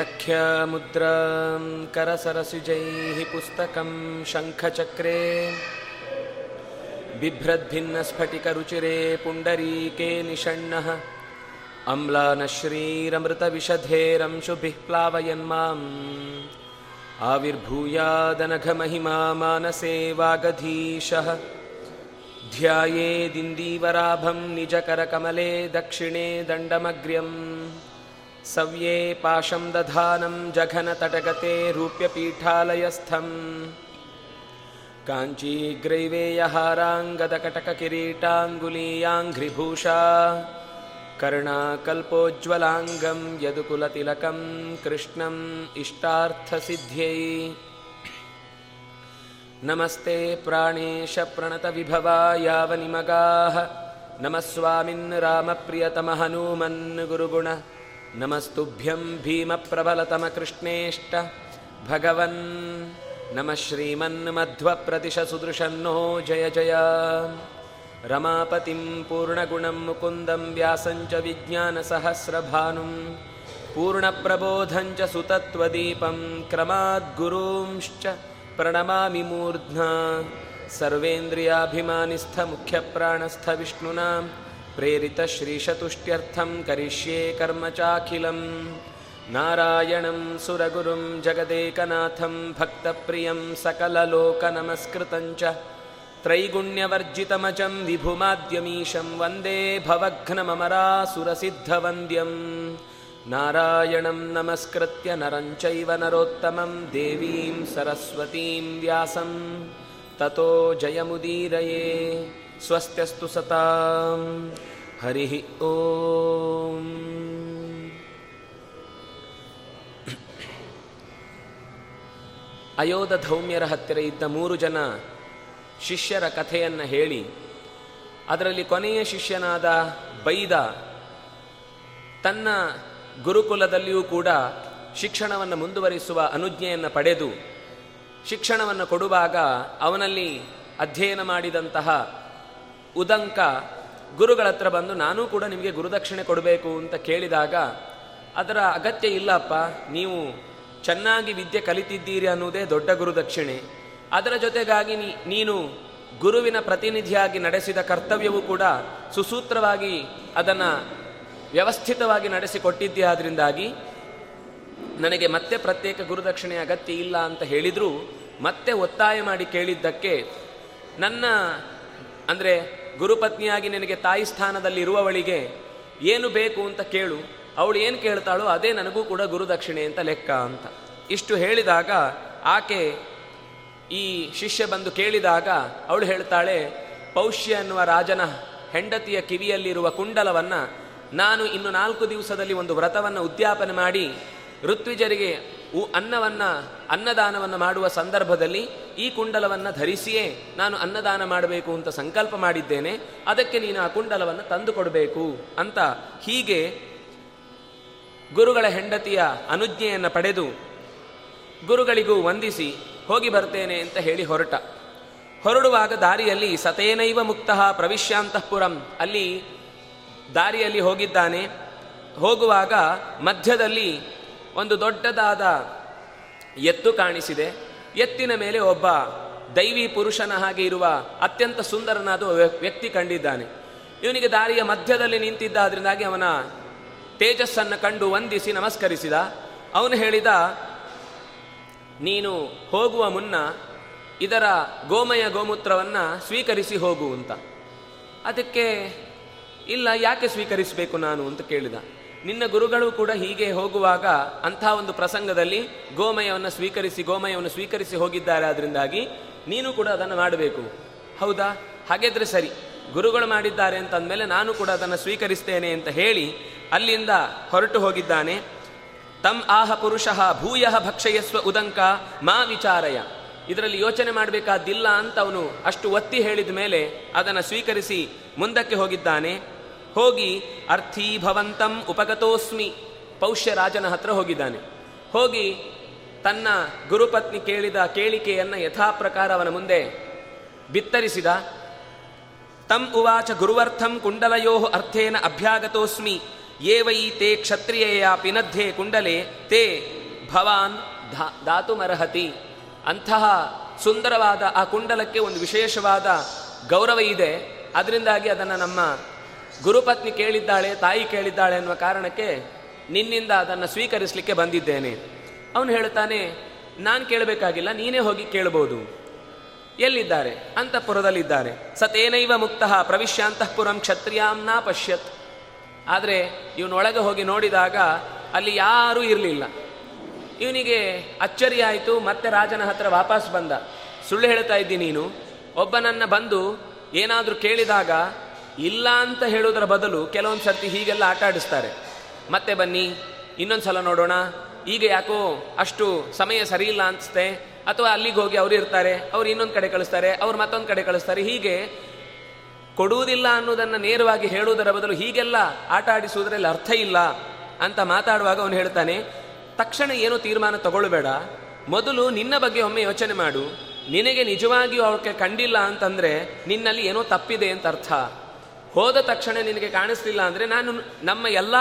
व्याख्यामुद्रां करसरसिजैः पुस्तकं शङ्खचक्रे बिभ्रद्भिन्नस्फटिकरुचिरे पुण्डरीके निषण्णः अम्लानश्रीरमृतविषधेरंशुभिः प्लावयन्माम् आविर्भूयादनघमहिमा मानसे वागधीशः ध्यायेदिन्दीवराभं निजकरकमले दक्षिणे दण्डमग्र्यम् सव्ये पाशं दधानं जघनतटगते रूप्यपीठालयस्थम्। काञ्चीग्रैवेयहाराङ्गदकटककिरीटाङ्गुलीयाङ्घ्रिभूषा कर्णाकल्पोज्ज्वलाङ्गं यदुकुलतिलकं कृष्णम् इष्टार्थसिद्ध्यै। नमस्ते प्राणेशप्रणतविभवा यावनिमगाः। नमः स्वामिन् रामप्रियतमहनूमन् गुरुगुण नमस्तुभ्यं भीमप्रबलतमकृष्णेष्ट। भगवन् नमः श्रीमन्मध्वप्रदिशसुदृशन्नो जय जय। रमापतिं पूर्णगुणं मुकुन्दं व्यासं च विज्ञानसहस्रभानुं। पूर्णप्रबोधं च सुतत्वदीपं। क्रमाद्गुरूंश्च प्रणमामि मूर्ध्ना। सर्वेन्द्रियाभिमानिस्थमुख्यप्राणस्थविष्णुना प्रेरितश्रीशतुष्ट्यर्थं करिष्ये कर्म चाखिलम् नारायणं सुरगुरुं जगदेकनाथं भक्तप्रियं सकललोकनमस्कृतं च। त्रैगुण्यवर्जितमजं विभुमाद्यमीशं वन्दे भवघ्नममरासुरसिद्धवन्द्यं नारायणं नमस्कृत्य नरं चैव नरोत्तमं देवीं सरस्वतीं व्यासं। ततो जयमुदीरये ಸ್ವಸ್ತ್ಯಸ್ತು ಸತಾಂ. ಹರಿ ಓಂ. ಅಯೋಧ ಧೌಮ್ಯರ ಹತ್ತಿರ ಇದ್ದ ಮೂರು ಜನ ಶಿಷ್ಯರ ಕಥೆಯನ್ನು ಹೇಳಿ, ಅದರಲ್ಲಿ ಕೊನೆಯ ಶಿಷ್ಯನಾದ ಬೈದ ತನ್ನ ಗುರುಕುಲದಲ್ಲಿಯೂ ಕೂಡ ಶಿಕ್ಷಣವನ್ನು ಮುಂದುವರಿಸುವ ಅನುಜ್ಞೆಯನ್ನು ಪಡೆದು, ಶಿಕ್ಷಣವನ್ನು ಕೊಡುವಾಗ ಅವನಲ್ಲಿ ಅಧ್ಯಯನ ಮಾಡಿದಂತಹ ಉದಂಕ ಗುರುಗಳ ಹತ್ರ ಬಂದು, ನಾನೂ ಕೂಡ ನಿಮಗೆ ಗುರುದಕ್ಷಿಣೆ ಕೊಡಬೇಕು ಅಂತ ಕೇಳಿದಾಗ, ಅದರ ಅಗತ್ಯ ಇಲ್ಲಪ್ಪ, ನೀವು ಚೆನ್ನಾಗಿ ವಿದ್ಯೆ ಕಲಿತಿದ್ದೀರಿ ಅನ್ನೋದೇ ದೊಡ್ಡ ಗುರುದಕ್ಷಿಣೆ. ಅದರ ಜೊತೆಗಾಗಿ ನೀನು ಗುರುವಿನ ಪ್ರತಿನಿಧಿಯಾಗಿ ನಡೆಸಿದ ಕರ್ತವ್ಯವೂ ಕೂಡ ಸುಸೂತ್ರವಾಗಿ ಅದನ್ನು ವ್ಯವಸ್ಥಿತವಾಗಿ ನಡೆಸಿಕೊಟ್ಟಿದ್ದೇ ಆದ್ರಿಂದಾಗಿ ನನಗೆ ಮತ್ತೆ ಪ್ರತ್ಯೇಕ ಗುರುದಕ್ಷಿಣೆ ಅಗತ್ಯ ಇಲ್ಲ ಅಂತ ಹೇಳಿದರೂ, ಮತ್ತೆ ಒತ್ತಾಯ ಮಾಡಿ ಕೇಳಿದ್ದಕ್ಕೆ ನನ್ನ, ಅಂದರೆ ಗುರುಪತ್ನಿಯಾಗಿ ನಿನಗೆ ತಾಯಿ ಸ್ಥಾನದಲ್ಲಿ ಇರುವವಳಿಗೆ ಏನು ಬೇಕು ಅಂತ ಕೇಳು. ಅವಳು ಏನು ಕೇಳ್ತಾಳೋ ಅದೇ ನನಗೂ ಕೂಡ ಗುರುದಕ್ಷಿಣೆ ಅಂತ ಲೆಕ್ಕ ಅಂತ. ಇಷ್ಟು ಹೇಳಿದಾಗ ಆಕೆ ಈ ಶಿಷ್ಯ ಬಂದು ಕೇಳಿದಾಗ ಅವಳು ಹೇಳ್ತಾಳೆ, ಪೌಷ್ಯ ಅನ್ನುವ ರಾಜನ ಹೆಂಡತಿಯ ಕಿವಿಯಲ್ಲಿರುವ ಕುಂಡಲವನ್ನು ನಾನು ಇನ್ನು ನಾಲ್ಕು ದಿವಸದಲ್ಲಿ ಒಂದು ವ್ರತವನ್ನು ಉದ್ಯಾಪನೆ ಮಾಡಿ, ಋತ್ವಿಜರಿಗೆ ಅನ್ನವನ್ನು, ಅನ್ನದಾನವನ್ನು ಮಾಡುವ ಸಂದರ್ಭದಲ್ಲಿ ಈ ಕುಂಡಲವನ್ನು ಧರಿಸಿಯೇ ನಾನು ಅನ್ನದಾನ ಮಾಡಬೇಕು ಅಂತ ಸಂಕಲ್ಪ ಮಾಡಿದ್ದೇನೆ, ಅದಕ್ಕೆ ನೀನು ಆ ಕುಂಡಲವನ್ನು ತಂದುಕೊಡಬೇಕು ಅಂತ ಹೀಗೆ ಗುರುಗಳ ಹೆಂಡತಿಯ ಅನುಜ್ಞೆಯನ್ನು ಪಡೆದು ಗುರುಗಳಿಗೂ ವಂದಿಸಿ ಹೋಗಿ ಬರ್ತೇನೆ ಅಂತ ಹೇಳಿ ಹೊರಟ. ಹೊರಡುವಾಗ ದಾರಿಯಲ್ಲಿ ಸತೇನೈವ ಮುಕ್ತ ಪ್ರವಿಶ್ಯಾಂತಃಪುರಂ ಅಲ್ಲಿ ದಾರಿಯಲ್ಲಿ ಹೋಗಿದ್ದಾನೆ. ಹೋಗುವಾಗ ಮಧ್ಯದಲ್ಲಿ ಒಂದು ದೊಡ್ಡದಾದ ಎತ್ತು ಕಾಣಿಸಿದೆ. ಎತ್ತಿನ ಮೇಲೆ ಒಬ್ಬ ದೈವಿ ಪುರುಷನ ಹಾಗೆ ಇರುವ ಅತ್ಯಂತ ಸುಂದರನಾದ ವ್ಯಕ್ತಿ ಕಂಡಿದ್ದಾನೆ. ಇವನಿಗೆ ದಾರಿಯ ಮಧ್ಯದಲ್ಲಿ ನಿಂತಿದ್ದ ಅದರಿಂದಾಗಿ ಅವನ ತೇಜಸ್ಸನ್ನು ಕಂಡು ವಂದಿಸಿ ನಮಸ್ಕರಿಸಿದ. ಅವನು ಹೇಳಿದ, ನೀನು ಹೋಗುವ ಮುನ್ನ ಇದರ ಗೋಮಯ ಗೋಮೂತ್ರವನ್ನು ಸ್ವೀಕರಿಸಿ ಹೋಗು ಅಂತ. ಅದಕ್ಕೆ, ಇಲ್ಲ, ಯಾಕೆ ಸ್ವೀಕರಿಸಬೇಕು ನಾನು? ಅಂತ ಕೇಳಿದ. ನಿನ್ನ ಗುರುಗಳು ಕೂಡ ಹೀಗೆ ಹೋಗುವಾಗ ಅಂಥ ಒಂದು ಪ್ರಸಂಗದಲ್ಲಿ ಗೋಮಯವನ್ನು ಸ್ವೀಕರಿಸಿ ಗೋಮಯವನ್ನು ಸ್ವೀಕರಿಸಿ ಹೋಗಿದ್ದಾರೆ ಅದರಿಂದಾಗಿ ನೀನು ಕೂಡ ಅದನ್ನು ಮಾಡಬೇಕು. ಹೌದಾ? ಹಾಗಿದ್ರೆ ಸರಿ. ಗುರುಗಳು ಮಾಡಿದ್ದಾರೆ ಅಂತಂದಮೇಲೆ ನಾನು ಕೂಡ ಅದನ್ನು ಸ್ವೀಕರಿಸ್ತೇನೆ ಅಂತ ಹೇಳಿ ಅಲ್ಲಿಂದ ಹೊರಟು ಹೋಗಿದ್ದಾನೆ. ತಮ್ ಆಹ ಪುರುಷ ಭೂಯ ಭಕ್ಷಯಸ್ವ ಉದಂಕ ಮಾ ವಿಚಾರಯ. ಇದರಲ್ಲಿ ಯೋಚನೆ ಮಾಡಬೇಕಾದಿಲ್ಲ ಅಂತ ಅವನು ಅಷ್ಟು ಒತ್ತಿ ಹೇಳಿದ ಮೇಲೆ ಅದನ್ನು ಸ್ವೀಕರಿಸಿ ಮುಂದಕ್ಕೆ ಹೋಗಿದ್ದಾನೆ. ಹೋಗಿ ಅರ್ಥೀ ಭವಂತಂ ಉಪಗತೋಸ್ಮಿ. ಪೌಷ್ಯ ರಾಜನ ಹತ್ರ ಹೋಗಿದ್ದಾನೆ. ಹೋಗಿ ತನ್ನ ಗುರುಪತ್ನಿ ಕೇಳಿದ ಕೇಳಿಕೆಯನ್ನು ಯಥಾಪ್ರಕಾರ ಅವನ ಮುಂದೆ ಬಿತ್ತರಿಸಿದ. ತಂ ಉವಾಚ ಗುರುವರ್ಥಂ ಕುಂಡಲಯೋ ಅರ್ಥೇನ ಅಭ್ಯಾಗತೋಸ್ಮಿ. ಏವೈ ತೇ ಕ್ಷತ್ರಿಯೇಯ ಪಿನದ್ಧೆ ಕುಂಡಲೆ ತೇ ಭವಾನ್ ಧಾ ಧಾತುಮರ್ಹತಿ. ಅಂತಹ ಸುಂದರವಾದ ಆ ಕುಂಡಲಕ್ಕೆ ಒಂದು ವಿಶೇಷವಾದ ಗೌರವ ಇದೆ. ಅದರಿಂದಾಗಿ ಅದನ್ನು ನಮ್ಮ ಗುರುಪತ್ನಿ ಕೇಳಿದ್ದಾಳೆ, ತಾಯಿ ಕೇಳಿದ್ದಾಳೆ ಅನ್ನುವ ಕಾರಣಕ್ಕೆ ನಿನ್ನಿಂದ ಅದನ್ನು ಸ್ವೀಕರಿಸಲಿಕ್ಕೆ ಬಂದಿದ್ದೇನೆ. ಅವನು ಹೇಳ್ತಾನೆ ನಾನು ಕೇಳಬೇಕಾಗಿಲ್ಲ, ನೀನೇ ಹೋಗಿ ಕೇಳಬಹುದು ಎಲ್ಲಿದ್ದಾರೆ? ಅಂತಃಪುರದಲ್ಲಿದ್ದಾರೆ. ಸತೇನೈವ ಮುಕ್ತ ಪ್ರವಿಶ್ಯಾಂತಃಪುರಂ ಕ್ಷತ್ರಿಯಾಂನ ಪಶ್ಯತ್. ಆದರೆ ಇವನೊಳಗೆ ಹೋಗಿ ನೋಡಿದಾಗ ಅಲ್ಲಿ ಯಾರೂ ಇರಲಿಲ್ಲ. ಇವನಿಗೆ ಅಚ್ಚರಿಯಾಯಿತು, ಮತ್ತೆ ರಾಜನ ಹತ್ರ ವಾಪಸ್ ಬಂದ. ಸುಳ್ಳು ಹೇಳ್ತಾ ಇದ್ದೀನಿ ನೀನು. ಒಬ್ಬನನ್ನು ಬಂದು ಏನಾದರೂ ಕೇಳಿದಾಗ ಇಲ್ಲ ಅಂತ ಹೇಳೋದರ ಬದಲು ಕೆಲವೊಂದು ಸರ್ತಿ ಹೀಗೆಲ್ಲ ಆಟ ಆಡಿಸ್ತಾರೆ. ಮತ್ತೆ ಬನ್ನಿ, ಇನ್ನೊಂದು ಸಲ ನೋಡೋಣ. ಈಗ ಯಾಕೋ ಅಷ್ಟು ಸಮಯ ಸರಿ ಇಲ್ಲ ಅನಿಸುತ್ತೆ. ಅಥವಾ ಅಲ್ಲಿಗೆ ಹೋಗಿ ಅವರು ಇರ್ತಾರೆ, ಅವ್ರು ಇನ್ನೊಂದು ಕಡೆ ಕಳಿಸ್ತಾರೆ, ಅವ್ರು ಮತ್ತೊಂದು ಕಡೆ ಕಳಿಸ್ತಾರೆ. ಹೀಗೆ ಕೊಡುವುದಿಲ್ಲ ಅನ್ನೋದನ್ನು ನೇರವಾಗಿ ಹೇಳುವುದರ ಬದಲು ಹೀಗೆಲ್ಲ ಆಟ ಆಡಿಸುವುದರಲ್ಲಿ ಅರ್ಥ ಇಲ್ಲ ಅಂತ ಮಾತಾಡುವಾಗ ಅವನು ಹೇಳ್ತಾನೆ, ತಕ್ಷಣ ಏನೋ ತೀರ್ಮಾನ ತಗೊಳ್ಬೇಡ. ಮೊದಲು ನಿನ್ನ ಬಗ್ಗೆ ಒಮ್ಮೆ ಯೋಚನೆ ಮಾಡು. ನಿನಗೆ ನಿಜವಾಗಿಯೂ ಅವಕ್ಕೆ ಕಂಡಿಲ್ಲ ಅಂತಂದ್ರೆ ನಿನ್ನಲ್ಲಿ ಏನೋ ತಪ್ಪಿದೆ ಅಂತ ಅರ್ಥ. ಹೋದ ತಕ್ಷಣ ನಿನಗೆ ಕಾಣಿಸ್ಲಿಲ್ಲ ಅಂದರೆ ನಾನು ನಮ್ಮ ಎಲ್ಲ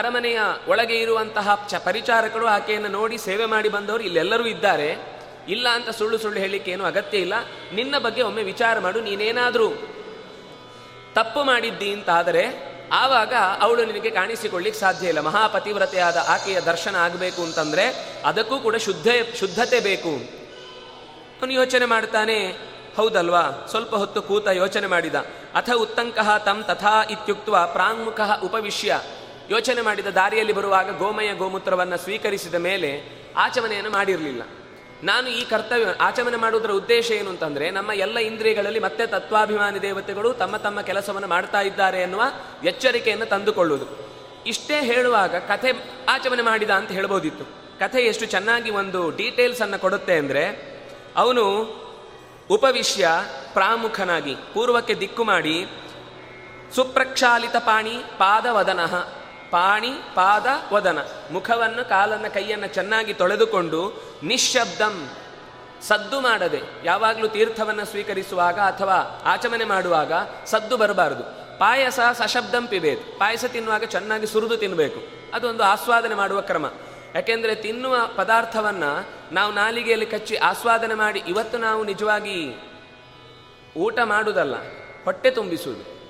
ಅರಮನೆಯ ಒಳಗೆ ಇರುವಂತಹ ಚ ಪರಿಚಾರಕರು ಆಕೆಯನ್ನು ನೋಡಿ ಸೇವೆ ಮಾಡಿ ಬಂದವರು ಇಲ್ಲೆಲ್ಲರೂ ಇದ್ದಾರೆ. ಇಲ್ಲ ಅಂತ ಸುಳ್ಳು ಸುಳ್ಳು ಹೇಳಲಿಕ್ಕೆ ಏನು ಅಗತ್ಯ ಇಲ್ಲ. ನಿನ್ನ ಬಗ್ಗೆ ಒಮ್ಮೆ ವಿಚಾರ ಮಾಡು, ನೀನೇನಾದರೂ ತಪ್ಪು ಮಾಡಿದ್ದಿ ಅಂತಾದರೆ ಆವಾಗ ಅವಳು ನಿನಗೆ ಕಾಣಿಸಿಕೊಳ್ಳಿಕ್ಕೆ ಸಾಧ್ಯ ಇಲ್ಲ. ಮಹಾಪತಿವ್ರತೆಯಾದ ಆಕೆಯ ದರ್ಶನ ಆಗಬೇಕು ಅಂತಂದರೆ ಅದಕ್ಕೂ ಕೂಡ ಶುದ್ಧ, ಶುದ್ಧತೆ ಬೇಕು. ಅವನು ಯೋಚನೆ ಮಾಡ್ತಾನೆ ಹೌದಲ್ವಾ? ಸ್ವಲ್ಪ ಹೊತ್ತು ಕೂತ ಯೋಚನೆ ಮಾಡಿದ. ಅಥ ಉತ್ತಂಕಃ ತಂ ತಥಾ ಇತ್ಯುಕ್ತ ಪ್ರಾಂಗುಖ ಉಪವಿಶ್ಯ. ಯೋಚನೆ ಮಾಡಿದ ದಾರಿಯಲ್ಲಿ ಬರುವಾಗ ಗೋಮಯ ಗೋಮೂತ್ರವನ್ನು ಸ್ವೀಕರಿಸಿದ ಮೇಲೆ ಆಚಮನೆಯನ್ನು ಮಾಡಿರಲಿಲ್ಲ. ನಾನು ಈ ಕರ್ತವ್ಯ, ಆಚಮನೆ ಮಾಡುವುದರ ಉದ್ದೇಶ ಏನು ಅಂತಂದ್ರೆ, ನಮ್ಮ ಎಲ್ಲ ಇಂದ್ರಿಯಗಳಲ್ಲಿ ಮತ್ತೆ ತತ್ವಾಭಿಮಾನಿ ದೇವತೆಗಳು ತಮ್ಮ ತಮ್ಮ ಕೆಲಸವನ್ನು ಮಾಡ್ತಾ ಇದ್ದಾರೆ ಎನ್ನುವ ಎಚ್ಚರಿಕೆಯನ್ನು ತಂದುಕೊಳ್ಳುವುದು. ಇಷ್ಟೇ ಹೇಳುವಾಗ ಕಥೆ ಆಚಮನೆ ಮಾಡಿದ ಅಂತ ಹೇಳ್ಬೋದಿತ್ತು. ಕಥೆ ಎಷ್ಟು ಚೆನ್ನಾಗಿ ಒಂದು ಡೀಟೇಲ್ಸ್ ಅನ್ನು ಕೊಡುತ್ತೆ ಅಂದರೆ, ಅವನು ಉಪವಿಶ್ಯ ಪ್ರಾಮುಖನಾಗಿ, ಪೂರ್ವಕ್ಕೆ ದಿಕ್ಕು ಮಾಡಿ, ಸುಪ್ರಕ್ಷಾಲಿತ ಪಾಣಿ ಪಾದವದನಃ, ಪಾಣಿ ಪಾದ ವದನ ಮುಖವನ್ನು ಕಾಲನ್ನು ಕೈಯನ್ನು ಚೆನ್ನಾಗಿ ತೊಳೆದುಕೊಂಡು ನಿಶ್ಶಬ್ದಂ ಸದ್ದು ಮಾಡದೆ, ಯಾವಾಗಲೂ ತೀರ್ಥವನ್ನು ಸ್ವೀಕರಿಸುವಾಗ ಅಥವಾ ಆಚಮನೆ ಮಾಡುವಾಗ ಸದ್ದು ಬರಬಾರದು. ಪಾಯಸ ಸಶಬ್ದಂ ಪಿಬೇದು ಪಾಯಸ ತಿನ್ನುವಾಗ ಚೆನ್ನಾಗಿ ಸುರಿದು ತಿನ್ನಬೇಕು ಅದೊಂದು ಆಸ್ವಾದನೆ ಮಾಡುವ ಕ್ರಮ. ಯಾಕೆಂದರೆ ತಿನ್ನುವ ಪದಾರ್ಥವನ್ನ ನಾವು ನಾಲಿಗೆಯಲ್ಲಿ ಕಚ್ಚಿ ಆಸ್ವಾದನೆ ಮಾಡಿ ಇವತ್ತು ನಾವು ನಿಜವಾಗಿ ಊಟ ಮಾಡುವುದಲ್ಲ ಹೊಟ್ಟೆ ತುಂಬಿಸುವುದು.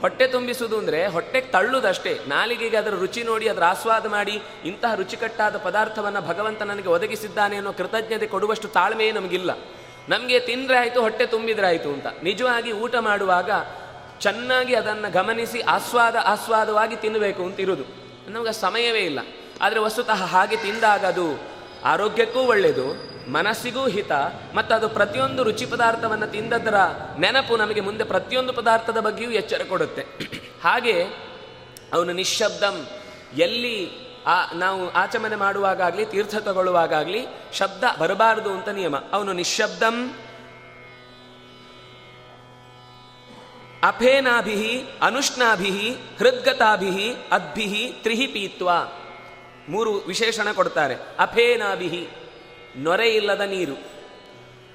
ಹೊಟ್ಟೆ ತುಂಬಿಸುವುದು ಅಂದರೆ ಹೊಟ್ಟೆಗೆ ತಳ್ಳುವುದಷ್ಟೇ ನಾಲಿಗೆಗೆ ಅದರ ರುಚಿ ನೋಡಿ, ಅದರ ಆಸ್ವಾದ ಮಾಡಿ ಇಂತಹ ರುಚಿಕಟ್ಟಾದ ಪದಾರ್ಥವನ್ನು ಭಗವಂತ ನನಗೆ ಒದಗಿಸಿದ್ದಾನೆ ಅನ್ನೋ ಕೃತಜ್ಞತೆ ಕೊಡುವಷ್ಟು ತಾಳ್ಮೆಯೇ ನಮಗಿಲ್ಲ. ನಮಗೆ ತಿಂದರೆ ಆಯಿತು ಹೊಟ್ಟೆ ತುಂಬಿದ್ರೆ ಆಯಿತು ಅಂತ. ನಿಜವಾಗಿ ಊಟ ಮಾಡುವಾಗ ಚೆನ್ನಾಗಿ ಅದನ್ನು ಗಮನಿಸಿ ಆಸ್ವಾದ ಆಸ್ವಾದವಾಗಿ ತಿನ್ನಬೇಕು ಅಂತ ಇರುವುದು ನಮಗೆ ಸಮಯವೇ ಇಲ್ಲ. ಆದರೆ ವಸ್ತುತಃ ಹಾಗೆ ತಿಂದಾಗ ಅದು ಆರೋಗ್ಯಕ್ಕೂ ಒಳ್ಳೆಯದು ಮನಸ್ಸಿಗೂ ಹಿತ, ಮತ್ತು ಅದು ಪ್ರತಿಯೊಂದು ರುಚಿ ಪದಾರ್ಥವನ್ನು ತಿಂದದರ ನೆನಪು ನಮಗೆ ಮುಂದೆ ಪ್ರತಿಯೊಂದು ಪದಾರ್ಥದ ಬಗ್ಗೆಯೂ ಎಚ್ಚರ ಕೊಡುತ್ತೆ. ಹಾಗೆ ಅವನು ನಿಶ್ಶಬ್ದಂ, ಎಲ್ಲಿ ಆ, ನಾವು ಆಚಮನೆ ಮಾಡುವಾಗಲಿ ತೀರ್ಥ ತಗೊಳ್ಳುವಾಗಲಿ ಶಬ್ದ ಬರಬಾರದು ಅಂತ ನಿಯಮ. ಅವನು ನಿಶ್ಶಬ್ದಂ ಅಫೇನಾಭಿ ಅನುಷ್ಣಾಭಿ ಹೃದ್ಗತಾಭಿ ಅದ್ಭಿ ತ್ರಿಹಿ ಪೀತ್ವ ಮೂರು ವಿಶೇಷಣ ಕೊಡ್ತಾರೆ. ಅಫೇನಾಭಿಹಿ, ನೊರೆ ಇಲ್ಲದ ನೀರು.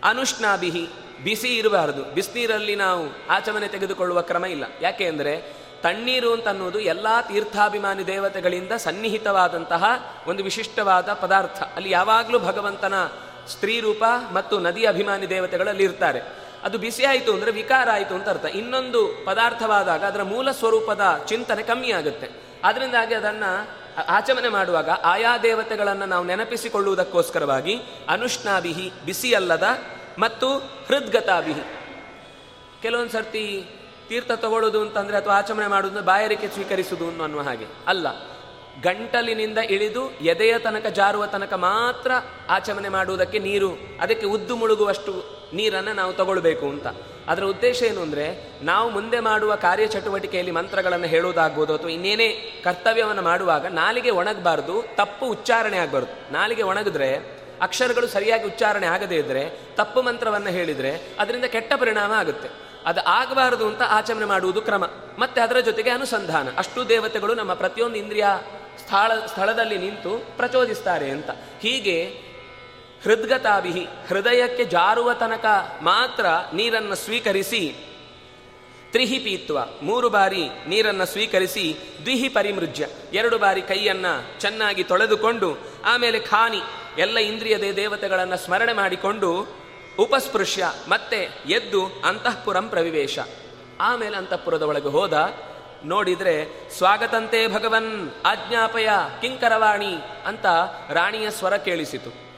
ಅನುಷ್ಣಾಭಿಹಿ, ಬಿಸಿ ಇರಬಾರದು. ಬಿಸಿನೀರಲ್ಲಿ ನಾವು ಆಚಮನೆ ತೆಗೆದುಕೊಳ್ಳುವ ಕ್ರಮ ಇಲ್ಲ. ಯಾಕೆ ಅಂದರೆ ತಣ್ಣೀರು ಅಂತ ಅನ್ನೋದು ಎಲ್ಲ ತೀರ್ಥಾಭಿಮಾನಿ ದೇವತೆಗಳಿಂದ ಸನ್ನಿಹಿತವಾದಂತಹ ಒಂದು ವಿಶಿಷ್ಟವಾದ ಪದಾರ್ಥ. ಅಲ್ಲಿ ಯಾವಾಗಲೂ ಭಗವಂತನ ಸ್ತ್ರೀ ರೂಪ ಮತ್ತು ನದಿ ಅಭಿಮಾನಿ ದೇವತೆಗಳಲ್ಲಿ ಇರ್ತಾರೆ. ಅದು ಬಿಸಿ ಆಯಿತು ಅಂದರೆ ವಿಕಾರ ಆಯಿತು ಅಂತ ಅರ್ಥ. ಇನ್ನೊಂದು ಪದಾರ್ಥವಾದಾಗ ಅದರ ಮೂಲ ಸ್ವರೂಪದ ಚಿಂತನೆ ಕಮ್ಮಿ ಆಗುತ್ತೆ. ಅದರಿಂದಾಗಿ ಅದನ್ನು ಆಚಮನೆ ಮಾಡುವಾಗ ಆಯಾ ದೇವತೆಗಳನ್ನು ನಾವು ನೆನಪಿಸಿಕೊಳ್ಳುವುದಕ್ಕೋಸ್ಕರವಾಗಿ ಅನುಷ್ಣಾಭಿಹಿ, ಬಿಸಿಯಲ್ಲದ ಮತ್ತು ಹೃದ್ಗತಾಭಿಹಿ. ಕೆಲವೊಂದು ಸರ್ತಿ ತೀರ್ಥ ತಗೊಳ್ಳೋದು ಅಂತಂದರೆ ಅಥವಾ ಆಚಮನೆ ಮಾಡುವುದು ಬಾಯರಿಕೆ ಸ್ವೀಕರಿಸುವುದು ಅನ್ನುವ ಹಾಗೆ. ಅಲ್ಲ, ಗಂಟಲಿನಿಂದ ಇಳಿದು ಎದೆಯ ತನಕ, ಜಾರುವ ತನಕ ಮಾತ್ರ ಆಚಮನೆ ಮಾಡುವುದಕ್ಕೆ ನೀರು, ಅದಕ್ಕೆ ಉದ್ದು ಮುಳುಗುವಷ್ಟು ನೀರನ್ನು ನಾವು ತಗೊಳ್ಬೇಕು ಅಂತ. ಅದರ ಉದ್ದೇಶ ಏನು ಅಂದರೆ, ನಾವು ಮುಂದೆ ಮಾಡುವ ಕಾರ್ಯಚಟುವಟಿಕೆಯಲ್ಲಿ ಮಂತ್ರಗಳನ್ನು ಹೇಳೋದಾಗ್ಬೋದು ಅಥವಾ ಇನ್ನೇನೇ ಕರ್ತವ್ಯವನ್ನು ಮಾಡುವಾಗ ನಾಲಿಗೆ ಒಣಗಬಾರ್ದು, ತಪ್ಪು ಉಚ್ಚಾರಣೆ ಆಗಬಾರ್ದು. ನಾಲಿಗೆ ಒಣಗಿದ್ರೆ, ಅಕ್ಷರಗಳು ಸರಿಯಾಗಿ ಉಚ್ಚಾರಣೆ ಆಗದೇ ಇದ್ದರೆ ತಪ್ಪು ಮಂತ್ರವನ್ನು ಹೇಳಿದರೆ ಅದರಿಂದ ಕೆಟ್ಟ ಪರಿಣಾಮ ಆಗುತ್ತೆ. ಅದು ಆಗಬಾರದು ಅಂತ ಆಚರಣೆ ಮಾಡುವುದು ಕ್ರಮ. ಮತ್ತೆ ಅದರ ಜೊತೆಗೆ ಅನುಸಂಧಾನ. ಅಷ್ಟು ದೇವತೆಗಳು ನಮ್ಮ ಪ್ರತಿಯೊಂದು ಇಂದ್ರಿಯ ಸ್ಥಳ, ಸ್ಥಳದಲ್ಲಿ ನಿಂತು ಪ್ರಚೋದಿಸ್ತಾರೆ ಅಂತ. ಹೀಗೆ ಹೃದ್ಗತಾಭಿಹಿ ಹೃದಯಕ್ಕೆ ಜಾರುವ ತನಕ ಮಾತ್ರ ನೀರನ್ನು ಸ್ವೀಕರಿಸಿ ತ್ರಿಹಿ ಪೀತ್ವ, ಮೂರು ಬಾರಿ ನೀರನ್ನು ಸ್ವೀಕರಿಸಿ ದ್ವಿಹಿ ಪರಿಮೃಜ್ಯ, ಎರಡು ಬಾರಿ ಕೈಯನ್ನ ಚೆನ್ನಾಗಿ ತೊಳೆದುಕೊಂಡು ಆಮೇಲೆ ಖಾನಿ, ಎಲ್ಲ ಇಂದ್ರಿಯದ ದೇವತೆಗಳನ್ನು ಸ್ಮರಣೆ ಮಾಡಿಕೊಂಡು ಉಪಸ್ಪೃಶ್ಯ, ಮತ್ತೆ ಎದ್ದು ಅಂತಃಪುರಂ ಪ್ರವಿವೇಶ. ಆಮೇಲೆ ಅಂತಃಪುರದ ಒಳಗೆ ಹೋದ, ನೋಡಿದ್ರೆ ಸ್ವಾಗತಂತೆ ಭಗವನ್, ಆಜ್ಞಾಪಯ ಕಿಂಕರವಾಣಿ ಅಂತ ರಾಣಿಯ ಸ್ವರ ಕೇಳಿಸಿತು.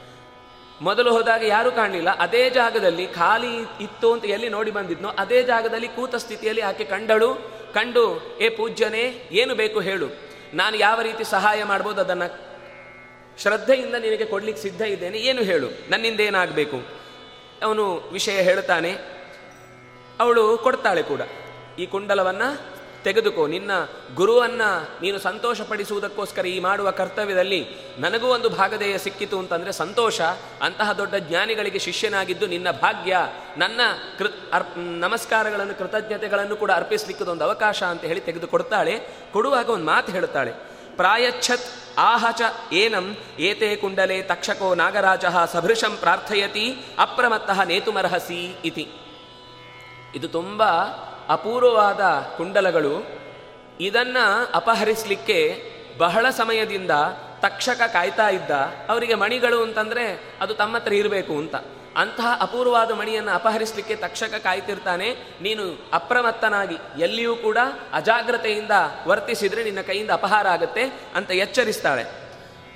ಮೊದಲು ಹೋದಾಗ ಯಾರೂ ಕಾಣಲಿಲ್ಲ. ಅದೇ ಜಾಗದಲ್ಲಿ ಖಾಲಿ ಇತ್ತು ಅಂತ ಎಲ್ಲಿ ನೋಡಿ ಬಂದಿದ್ನೋ, ಅದೇ ಜಾಗದಲ್ಲಿ ಕೂತ ಸ್ಥಿತಿಯಲ್ಲಿ ಆಕೆ ಕಂಡಳು. ಕಂಡು, ಏ ಪೂಜ್ಯನೇ, ಏನು ಬೇಕು ಹೇಳು. ನಾನು ಯಾವ ರೀತಿ ಸಹಾಯ ಮಾಡ್ಬೋದು ಅದನ್ನು? ಶ್ರದ್ಧೆಯಿಂದ ನಿನಗೆ ಕೊಡ್ಲಿಕ್ಕೆ ಸಿದ್ಧ ಇದ್ದೇನೆ, ಏನು ಹೇಳು? ನನ್ನಿಂದ ಏನಾಗಬೇಕು ಅವನು ವಿಷಯ ಹೇಳ್ತಾನೆ. ಅವಳು ಕೊಡ್ತಾಳೆ ಕೂಡ. ಈ ಕುಂಡಲವನ್ನ ತೆಗೆದುಕೋ, ನಿನ್ನ ಗುರುವನ್ನ ನೀನು ಸಂತೋಷಪಡಿಸುವುದಕ್ಕೋಸ್ಕರ ಈ ಮಾಡುವ ಕರ್ತವ್ಯದಲ್ಲಿ ನನಗೂ ಒಂದು ಭಾಗಧೇಯ ಸಿಕ್ಕಿತು ಅಂತಂದರೆ ಸಂತೋಷ. ಅಂತಹ ದೊಡ್ಡ ಜ್ಞಾನಿಗಳಿಗೆ ಶಿಷ್ಯನಾಗಿದ್ದು ನಿನ್ನ ಭಾಗ್ಯ. ನನ್ನ ಕೃ ಅರ್ಪ್ ನಮಸ್ಕಾರಗಳನ್ನು, ಕೃತಜ್ಞತೆಗಳನ್ನು ಕೂಡ ಅರ್ಪಿಸಲಿಕ್ಕದೊಂದು ಅವಕಾಶ ಅಂತ ಹೇಳಿ ತೆಗೆದುಕೊಡ್ತಾಳೆ. ಕೊಡುವಾಗ ಒಂದು ಮಾತು ಹೇಳುತ್ತಾಳೆ. ಪ್ರಾಯಚ್ಛತ್ ಆಹಚ ಏನಂ ಏತೆ ಕುಂಡಲೆ ತಕ್ಷಕೋ ನಾಗರಾಜ ಸಭೃಶಂ ಪ್ರಾರ್ಥಯತಿ ಅಪ್ರಮತ್ತಃ ನೇತುಮರ್ಹಸಿ ಇತಿ. ಇದು ತುಂಬ ಅಪೂರ್ವವಾದ ಕುಂಡಲಗಳು ಇದನ್ನ ಅಪಹರಿಸಲಿಕ್ಕೆ ಬಹಳ ಸಮಯದಿಂದ ತಕ್ಷಕ ಕಾಯ್ತಾ ಇದ್ದ ಅವರಿಗೆ ಮಣಿಗಳು ಅಂತಂದರೆ ಅದು ತಮ್ಮ ಹತ್ರ ಇರಬೇಕು ಅಂತ. ಅಂತಹ ಅಪೂರ್ವವಾದ ಮಣಿಯನ್ನು ಅಪಹರಿಸಲಿಕ್ಕೆ ತಕ್ಷಕ ಕಾಯ್ತಿರ್ತಾನೆ. ನೀನು ಅಪ್ರಮತ್ತನಾಗಿ ಎಲ್ಲಿಯೂ ಕೂಡ ಅಜಾಗ್ರತೆಯಿಂದ ವರ್ತಿಸಿದರೆ ನಿನ್ನ ಕೈಯಿಂದ ಅಪಹಾರ ಆಗುತ್ತೆ ಅಂತ ಎಚ್ಚರಿಸ್ತಾಳೆ.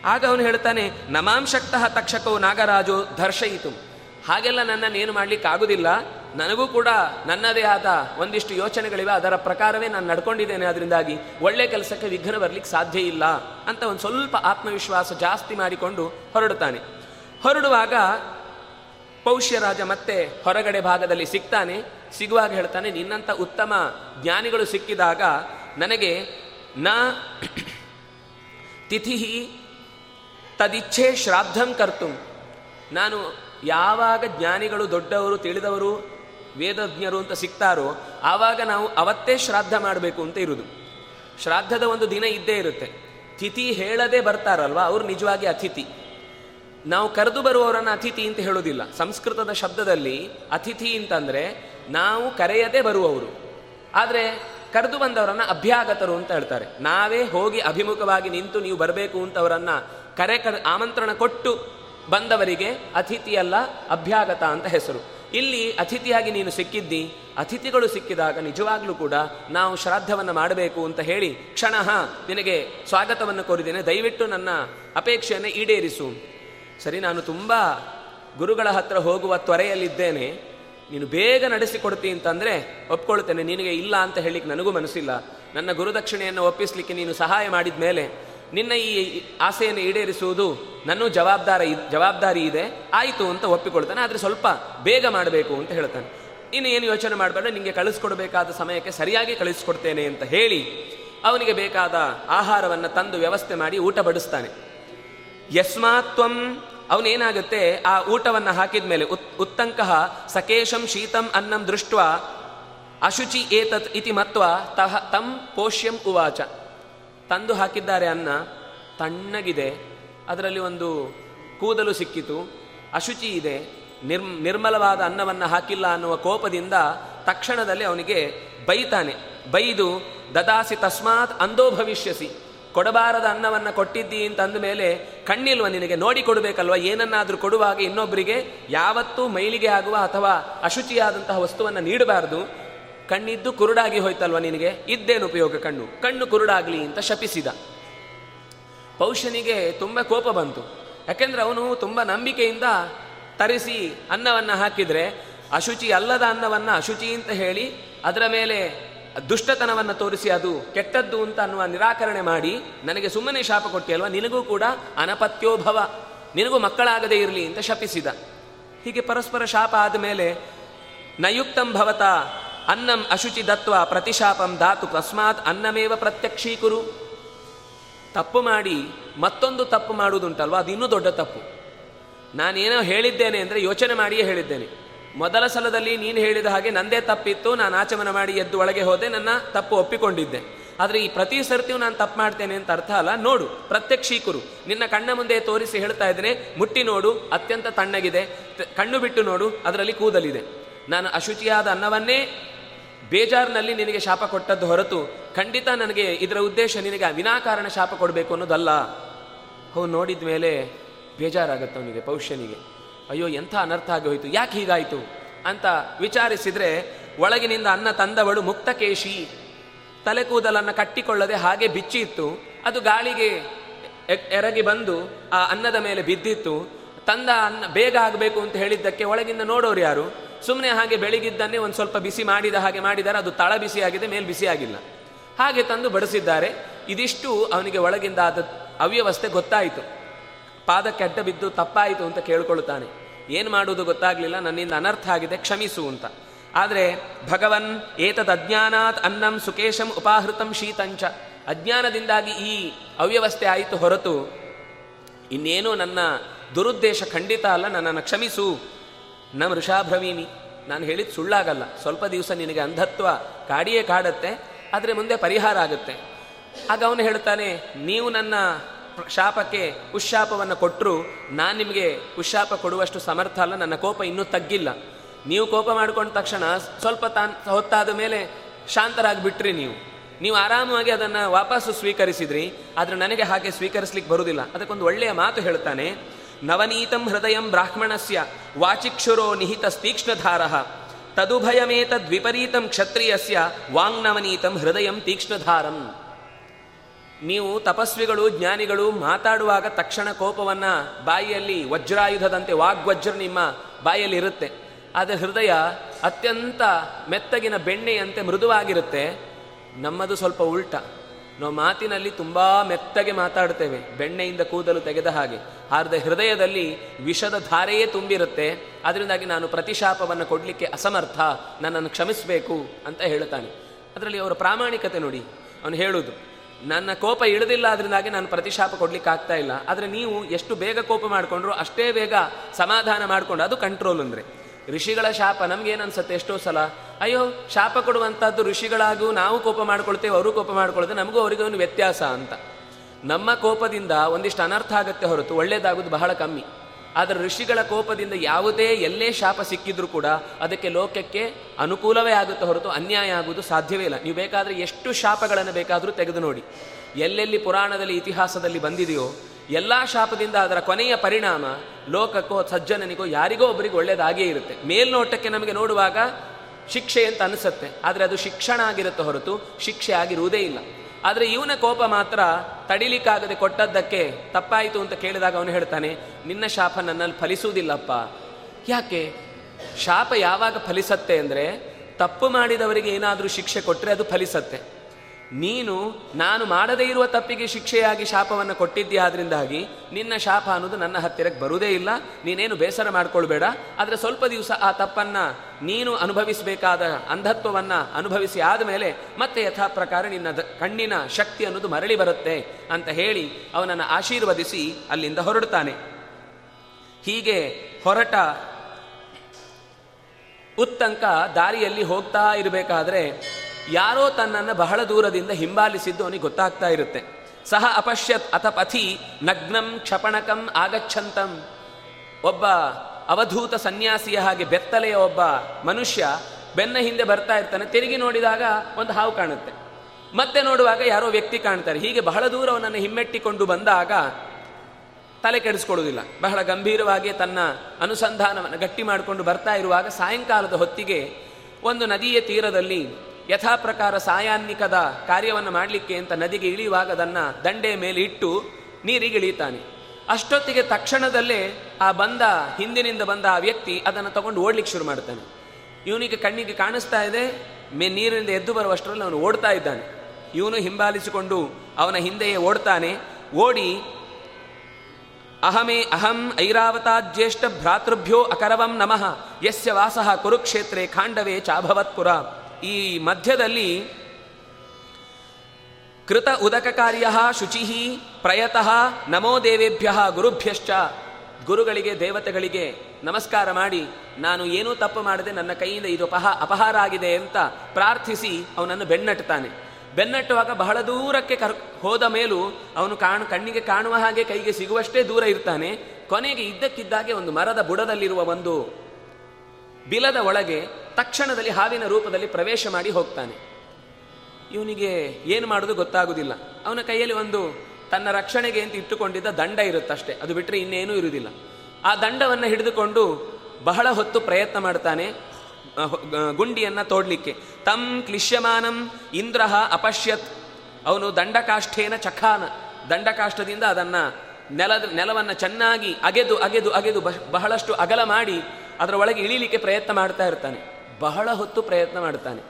ಆಗ ಅವನು ಹೇಳ್ತಾನೆ ನಮಾಂಶಕ್ತಃ ತಕ್ಷಕೋ ನಾಗರಾಜು ದರ್ಶಯಿತು. ಹಾಗೆಲ್ಲ ನನ್ನನ್ನು ಏನು ಮಾಡಲಿಕ್ಕೆ ಆಗುದಿಲ್ಲ. ನನಗೂ ಕೂಡ ನನ್ನದೇ ಆದ ಒಂದಿಷ್ಟು ಯೋಚನೆಗಳಿವೆ. ಅದರ ಪ್ರಕಾರವೇ ನಾನು ನಡ್ಕೊಂಡಿದ್ದೇನೆ. ಅದರಿಂದಾಗಿ ಒಳ್ಳೆ ಕೆಲಸಕ್ಕೆ ವಿಘ್ನ ಬರಲಿಕ್ಕೆ ಸಾಧ್ಯ ಇಲ್ಲ ಅಂತ ಒಂದು ಸ್ವಲ್ಪ ಆತ್ಮವಿಶ್ವಾಸ ಜಾಸ್ತಿ ಮಾಡಿಕೊಂಡು ಹೊರಡುತ್ತಾನೆ. ಹೊರಡುವಾಗ ಪೌಷ್ಯರಾಜ ಮತ್ತೆ ಹೊರಗಡೆ ಭಾಗದಲ್ಲಿ ಸಿಗ್ತಾನೆ. ಸಿಗುವಾಗ ಹೇಳ್ತಾನೆ, ನಿನ್ನಂಥ ಉತ್ತಮ ಜ್ಞಾನಿಗಳು ಸಿಕ್ಕಿದಾಗ ನನಗೆ ನ ತಿಥಿ ತದಿಚ್ಛೆ ಶ್ರಾದ್ದಂ ಕರ್ತು. ನಾನು ಯಾವಾಗ ಜ್ಞಾನಿಗಳು ದೊಡ್ಡವರು, ತಿಳಿದವರು, ವೇದಜ್ಞರು ಅಂತ ಸಿಗ್ತಾರೋ, ಆವಾಗ ನಾವು ಅವತ್ತೇ ಶ್ರಾದ್ದ ಮಾಡಬೇಕು ಅಂತ ಇರುವುದು ಶ್ರಾದ್ದದ ಒಂದು ದಿನ ಇದ್ದೇ ಇರುತ್ತೆ. ತಿಥಿ ಹೇಳದೆ ಬರ್ತಾರಲ್ವಾ? ಅವರು ನಿಜವಾಗಿ ಅತಿಥಿ. ನಾವು ಕರೆದು ಬರುವವರನ್ನು ಅತಿಥಿ ಅಂತ ಹೇಳೋದಿಲ್ಲ. ಸಂಸ್ಕೃತದ ಶಬ್ದದಲ್ಲಿ ಅತಿಥಿ ಅಂತಂದರೆ ನಾವು ಕರೆಯದೆ ಬರುವವರು. ಆದರೆ ಕರೆದು ಬಂದವರನ್ನು ಅಭ್ಯಾಗತರು ಅಂತ ಹೇಳ್ತಾರೆ. ನಾವೇ ಹೋಗಿ ಅಭಿಮುಖವಾಗಿ ನಿಂತು ನೀವು ಬರಬೇಕು ಅಂತ ಅವರನ್ನ ಕರೆ ಕರೆ, ಆಮಂತ್ರಣ ಕೊಟ್ಟು ಬಂದವರಿಗೆ ಅತಿಥಿಯಲ್ಲ ಅಭ್ಯಾಗತ ಅಂತ ಹೆಸರು. ಇಲ್ಲಿ ಅತಿಥಿಯಾಗಿ ನೀನು ಸಿಕ್ಕಿದ್ದಿ, ಅತಿಥಿಗಳು ಸಿಕ್ಕಿದಾಗ ನಿಜವಾಗ್ಲೂ ಕೂಡ ನಾವು ಶ್ರಾದ್ದವನ್ನು ಮಾಡಬೇಕು ಅಂತ ಹೇಳಿ ಕ್ಷಣ ನಿನಗೆ ಸ್ವಾಗತವನ್ನು ಕೋರಿದ್ದೇನೆ. ದಯವಿಟ್ಟು ನನ್ನ ಅಪೇಕ್ಷೆಯನ್ನು ಈಡೇರಿಸು. ಸರಿ, ನಾನು ತುಂಬ ಗುರುಗಳ ಹತ್ರ ಹೋಗುವ ತ್ವರೆಯಲ್ಲಿದ್ದೇನೆ. ನೀನು ಬೇಗ ನಡೆಸಿಕೊಡ್ತೀನಿ ಅಂತಂದರೆ ಒಪ್ಕೊಳ್ತೇನೆ. ನಿನಗೆ ಇಲ್ಲ ಅಂತ ಹೇಳಿಕ್ಕೆ ನನಗೂ ಮನಸ್ಸಿಲ್ಲ. ನನ್ನ ಗುರುದಕ್ಷಿಣೆಯನ್ನು ಒಪ್ಪಿಸಲಿಕ್ಕೆ ನೀನು ಸಹಾಯ ಮಾಡಿದ ಮೇಲೆ ನಿನ್ನ ಈ ಆಸೆಯನ್ನು ಈಡೇರಿಸುವುದು ನನ್ನ ಜವಾಬ್ದಾರ, ಜವಾಬ್ದಾರಿ ಇದೆ. ಆಯಿತು ಅಂತ ಒಪ್ಪಿಕೊಳ್ತಾನೆ. ಆದರೆ ಸ್ವಲ್ಪ ಬೇಗ ಮಾಡಬೇಕು ಅಂತ ಹೇಳ್ತಾನೆ. ಇನ್ನು ಏನು ಯೋಚನೆ ಮಾಡಬೇಡ. ನಿಮಗೆ ಕಳಿಸ್ಕೊಡ್ಬೇಕಾದ ಸಮಯಕ್ಕೆ ಸರಿಯಾಗಿ ಕಳಿಸ್ಕೊಡ್ತೇನೆ ಅಂತ ಹೇಳಿ ಅವನಿಗೆ ಬೇಕಾದ ಆಹಾರವನ್ನು ತಂದು ವ್ಯವಸ್ಥೆ ಮಾಡಿ ಊಟ ಬಡಿಸ್ತಾನೆ. ಯಸ್ಮಾತ್ವಂ ಅವನೇನಾಗುತ್ತೆ? ಆ ಊಟವನ್ನು ಹಾಕಿದ ಮೇಲೆ ಉತ್, ಉತ್ತಂಕಃ ಸಕೇಶಂ ಶೀತಂ ಅನ್ನಂ ದೃಷ್ಟ ಅಶುಚಿ ಏತತ್ ಇತಿ ಮತ್ವ ತಹ, ತಂ ಪೋಷ್ಯಂ ಉವಾಚ. ತಂದು ಹಾಕಿದ್ದಾರೆ ಅನ್ನ ತಣ್ಣಗಿದೆ. ಅದರಲ್ಲಿ ಒಂದು ಕೂದಲು ಸಿಕ್ಕಿತು. ಅಶುಚಿ ಇದೆ. ನಿರ್ಮ್ ನಿರ್ಮಲವಾದ ಅನ್ನವನ್ನು ಹಾಕಿಲ್ಲ ಅನ್ನುವ ಕೋಪದಿಂದ ತಕ್ಷಣದಲ್ಲಿ ಅವನಿಗೆ ಬೈತಾನೆ. ಬೈದು, ದದಾಸಿ ತಸ್ಮಾತ್ ಅಂದೋ ಭವಿಷ್ಯಸಿ. ಕೊಡಬಾರದ ಅನ್ನವನ್ನು ಕೊಟ್ಟಿದ್ದಿ ಅಂತ ಅಂದ ಮೇಲೆ ಕಣ್ಣಿಲ್ವ ನಿನಗೆ ನೋಡಿ ಕೊಡಬೇಕಲ್ವ? ಏನನ್ನಾದರೂ ಕೊಡುವಾಗ ಇನ್ನೊಬ್ಬರಿಗೆ ಯಾವತ್ತೂ ಮೈಲಿಗೆ ಆಗುವ ಅಥವಾ ಅಶುಚಿಯಾದಂತಹ ವಸ್ತುವನ್ನು ನೀಡಬಾರದು. ಕಣ್ಣಿದ್ದು ಕುರುಡಾಗಿ ಹೋಯ್ತಲ್ವ ನಿನಗೆ? ಇದ್ದೇನು ಉಪಯೋಗ ಕಣ್ಣು? ಕಣ್ಣು ಕುರುಡಾಗ್ಲಿ ಅಂತ ಶಪಿಸಿದ. ಪೌಷನಿಗೆ ತುಂಬ ಕೋಪ ಬಂತು. ಯಾಕೆಂದ್ರೆ ಅವನು ತುಂಬ ನಂಬಿಕೆಯಿಂದ ತರಿಸಿ ಅನ್ನವನ್ನು ಹಾಕಿದ್ರೆ, ಅಶುಚಿ ಅಲ್ಲದ ಅನ್ನವನ್ನು ಅಶುಚಿ ಅಂತ ಹೇಳಿ ಅದರ ಮೇಲೆ ದುಷ್ಟತನವನ್ನು ತೋರಿಸಿ ಅದು ಕೆಟ್ಟದ್ದು ಅಂತ ಅನ್ನುವ ನಿರಾಕರಣೆ ಮಾಡಿ, ನನಗೆ ಸುಮ್ಮನೆ ಶಾಪ ಕೊಟ್ಟಿಯಲ್ವ? ನಿನಗೂ ಕೂಡ ಅನಪತ್ಯೋಭವ. ನಿನಗೂ ಮಕ್ಕಳಾಗದೇ ಇರಲಿ ಅಂತ ಶಪಿಸಿದ. ಹೀಗೆ ಪರಸ್ಪರ ಶಾಪ ಆದ ಮೇಲೆ ನಯುಕ್ತಂ ಭವತ ಅನ್ನಂ ಅಶುಚಿ ದತ್ವ ಪ್ರತಿಶಾಪಂ ದಾತು ತಸ್ಮಾತ್ ಅನ್ನಮೇವ ಪ್ರತ್ಯಕ್ಷೀಕುರು. ತಪ್ಪು ಮಾಡಿ ಮತ್ತೊಂದು ತಪ್ಪು ಮಾಡುವುದುಂಟಲ್ವಾ? ಅದು ಇನ್ನೂ ದೊಡ್ಡ ತಪ್ಪು. ನಾನೇನೋ ಹೇಳಿದ್ದೇನೆ ಅಂದರೆ ಯೋಚನೆ ಮಾಡಿಯೇ ಹೇಳಿದ್ದೇನೆ. ಮೊದಲ ಸಲದಲ್ಲಿ ನೀನು ಹೇಳಿದ ಹಾಗೆ ನಂದೇ ತಪ್ಪಿತ್ತು, ನಾನು ಆಚಮನ ಮಾಡಿ ಎದ್ದು ಒಳಗೆ ಹೋದೆ, ನನ್ನ ತಪ್ಪು ಒಪ್ಪಿಕೊಂಡಿದ್ದೆ. ಆದರೆ ಈ ಪ್ರತಿ ಸರ್ತಿಯೂ ನಾನು ತಪ್ಪು ಮಾಡ್ತೇನೆ ಅಂತ ಅರ್ಥ ಅಲ್ಲ? ನೋಡು, ಪ್ರತ್ಯಕ್ಷೀಕರು. ನಿನ್ನ ಕಣ್ಣ ಮುಂದೆ ತೋರಿಸಿ ಹೇಳ್ತಾ ಇದ್ದೇನೆ, ಮುಟ್ಟಿ ನೋಡು, ಅತ್ಯಂತ ತಣ್ಣಗಿದೆ. ಕಣ್ಣು ಬಿಟ್ಟು ನೋಡು, ಅದರಲ್ಲಿ ಕೂದಲಿದೆ. ನಾನು ಅಶುಚಿಯಾದ ಅನ್ನವನ್ನೇ ಬೇಜಾರಿನಲ್ಲಿ ನಿನಗೆ ಶಾಪ ಕೊಟ್ಟದ್ದು ಹೊರತು ಖಂಡಿತ ನನಗೆ ಇದರ ಉದ್ದೇಶ ನಿನಗೆ ವಿನಾಕಾರಣ ಶಾಪ ಕೊಡಬೇಕು ಅನ್ನೋದಲ್ಲ. ಅವನು ನೋಡಿದ ಮೇಲೆ ಬೇಜಾರಾಗತ್ತೆ ಅವನಿಗೆ, ಪೌಷ್ಯನಿಗೆ. ಅಯ್ಯೋ, ಎಂಥ ಅನರ್ಥ ಆಗಿ ಯಾಕೆ ಹೀಗಾಯಿತು ಅಂತ ವಿಚಾರಿಸಿದರೆ ಒಳಗಿನಿಂದ ಅನ್ನ ತಂದವಳು ಮುಕ್ತಕೇಶಿ. ತಲೆ ಕೂದಲನ್ನು ಕಟ್ಟಿಕೊಳ್ಳದೆ ಹಾಗೆ ಬಿಚ್ಚಿ ಇತ್ತು. ಅದು ಗಾಳಿಗೆ ಎರಗಿ ಬಂದು ಆ ಅನ್ನದ ಮೇಲೆ ಬಿದ್ದಿತ್ತು. ತಂದ ಅನ್ನ ಬೇಗ ಆಗಬೇಕು ಅಂತ ಹೇಳಿದ್ದಕ್ಕೆ ಒಳಗಿಂದ ನೋಡೋರು ಯಾರು? ಸುಮ್ಮನೆ ಹಾಗೆ ಬೆಳಿಗಿದ್ದನ್ನೇ ಒಂದು ಸ್ವಲ್ಪ ಬಿಸಿ ಮಾಡಿದ ಹಾಗೆ ಮಾಡಿದರೆ, ಅದು ತಳ ಬಿಸಿ ಆಗಿದೆ, ಮೇಲ್ ಬಿಸಿ ಆಗಿಲ್ಲ. ಹಾಗೆ ತಂದು ಬಡಿಸಿದ್ದಾರೆ. ಇದಿಷ್ಟು ಅವನಿಗೆ ಒಳಗಿಂದ ಆದ ಅವ್ಯವಸ್ಥೆ ಗೊತ್ತಾಯಿತು. ಪಾದಕ್ಕೆ ಅಡ್ಡ ಬಿದ್ದು ತಪ್ಪಾಯಿತು ಅಂತ ಕೇಳ್ಕೊಳ್ತಾನೆ. ಏನು ಮಾಡುವುದು ಗೊತ್ತಾಗ್ಲಿಲ್ಲ, ನನ್ನಿಂದ ಅನರ್ಥ ಆಗಿದೆ, ಕ್ಷಮಿಸು ಅಂತ. ಆದರೆ, ಭಗವನ್ ಏತದ್ ಅಜ್ಞಾನಾತ್ ಅನ್ನಂ ಸುಕೇಶಂ ಉಪಾಹೃತಂ ಶೀತಂಚ. ಅಜ್ಞಾನದಿಂದಾಗಿ ಈ ಅವ್ಯವಸ್ಥೆ ಆಯಿತು ಹೊರತು, ಇನ್ನೇನು ನನ್ನ ದುರುದ್ದೇಶ ಖಂಡಿತ ಅಲ್ಲ, ನನ್ನನ್ನು ಕ್ಷಮಿಸು. ನ ಮೃಷಾಭ್ರವೀಮಿ ನಾನು ಹೇಳಿದ ಸುಳ್ಳಾಗಲ್ಲ. ಸ್ವಲ್ಪ ದಿವಸ ನಿನಗೆ ಅಂಧತ್ವ ಕಾಡಿಯೇ ಕಾಡತ್ತೆ, ಆದರೆ ಮುಂದೆ ಪರಿಹಾರ ಆಗುತ್ತೆ. ಆಗ ಅವನು ಹೇಳ್ತಾನೆ, ನೀವು ನನ್ನ ಶಾಪಕ್ಕೆ ಉಶಾಪವನ್ನು ಕೊಟ್ಟರು ನಾನು ನಿಮಗೆ ಉಶಾಪ ಕೊಡುವಷ್ಟು ಸಮರ್ಥ ಅಲ್ಲ, ನನ್ನ ಕೋಪ ಇನ್ನೂ ತಗ್ಗಿಲ್ಲ. ನೀವು ಕೋಪ ಮಾಡಿಕೊಂಡ ತಕ್ಷಣ ಸ್ವಲ್ಪ ತಾನ್ ಹೊತ್ತಾದ ಮೇಲೆ ಶಾಂತರಾಗಿಬಿಟ್ರಿ ನೀವು. ನೀವು ಆರಾಮವಾಗಿ ಅದನ್ನು ವಾಪಸ್ಸು ಸ್ವೀಕರಿಸಿದ್ರಿ, ಆದರೆ ನನಗೆ ಹಾಗೆ ಸ್ವೀಕರಿಸ್ಲಿಕ್ಕೆ ಬರುವುದಿಲ್ಲ ಅದಕ್ಕೊಂದು ಒಳ್ಳೆಯ ಮಾತು ಹೇಳ್ತಾನೆ ನವನೀತಂ ಹೃದಯಂ ಬ್ರಾಹ್ಮಣಸ್ಯ ವಾಚಿಕ್ಷುರೋ ನಿಹಿತ ತೀಕ್ಷ್ಣಧಾರ. ತದುಭಯಮೇತದ್ವಿಪರೀತಂ ಕ್ಷತ್ರಿಯಸ್ಯ ವಾಂಗ್ನವನೀತಂ ಹೃದಯಂ ತೀಕ್ಷ್ಣಧಾರಂ. ನೀವು ತಪಸ್ವಿಗಳು, ಜ್ಞಾನಿಗಳು ಮಾತಾಡುವಾಗ ತಕ್ಷಣ ಕೋಪವನ್ನು ಬಾಯಿಯಲ್ಲಿ ವಜ್ರಾಯುಧದಂತೆ ವಾಗ್ವಜ್ರ ನಿಮ್ಮ ಬಾಯಲ್ಲಿ ಇರುತ್ತೆ ಆದರೆ ಹೃದಯ ಅತ್ಯಂತ ಮೆತ್ತಗಿನ ಬೆಣ್ಣೆಯಂತೆ ಮೃದುವಾಗಿರುತ್ತೆ. ನಮ್ಮದು ಸ್ವಲ್ಪ ಉಲ್ಟ. ನಾವು ಮಾತಿನಲ್ಲಿ ತುಂಬ ಮೆತ್ತಗೆ ಮಾತಾಡ್ತೇವೆ, ಬೆಣ್ಣೆಯಿಂದ ಕೂದಲು ತೆಗೆದ ಹಾಗೆ. ಆದರೆ ಹೃದಯದಲ್ಲಿ ವಿಷದ ಧಾರೆಯೇ ತುಂಬಿರುತ್ತೆ, ಅದರಿಂದಾಗಿ ನಾನು ಪ್ರತಿಶಾಪವನ್ನು ಕೊಡಲಿಕ್ಕೆ ಅಸಮರ್ಥ, ನನ್ನನ್ನು ಕ್ಷಮಿಸಬೇಕು ಅಂತ ಹೇಳುತ್ತಾನೆ. ಅದರಲ್ಲಿ ಅವರ ಪ್ರಾಮಾಣಿಕತೆ ನೋಡಿ, ಅವನು ಹೇಳುವುದು ನನ್ನ ಕೋಪ ಇಳಿದಿಲ್ಲ, ಅದರಿಂದಾಗಿ ನಾನು ಪ್ರತಿಶಾಪ ಕೊಡ್ಲಿಕ್ಕೆ ಆಗ್ತಾ ಇಲ್ಲ. ಆದರೆ ನೀವು ಎಷ್ಟು ಬೇಗ ಕೋಪ ಮಾಡಿಕೊಂಡ್ರು ಅಷ್ಟೇ ಬೇಗ ಸಮಾಧಾನ ಮಾಡಿಕೊಂಡು, ಅದು ಕಂಟ್ರೋಲ್ ಅಂದ್ರೆ. ಋಷಿಗಳ ಶಾಪ ನಮಗೇನು ಅನ್ಸುತ್ತೆ ಎಷ್ಟೋ ಸಲ? ಅಯ್ಯೋ, ಶಾಪ ಕೊಡುವಂಥದ್ದು ಋಷಿಗಳಾಗೂ ನಾವು ಕೋಪ ಮಾಡ್ಕೊಳ್ತೇವೆ, ಅವರು ಕೋಪ ಮಾಡ್ಕೊಳ್ತೇವೆ, ನಮಗೂ ಅವರಿಗೆ ಒಂದು ವ್ಯತ್ಯಾಸ ಅಂತ. ನಮ್ಮ ಕೋಪದಿಂದ ಒಂದಿಷ್ಟು ಅನರ್ಥ ಆಗುತ್ತೆ ಹೊರತು ಒಳ್ಳೇದಾಗೋದು ಬಹಳ ಕಮ್ಮಿ. ಆದರೆ ಋಷಿಗಳ ಕೋಪದಿಂದ ಯಾವುದೇ ಎಲ್ಲೇ ಶಾಪ ಸಿಕ್ಕಿದ್ರೂ ಕೂಡ ಅದಕ್ಕೆ ಲೋಕಕ್ಕೆ ಅನುಕೂಲವೇ ಆಗುತ್ತೆ ಹೊರತು ಅನ್ಯಾಯ ಆಗುವುದು ಸಾಧ್ಯವೇ ಇಲ್ಲ. ನೀವು ಬೇಕಾದರೆ ಎಷ್ಟು ಶಾಪಗಳನ್ನು ಬೇಕಾದರೂ ತೆಗೆದು ನೋಡಿ. ಎಲ್ಲೆಲ್ಲಿ ಪುರಾಣದಲ್ಲಿ ಇತಿಹಾಸದಲ್ಲಿ ಬಂದಿದೆಯೋ ಎಲ್ಲ ಶಾಪದಿಂದ ಅದರ ಕೊನೆಯ ಪರಿಣಾಮ ಲೋಕಕ್ಕೋ ಸಜ್ಜನನಿಗೋ ಯಾರಿಗೋ ಒಬ್ಬರಿಗೆ ಒಳ್ಳೆಯದಾಗೇ ಇರುತ್ತೆ. ಮೇಲ್ನೋಟಕ್ಕೆ ನಮಗೆ ನೋಡುವಾಗ ಶಿಕ್ಷೆ ಅಂತ ಅನಿಸುತ್ತೆ. ಆದರೆ ಅದು ಶಿಕ್ಷಣ ಆಗಿರುತ್ತೆ ಹೊರತು ಶಿಕ್ಷೆ ಆಗಿರುವುದೇ ಇಲ್ಲ. ಆದರೆ ಇವನ ಕೋಪ ಮಾತ್ರ ತಡಿಲಿಕ್ಕಾಗದೆ ಕೊಟ್ಟದ್ದಕ್ಕೆ ತಪ್ಪಾಯಿತು ಅಂತ ಕೇಳಿದಾಗ ಅವನು ಹೇಳ್ತಾನೆ, ನಿನ್ನ ಶಾಪ ನನ್ನಲ್ಲಿ ಫಲಿಸುವುದಿಲ್ಲಪ್ಪ. ಯಾಕೆ? ಶಾಪ ಯಾವಾಗ ಫಲಿಸತ್ತೆ ಅಂದರೆ ತಪ್ಪು ಮಾಡಿದವರಿಗೆ ಏನಾದರೂ ಶಿಕ್ಷೆ ಕೊಟ್ಟರೆ ಅದು ಫಲಿಸತ್ತೆ. ನೀನು, ನಾನು ಮಾಡದೇ ಇರುವ ತಪ್ಪಿಗೆ ಶಿಕ್ಷೆಯಾಗಿ ಶಾಪವನ್ನು ಕೊಟ್ಟಿದ್ದೀಯ ಆದ್ರಿಂದಾಗಿ ನಿನ್ನ ಶಾಪ ಅನ್ನೋದು ನನ್ನ ಹತ್ತಿರಕ್ಕೆ ಬರುವುದೇ ಇಲ್ಲ. ನೀನೇನು ಬೇಸರ ಮಾಡ್ಕೊಳ್ಬೇಡ. ಆದರೆ ಸ್ವಲ್ಪ ದಿವಸ ಆ ತಪ್ಪನ್ನ ನೀನು ಅನುಭವಿಸಬೇಕಾದ ಅಂಧತ್ವವನ್ನ ಅನುಭವಿಸಿ ಆದಮೇಲೆ ಮತ್ತೆ ಯಥಾ ಪ್ರಕಾರ ನಿನ್ನ ಕಣ್ಣಿನ ಶಕ್ತಿ ಅನ್ನೋದು ಮರಳಿ ಬರುತ್ತೆ ಅಂತ ಹೇಳಿ ಅವನನ್ನು ಆಶೀರ್ವದಿಸಿ ಅಲ್ಲಿಂದ ಹೊರಡ್ತಾನೆ ಹೀಗೆ ಹೊರಟ ಉತ್ತಂಕ ದಾರಿಯಲ್ಲಿ ಹೋಗ್ತಾ ಇರಬೇಕಾದ್ರೆ ಯಾರೋ ತನ್ನನ್ನು ಬಹಳ ದೂರದಿಂದ ಹಿಂಬಾಲಿಸಿದ್ದು ಅವನಿಗೆ ಗೊತ್ತಾಗ್ತಾ ಇರುತ್ತೆ. ಸಹ ಅಪಶ್ಯತ್ ಅಥ ಪಥಿ ನಗ್ನಂ ಕ್ಷಪಣಕಂ ಆಗಚ್ಛಂತಂ. ಒಬ್ಬ ಅವಧೂತ ಸನ್ಯಾಸಿಯ ಹಾಗೆ ಬೆತ್ತಲೆಯ ಒಬ್ಬ ಮನುಷ್ಯ ಬೆನ್ನ ಹಿಂದೆ ಬರ್ತಾ ಇರ್ತಾನೆ, ತಿರುಗಿ ನೋಡಿದಾಗ ಒಂದು ಹಾವು ಕಾಣುತ್ತೆ. ಮತ್ತೆ ನೋಡುವಾಗ ಯಾರೋ ವ್ಯಕ್ತಿ ಕಾಣ್ತಾರೆ. ಹೀಗೆ ಬಹಳ ದೂರ ಅವನನ್ನು ಹಿಮ್ಮೆಟ್ಟಿಕೊಂಡು ಬಂದಾಗ ತಲೆ ಕೆಡಿಸ್ಕೊಳ್ಳುವುದಿಲ್ಲ. ಬಹಳ ಗಂಭೀರವಾಗಿ ತನ್ನ ಅನುಸಂಧಾನವನ್ನು ಗಟ್ಟಿ ಮಾಡಿಕೊಂಡು ಬರ್ತಾ ಇರುವಾಗ ಸಾಯಂಕಾಲದ ಹೊತ್ತಿಗೆ ಒಂದು ನದಿಯ ತೀರದಲ್ಲಿ ಯಥಾ ಪ್ರಕಾರ ಸಾಯಾನ್ನಿಕದ ಕಾರ್ಯವನ್ನು ಮಾಡಲಿಕ್ಕೆ ಅಂತ ನದಿಗೆ ಇಳಿಯುವಾಗ ಅದನ್ನು ದಂಡೆ ಮೇಲೆ ಇಟ್ಟು ನೀರಿಗೆ ಇಳಿತಾನೆ ಅಷ್ಟೊತ್ತಿಗೆ ತಕ್ಷಣದಲ್ಲೇ ಆ ಬಂದ, ಹಿಂದಿನಿಂದ ಬಂದ ಆ ವ್ಯಕ್ತಿ ಅದನ್ನು ತಗೊಂಡು ಓಡ್ಲಿಕ್ಕೆ ಶುರು ಮಾಡ್ತಾನೆ ಇವನಿಗೆ ಕಣ್ಣಿಗೆ ಕಾಣಿಸ್ತಾ ಇದೆ, ಮೇ ನೀರಿನಿಂದ ಎದ್ದು ಬರುವಷ್ಟರಲ್ಲಿ ಅವನು ಓಡ್ತಾ ಇದ್ದಾನೆ. ಇವನು ಹಿಂಬಾಲಿಸಿಕೊಂಡು ಅವನ ಹಿಂದೆಯೇ ಓಡ್ತಾನೆ. ಓಡಿ, ಅಹಮೇ ಅಹಂ ಐರಾವತಾಜ್ಯೇಷ್ಠ ಭ್ರಾತೃಭ್ಯೋ ಅಕರವಂ ನಮಃ, ಯಸ್ಯ ವಾಸಃ ಕುರುಕ್ಷೇತ್ರೇ ಖಾಂಡವೇ ಚಾಭವತ್ಪುರ. ಈ ಮಧ್ಯದಲ್ಲಿ ಕೃತ ಉದಕ ಕಾರ್ಯ ಶುಚಿ ಪ್ರಯತಃ ನಮೋ ದೇವೇಭ್ಯ ಗುರುಭ್ಯಶ್ಚ. ಗುರುಗಳಿಗೆ, ದೇವತೆಗಳಿಗೆ ನಮಸ್ಕಾರ ಮಾಡಿ, ನಾನು ಏನೂ ತಪ್ಪು ಮಾಡದೆ ನನ್ನ ಕೈಯಿಂದ ಇದು ಅಪಹ, ಅಪಹಾರ ಆಗಿದೆ ಅಂತ ಪ್ರಾರ್ಥಿಸಿ ಅವನನ್ನು ಬೆನ್ನಟ್ಟುತ್ತಾನೆ. ಬೆನ್ನಟ್ಟುವಾಗ ಬಹಳ ದೂರಕ್ಕೆ ಕರ್, ಹೋದ ಮೇಲೂ ಅವನು ಕಾಣ್, ಕಣ್ಣಿಗೆ ಕಾಣುವ ಹಾಗೆ ಕೈಗೆ ಸಿಗುವಷ್ಟೇ ದೂರ ಇರ್ತಾನೆ. ಕೊನೆಗೆ ಇದ್ದಕ್ಕಿದ್ದಾಗೆ ಒಂದು ಮರದ ಬುಡದಲ್ಲಿರುವ ಒಂದು ಬಿಲದ ಒಳಗೆ ತಕ್ಷಣದಲ್ಲಿ ಹಾವಿನ ರೂಪದಲ್ಲಿ ಪ್ರವೇಶ ಮಾಡಿ ಹೋಗ್ತಾನೆ. ಇವನಿಗೆ ಏನು ಮಾಡೋದು ಗೊತ್ತಾಗುವುದಿಲ್ಲ ಅವನ ಕೈಯಲ್ಲಿ ಒಂದು ತನ್ನ ರಕ್ಷಣೆಗೆ ಅಂತ ಇಟ್ಟುಕೊಂಡಿದ್ದ ದಂಡ ಇರುತ್ತಷ್ಟೇ. ಅದು ಬಿಟ್ಟರೆ ಇನ್ನೇನೂ ಇರುವುದಿಲ್ಲ. ಆ ದಂಡವನ್ನು ಹಿಡಿದುಕೊಂಡು ಬಹಳ ಹೊತ್ತು ಪ್ರಯತ್ನ ಮಾಡ್ತಾನೆ ಗುಂಡಿಯನ್ನು ತೋಡ್ಲಿಕ್ಕೆ. ತಂ ಕ್ಲಿಶ್ಯಮಾನಂ ಇಂದ್ರ ಅಪಶ್ಯತ್. ಅವನು ದಂಡಕಾಷ್ಠೇನ ಚಖಾನ. ದಂಡಕಾಷ್ಠದಿಂದ ಅದನ್ನ ನೆಲದ, ನೆಲವನ್ನು ಚೆನ್ನಾಗಿ ಅಗೆದು ಅಗೆದು ಅಗೆದು ಬಹಳಷ್ಟು ಅಗಲ ಮಾಡಿ ಅದರ ಒಳಗೆ ಇಳಿಲಿಕ್ಕೆ ಪ್ರಯತ್ನ ಮಾಡ್ತಾ ಇರ್ತಾನೆ. ಬಹಳ ಹೊತ್ತು ಪ್ರಯತ್ನ ಮಾಡ್ತಾನೆ.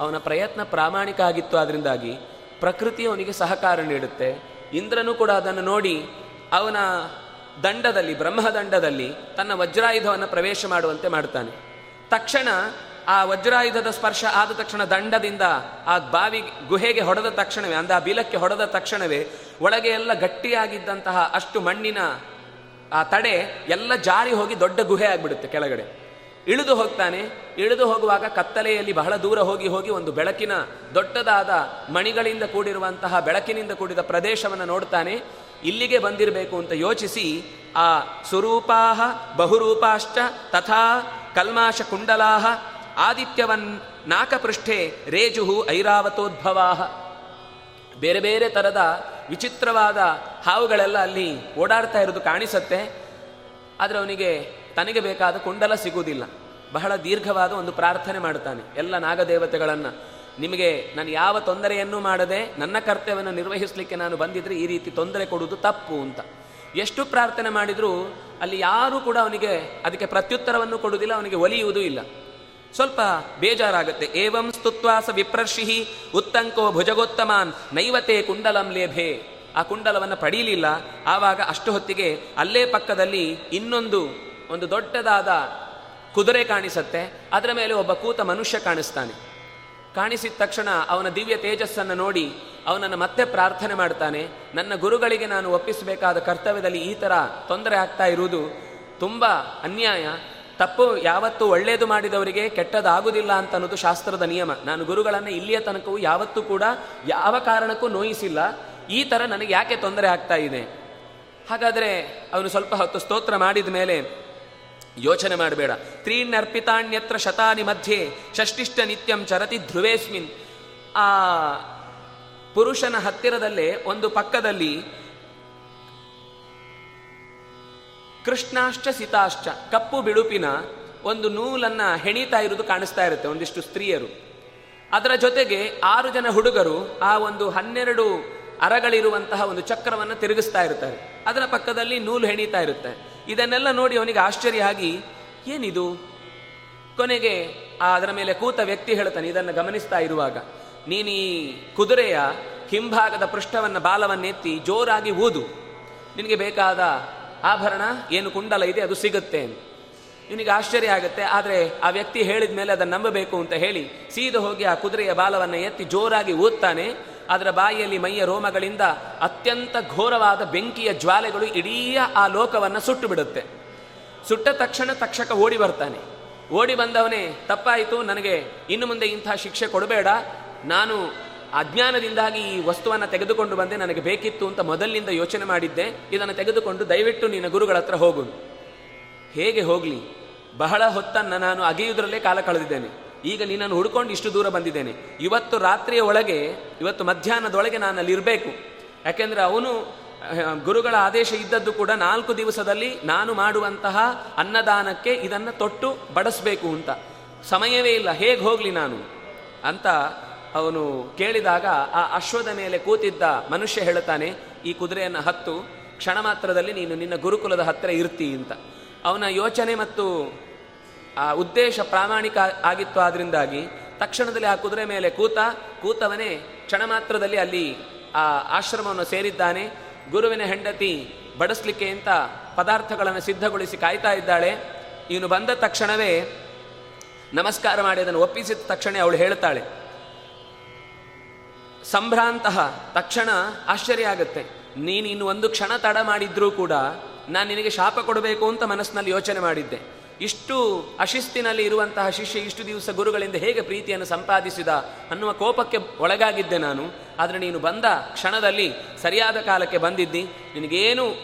ಅವನ ಪ್ರಯತ್ನ ಪ್ರಾಮಾಣಿಕ ಆಗಿತ್ತು ಅದರಿಂದಾಗಿ ಪ್ರಕೃತಿ ಅವನಿಗೆ ಸಹಕಾರ ನೀಡುತ್ತೆ. ಇಂದ್ರನು ಕೂಡ ಅದನ್ನು ನೋಡಿ ಅವನ ದಂಡದಲ್ಲಿ, ಬ್ರಹ್ಮದಂಡದಲ್ಲಿ ತನ್ನ ವಜ್ರಾಯುಧವನ್ನು ಪ್ರವೇಶ ಮಾಡುವಂತೆ ಮಾಡ್ತಾನೆ. ತಕ್ಷಣ ಆ ವಜ್ರಾಯುಧದ ಸ್ಪರ್ಶ ಆದ ತಕ್ಷಣ ದಂಡದಿಂದ ಆ ಬಾವಿ ಗುಹೆಗೆ ಹೊಡೆದ ತಕ್ಷಣವೇ, ಅಂದ ಆ ಬಿಲಕ್ಕೆ ಹೊಡೆದ ತಕ್ಷಣವೇ ಒಳಗೆ ಎಲ್ಲ ಗಟ್ಟಿಯಾಗಿದ್ದಂತಹ ಅಷ್ಟು ಮಣ್ಣಿನ ಆ ತಡೆ ಎಲ್ಲ ಜಾರಿ ಹೋಗಿ ದೊಡ್ಡ ಗುಹೆ ಆಗಿಬಿಡುತ್ತೆ ಕೆಳಗಡೆ. ಇಳಿದು ಹೋಗ್ತಾನೆ. ಇಳಿದು ಹೋಗುವಾಗ ಕತ್ತಲೆಯಲ್ಲಿ ಬಹಳ ದೂರ ಹೋಗಿ ಹೋಗಿ ಒಂದು ಬೆಳಕಿನ ದೊಡ್ಡದಾದ ಮಣಿಗಳಿಂದ ಕೂಡಿರುವಂತಹ ಬೆಳಕಿನಿಂದ ಕೂಡಿದ ಪ್ರದೇಶವನ್ನು ನೋಡ್ತಾನೆ. ಇಲ್ಲಿಗೆ ಬಂದಿರಬೇಕು ಅಂತ ಯೋಚಿಸಿ ಆ ಸ್ವರೂಪಾಹ ಬಹುರೂಪಾಶ್ಚ ತಥಾ ಕಲ್ಮಾಶ ಕುಂಡಲಾಹ ಆದಿತ್ಯವನ್ ನಾಕಪೃಷ್ಠೆ ರೇಜುಹು ಐರಾವತೋದ್ಭವಾಹ. ಬೇರೆ ಬೇರೆ ಥರದ ವಿಚಿತ್ರವಾದ ಹಾವುಗಳೆಲ್ಲ ಅಲ್ಲಿ ಓಡಾಡ್ತಾ ಇರೋದು ಕಾಣಿಸುತ್ತೆ. ಆದರೆ ಅವನಿಗೆ ತನಗೆ ಬೇಕಾದ ಕುಂಡಲ ಸಿಗುವುದಿಲ್ಲ. ಬಹಳ ದೀರ್ಘವಾದ ಒಂದು ಪ್ರಾರ್ಥನೆ ಮಾಡುತ್ತಾನೆ. ಎಲ್ಲ ನಾಗದೇವತೆಗಳನ್ನು, ನಿಮಗೆ ನಾನು ಯಾವ ತೊಂದರೆಯನ್ನೂ ಮಾಡದೆ ನನ್ನ ಕರ್ತವ್ಯವನ್ನು ನಿರ್ವಹಿಸಲಿಕ್ಕೆ ನಾನು ಬಂದಿದ್ದರೆ ಈ ರೀತಿ ತೊಂದರೆ ಕೊಡುವುದು ತಪ್ಪು ಅಂತ. ಎಷ್ಟು ಪ್ರಾರ್ಥನೆ ಮಾಡಿದರೂ ಅಲ್ಲಿ ಯಾರೂ ಕೂಡ ಅವನಿಗೆ ಅದಕ್ಕೆ ಪ್ರತ್ಯುತ್ತರವನ್ನು ಕೊಡುವುದಿಲ್ಲ, ಅವನಿಗೆ ಒಲಿಯುವುದೂ ಇಲ್ಲ. ಸ್ವಲ್ಪ ಬೇಜಾರಾಗುತ್ತೆ. ಏವಂ ಸ್ತುತ್ವಾಸ ವಿಪ್ರರ್ಷಿಹಿ ಉತ್ತಂಕೋ ಭುಜಗೋತ್ತಮಾನ್ ನೈವತೆ ಕುಂಡಲಂ ಲೇಭೆ. ಆ ಕುಂಡಲವನ್ನು ಪಡೀಲಿಲ್ಲ. ಆವಾಗ ಅಷ್ಟು ಹೊತ್ತಿಗೆ ಅಲ್ಲೇ ಪಕ್ಕದಲ್ಲಿ ಇನ್ನೊಂದು, ಒಂದು ದೊಡ್ಡದಾದ ಕುದುರೆ ಕಾಣಿಸುತ್ತೆ. ಅದರ ಮೇಲೆ ಒಬ್ಬ ಕೂತ ಮನುಷ್ಯ ಕಾಣಿಸ್ತಾನೆ. ಕಾಣಿಸಿದ ತಕ್ಷಣ ಅವನ ದಿವ್ಯ ತೇಜಸ್ಸನ್ನು ನೋಡಿ ಅವನನ್ನು ಮತ್ತೆ ಪ್ರಾರ್ಥನೆ ಮಾಡ್ತಾನೆ. ನನ್ನ ಗುರುಗಳಿಗೆ ನಾನು ಒಪ್ಪಿಸಬೇಕಾದ ಕರ್ತವ್ಯದಲ್ಲಿ ಈ ಥರ ತೊಂದರೆ ಆಗ್ತಾ ಇರುವುದು ತುಂಬ ಅನ್ಯಾಯ. ತಪ್ಪು ಯಾವತ್ತು ಒಳ್ಳೆಯದು ಮಾಡಿದವರಿಗೆ ಕೆಟ್ಟದಾಗುವುದಿಲ್ಲ ಅಂತ ಅನ್ನೋದು ಶಾಸ್ತ್ರದ ನಿಯಮ. ನಾನು ಗುರುಗಳನ್ನು ಇಲ್ಲಿಯ ತನಕವೂ ಯಾವತ್ತೂ ಕೂಡ ಯಾವ ಕಾರಣಕ್ಕೂ ನೋಯಿಸಿಲ್ಲ. ಈ ಥರ ನನಗೆ ಯಾಕೆ ತೊಂದರೆ ಆಗ್ತಾ ಇದೆ? ಹಾಗಾದರೆ ಅವನು ಸ್ವಲ್ಪ ಹೊತ್ತು ಸ್ತೋತ್ರ ಮಾಡಿದ ಮೇಲೆ ಯೋಚನೆ ಮಾಡಬೇಡ. ತ್ರೀಣ್ಯರ್ಪಿತಾಣ್ಯತ್ರ ಶತಾನಿ ಮಧ್ಯೆ ಷಷ್ಟಿಷ್ಟ ನಿತ್ಯಂ ಚರತಿ ಧ್ರುವೇಸ್ಮಿನ್. ಆ ಪುರುಷನ ಹತ್ತಿರದಲ್ಲೇ ಒಂದು ಪಕ್ಕದಲ್ಲಿ ಕೃಷ್ಣಾಶ್ಚ ಸಿತಾಶ್ಚ, ಕಪ್ಪು ಬಿಳುಪಿನ ಒಂದು ನೂಲನ್ನು ಹೆಣೀತಾ ಇರುವುದು ಕಾಣಿಸ್ತಾ ಇರುತ್ತೆ ಒಂದಿಷ್ಟು ಸ್ತ್ರೀಯರು. ಅದರ ಜೊತೆಗೆ ಆರು ಜನ ಹುಡುಗರು ಆ ಒಂದು ಹನ್ನೆರಡು ಅರಗಳಿರುವಂತಹ ಒಂದು ಚಕ್ರವನ್ನು ತಿರುಗಿಸ್ತಾ ಇರ್ತಾರೆ. ಅದರ ಪಕ್ಕದಲ್ಲಿ ನೂಲು ಹೆಣೀತಾ ಇರುತ್ತೆ. ಇದನ್ನೆಲ್ಲ ನೋಡಿ ಅವನಿಗೆ ಆಶ್ಚರ್ಯ ಆಗಿ, ಏನಿದು? ಕೊನೆಗೆ ಆ ಅದರ ಮೇಲೆ ಕೂತ ವ್ಯಕ್ತಿ ಹೇಳ್ತಾನೆ, ಇದನ್ನು ಗಮನಿಸ್ತಾ ಇರುವಾಗ, ನೀನು ಈ ಕುದುರೆಯ ಹಿಂಭಾಗದ ಪೃಷ್ಠವನ್ನು ಬಾಲವನ್ನೆತ್ತಿ ಜೋರಾಗಿ ಊದು. ನಿನಗೆ ಬೇಕಾದ ಆಭರಣ ಏನು ಕುಂಡಲ ಇದೆ ಅದು ಸಿಗುತ್ತೆ ನಿನಗೆ ಆಶ್ಚರ್ಯ ಆಗುತ್ತೆ, ಆದರೆ ಆ ವ್ಯಕ್ತಿ ಹೇಳಿದ ಮೇಲೆ ಅದನ್ನು ನಂಬಬೇಕು ಅಂತ ಹೇಳಿ ಸೀದ ಹೋಗಿ ಆ ಕುದುರೆಯ ಬಾಲವನ್ನು ಎತ್ತಿ ಜೋರಾಗಿ ಊದ್ತಾನೆ. ಅದರ ಬಾಯಿಯಲ್ಲಿ ಮೈಯ ರೋಮಗಳಿಂದ ಅತ್ಯಂತ ಘೋರವಾದ ಬೆಂಕಿಯ ಜ್ವಾಲೆಗಳು ಇಡೀ ಆ ಲೋಕವನ್ನು ಸುಟ್ಟು ಬಿಡುತ್ತೆ. ಸುಟ್ಟ ತಕ್ಷಣ ತಕ್ಷಕ ಓಡಿ ಬರ್ತಾನೆ. ಓಡಿ ಬಂದವನೇ, ತಪ್ಪಾಯಿತು, ನನಗೆ ಇನ್ನು ಮುಂದೆ ಇಂಥ ಶಿಕ್ಷೆ ಕೊಡಬೇಡ. ನಾನು ಅಜ್ಞಾನದಿಂದಾಗಿ ಈ ವಸ್ತುವನ್ನು ತೆಗೆದುಕೊಂಡು ಬಂದೆ, ನನಗೆ ಬೇಕಿತ್ತು ಅಂತ ಮೊದಲಿನಿಂದ ಯೋಚನೆ ಮಾಡಿದ್ದೆ. ಇದನ್ನು ತೆಗೆದುಕೊಂಡು ದಯವಿಟ್ಟು ನಿನ್ನ ಗುರುಗಳ ಹತ್ರ ಹೋಗು. ಹೇಗೆ ಹೋಗಲಿ? ಬಹಳ ಹೊತ್ತನ್ನು ನಾನು ಅಗೆಯುವುದರಲ್ಲೇ ಕಾಲ ಕಳೆದಿದ್ದೇನೆ. ಈಗ ನಿನ್ನನ್ನು ಹುಡ್ಕೊಂಡು ಇಷ್ಟು ದೂರ ಬಂದಿದ್ದೇನೆ. ಇವತ್ತು ರಾತ್ರಿಯ ಒಳಗೆ, ಇವತ್ತು ಮಧ್ಯಾಹ್ನದೊಳಗೆ ನಾನು ಅಲ್ಲಿ ಇರಬೇಕು. ಯಾಕೆಂದ್ರೆ ಅವನು ಗುರುಗಳ ಆದೇಶ ಇದ್ದದ್ದು ಕೂಡ ನಾಲ್ಕು ದಿವಸದಲ್ಲಿ ನಾನು ಮಾಡುವಂತಹ ಅನ್ನದಾನಕ್ಕೆ ಇದನ್ನು ತೊಟ್ಟು ಬಡಿಸಬೇಕು ಅಂತ. ಸಮಯವೇ ಇಲ್ಲ, ಹೇಗೆ ಹೋಗಲಿ ನಾನು? ಅಂತ ಅವನು ಕೇಳಿದಾಗ ಆ ಅಶ್ವದ ಮೇಲೆ ಕೂತಿದ್ದ ಮನುಷ್ಯ ಹೇಳುತ್ತಾನೆ, ಈ ಕುದುರೆಯನ್ನು ಹತ್ತು, ಕ್ಷಣ ಮಾತ್ರದಲ್ಲಿ ನೀನು ನಿನ್ನ ಗುರುಕುಲದ ಹತ್ತಿರ ಇರ್ತಿ ಅಂತ. ಅವನ ಯೋಚನೆ ಮತ್ತು ಆ ಉದ್ದೇಶ ಪ್ರಾಮಾಣಿಕ ಆಗಿತ್ತು ಆದ್ರಿಂದಾಗಿ ತಕ್ಷಣದಲ್ಲಿ ಆ ಕುದುರೆ ಮೇಲೆ ಕೂತ, ಕೂತವನೇ ಕ್ಷಣ ಮಾತ್ರದಲ್ಲಿ ಅಲ್ಲಿ ಆ ಆಶ್ರಮವನ್ನು ಸೇರಿದ್ದಾನೆ. ಗುರುವಿನ ಹೆಂಡತಿ ಬಡಿಸ್ಲಿಕ್ಕೆ ಅಂತ ಪದಾರ್ಥಗಳನ್ನು ಸಿದ್ಧಗೊಳಿಸಿ ಕಾಯ್ತಾ ಇದ್ದಾಳೆ. ಇವನು ಬಂದ ತಕ್ಷಣವೇ ನಮಸ್ಕಾರ ಮಾಡಿ ಅದನ್ನು ಒಪ್ಪಿಸಿದ ತಕ್ಷಣ ಅವಳು ಹೇಳ್ತಾಳೆ ಸಂಭ್ರಾಂತಹ ತಕ್ಷಣ ಆಶ್ಚರ್ಯ ಆಗುತ್ತೆ. ನೀನು ಇನ್ನು ಒಂದು ಕ್ಷಣ ತಡ ಮಾಡಿದ್ರೂ ಕೂಡ ನಾನು ನಿನಗೆ ಶಾಪ ಕೊಡಬೇಕು ಅಂತ ಮನಸ್ಸಿನಲ್ಲಿ ಯೋಚನೆ ಮಾಡಿದ್ದೆ. ಇಷ್ಟು ಅಶಿಸ್ತಿನಲ್ಲಿ ಇರುವಂತಹ ಶಿಷ್ಯ ಇಷ್ಟು ದಿವಸ ಗುರುಗಳಿಂದ ಹೇಗೆ ಪ್ರೀತಿಯನ್ನು ಸಂಪಾದಿಸಿದ ಅನ್ನುವ ಕೋಪಕ್ಕೆ ಒಳಗಾಗಿದ್ದೆ ನಾನು. ಆದರೆ ನೀನು ಬಂದ ಕ್ಷಣದಲ್ಲಿ, ಸರಿಯಾದ ಕಾಲಕ್ಕೆ ಬಂದಿದ್ದಿ. ನಿನಗೇನು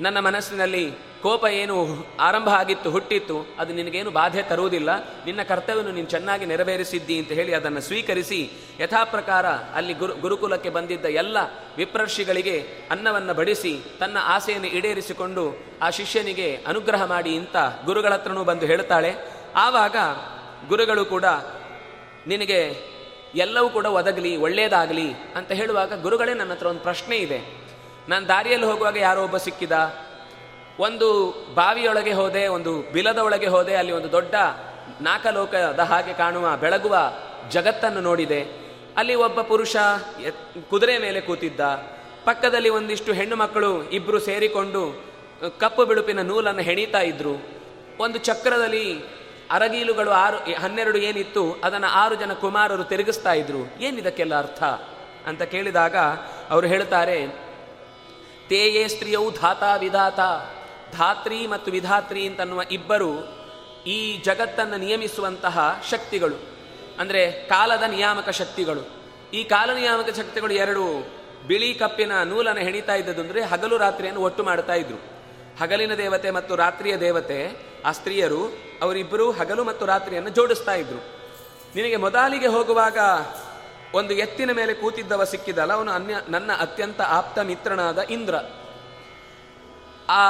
ನನ್ನ ಮನಸ್ಸಿನಲ್ಲಿ ಕೋಪ ಏನು ಆರಂಭ ಆಗಿತ್ತು, ಹುಟ್ಟಿತ್ತು, ಅದು ನಿನಗೇನು ಬಾಧೆ ತರುವುದಿಲ್ಲ. ನಿನ್ನ ಕರ್ತವ್ಯವನ್ನು ನೀನು ಚೆನ್ನಾಗಿ ನೆರವೇರಿಸಿದ್ದಿ ಅಂತ ಹೇಳಿ ಅದನ್ನು ಸ್ವೀಕರಿಸಿ, ಯಥಾಪ್ರಕಾರ ಅಲ್ಲಿ ಗುರು, ಗುರುಕುಲಕ್ಕೆ ಬಂದಿದ್ದ ಎಲ್ಲ ವಿಪ್ರರ್ಷಿಗಳಿಗೆ ಅನ್ನವನ್ನು ಬಡಿಸಿ, ತನ್ನ ಆಸೆಯನ್ನು ಈಡೇರಿಸಿಕೊಂಡು ಆ ಶಿಷ್ಯನಿಗೆ ಅನುಗ್ರಹ ಮಾಡಿ ಇಂತ ಗುರುಗಳ ಹತ್ರನೂ ಬಂದು ಹೇಳ್ತಾಳೆ. ಆವಾಗ ಗುರುಗಳು ಕೂಡ, ನಿನಗೆ ಎಲ್ಲವೂ ಕೂಡ ಒದಗಲಿ ಒಳ್ಳೆಯದಾಗಲಿ ಅಂತ ಹೇಳುವಾಗ ಗುರುಗಳೇ ನನ್ನ ಹತ್ರ ಒಂದು ಪ್ರಶ್ನೆ ಇದೆ. ನಾನು ದಾರಿಯಲ್ಲಿ ಹೋಗುವಾಗ ಯಾರೋ ಒಬ್ಬ ಸಿಕ್ಕಿದ ಒಂದು ಬಾವಿಯೊಳಗೆ ಹೋದೆ, ಒಂದು ಬಿಲದ ಒಳಗೆ ಹೋದೆ, ಅಲ್ಲಿ ಒಂದು ದೊಡ್ಡ ನಾಕಲೋಕದ ಹಾಗೆ ಕಾಣುವ, ಬೆಳಗುವ ಜಗತ್ತನ್ನು ನೋಡಿದೆ. ಅಲ್ಲಿ ಒಬ್ಬ ಪುರುಷ ಕುದುರೆ ಮೇಲೆ ಕೂತಿದ್ದ. ಪಕ್ಕದಲ್ಲಿ ಒಂದಿಷ್ಟು ಹೆಣ್ಣು ಮಕ್ಕಳು ಇಬ್ಬರು ಸೇರಿಕೊಂಡು ಕಪ್ಪು ಬಿಳುಪಿನ ನೂಲನ್ನು ಹೆಣೀತಾ ಇದ್ರು. ಒಂದು ಚಕ್ರದಲ್ಲಿ ಅರಗೀಲುಗಳು ಆರು ಹನ್ನೆರಡು ಏನಿತ್ತು, ಅದನ್ನು ಆರು ಜನ ಕುಮಾರರು ತಿರುಗಿಸ್ತಾ ಇದ್ರು. ಏನಿದಕ್ಕೆಲ್ಲ ಅರ್ಥ? ಅಂತ ಕೇಳಿದಾಗ, ಅವರು ಹೇಳ್ತಾರೆ, ತೇಯೇ ಸ್ತ್ರೀಯವು ಧಾತ ವಿಧಾತ. ಧಾತ್ರಿ ಮತ್ತು ವಿಧಾತ್ರಿ ಅಂತನ್ನುವ ಇಬ್ಬರು ಈ ಜಗತ್ತನ್ನು ನಿಯಮಿಸುವಂತಹ ಶಕ್ತಿಗಳು. ಅಂದರೆ ಕಾಲದ ನಿಯಾಮಕ ಶಕ್ತಿಗಳು. ಈ ಕಾಲ ನಿಯಾಮಕ ಶಕ್ತಿಗಳು ಎರಡು. ಬಿಳಿ ಕಪ್ಪಿನ ನೂಲನ್ನು ಹೆಣಿತಾ ಇದ್ದದ್ದು ಅಂದರೆ ಹಗಲು ರಾತ್ರಿಯನ್ನು ಒಟ್ಟು ಮಾಡ್ತಾ ಇದ್ರು. ಹಗಲಿನ ದೇವತೆ ಮತ್ತು ರಾತ್ರಿಯ ದೇವತೆ, ಆ ಸ್ತ್ರೀಯರು, ಅವರಿಬ್ಬರು ಹಗಲು ಮತ್ತು ರಾತ್ರಿಯನ್ನು ಜೋಡಿಸ್ತಾ ಇದ್ರು. ನಿನಗೆ ಮೊದಲಿಗೆ ಹೋಗುವಾಗ ಒಂದು ಎತ್ತಿನ ಮೇಲೆ ಕೂತಿದ್ದವ ಸಿಕ್ಕಿದಲ್ಲ, ಅವನು ಅನ್ಯ, ನನ್ನ ಅತ್ಯಂತ ಆಪ್ತ ಮಿತ್ರನಾದ ಇಂದ್ರ. ಆ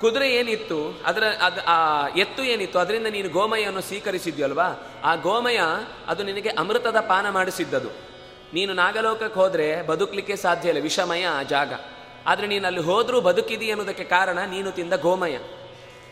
ಕುದುರೆ ಏನಿತ್ತು, ಅದರ, ಅದು, ಆ, ಎತ್ತು ಏನಿತ್ತು, ಅದರಿಂದ ನೀನು ಗೋಮಯವನ್ನು ಸ್ವೀಕರಿಸಿದ್ಯಲ್ವಾ? ಆ ಗೋಮಯ, ಅದು ನಿನಗೆ ಅಮೃತದ ಪಾನ ಮಾಡಿಸಿದ್ದದು. ನೀನು ನಾಗಲೋಕಕ್ಕೆ ಹೋದರೆ ಬದುಕಲಿಕ್ಕೆ ಸಾಧ್ಯ ಇಲ್ಲ, ವಿಷಮಯ ಆ ಜಾಗ. ಆದರೆ ನೀನು ಅಲ್ಲಿ ಹೋದರೂ ಬದುಕಿದಿ ಅನ್ನೋದಕ್ಕೆ ಕಾರಣ ನೀನು ತಿಂದ ಗೋಮಯ.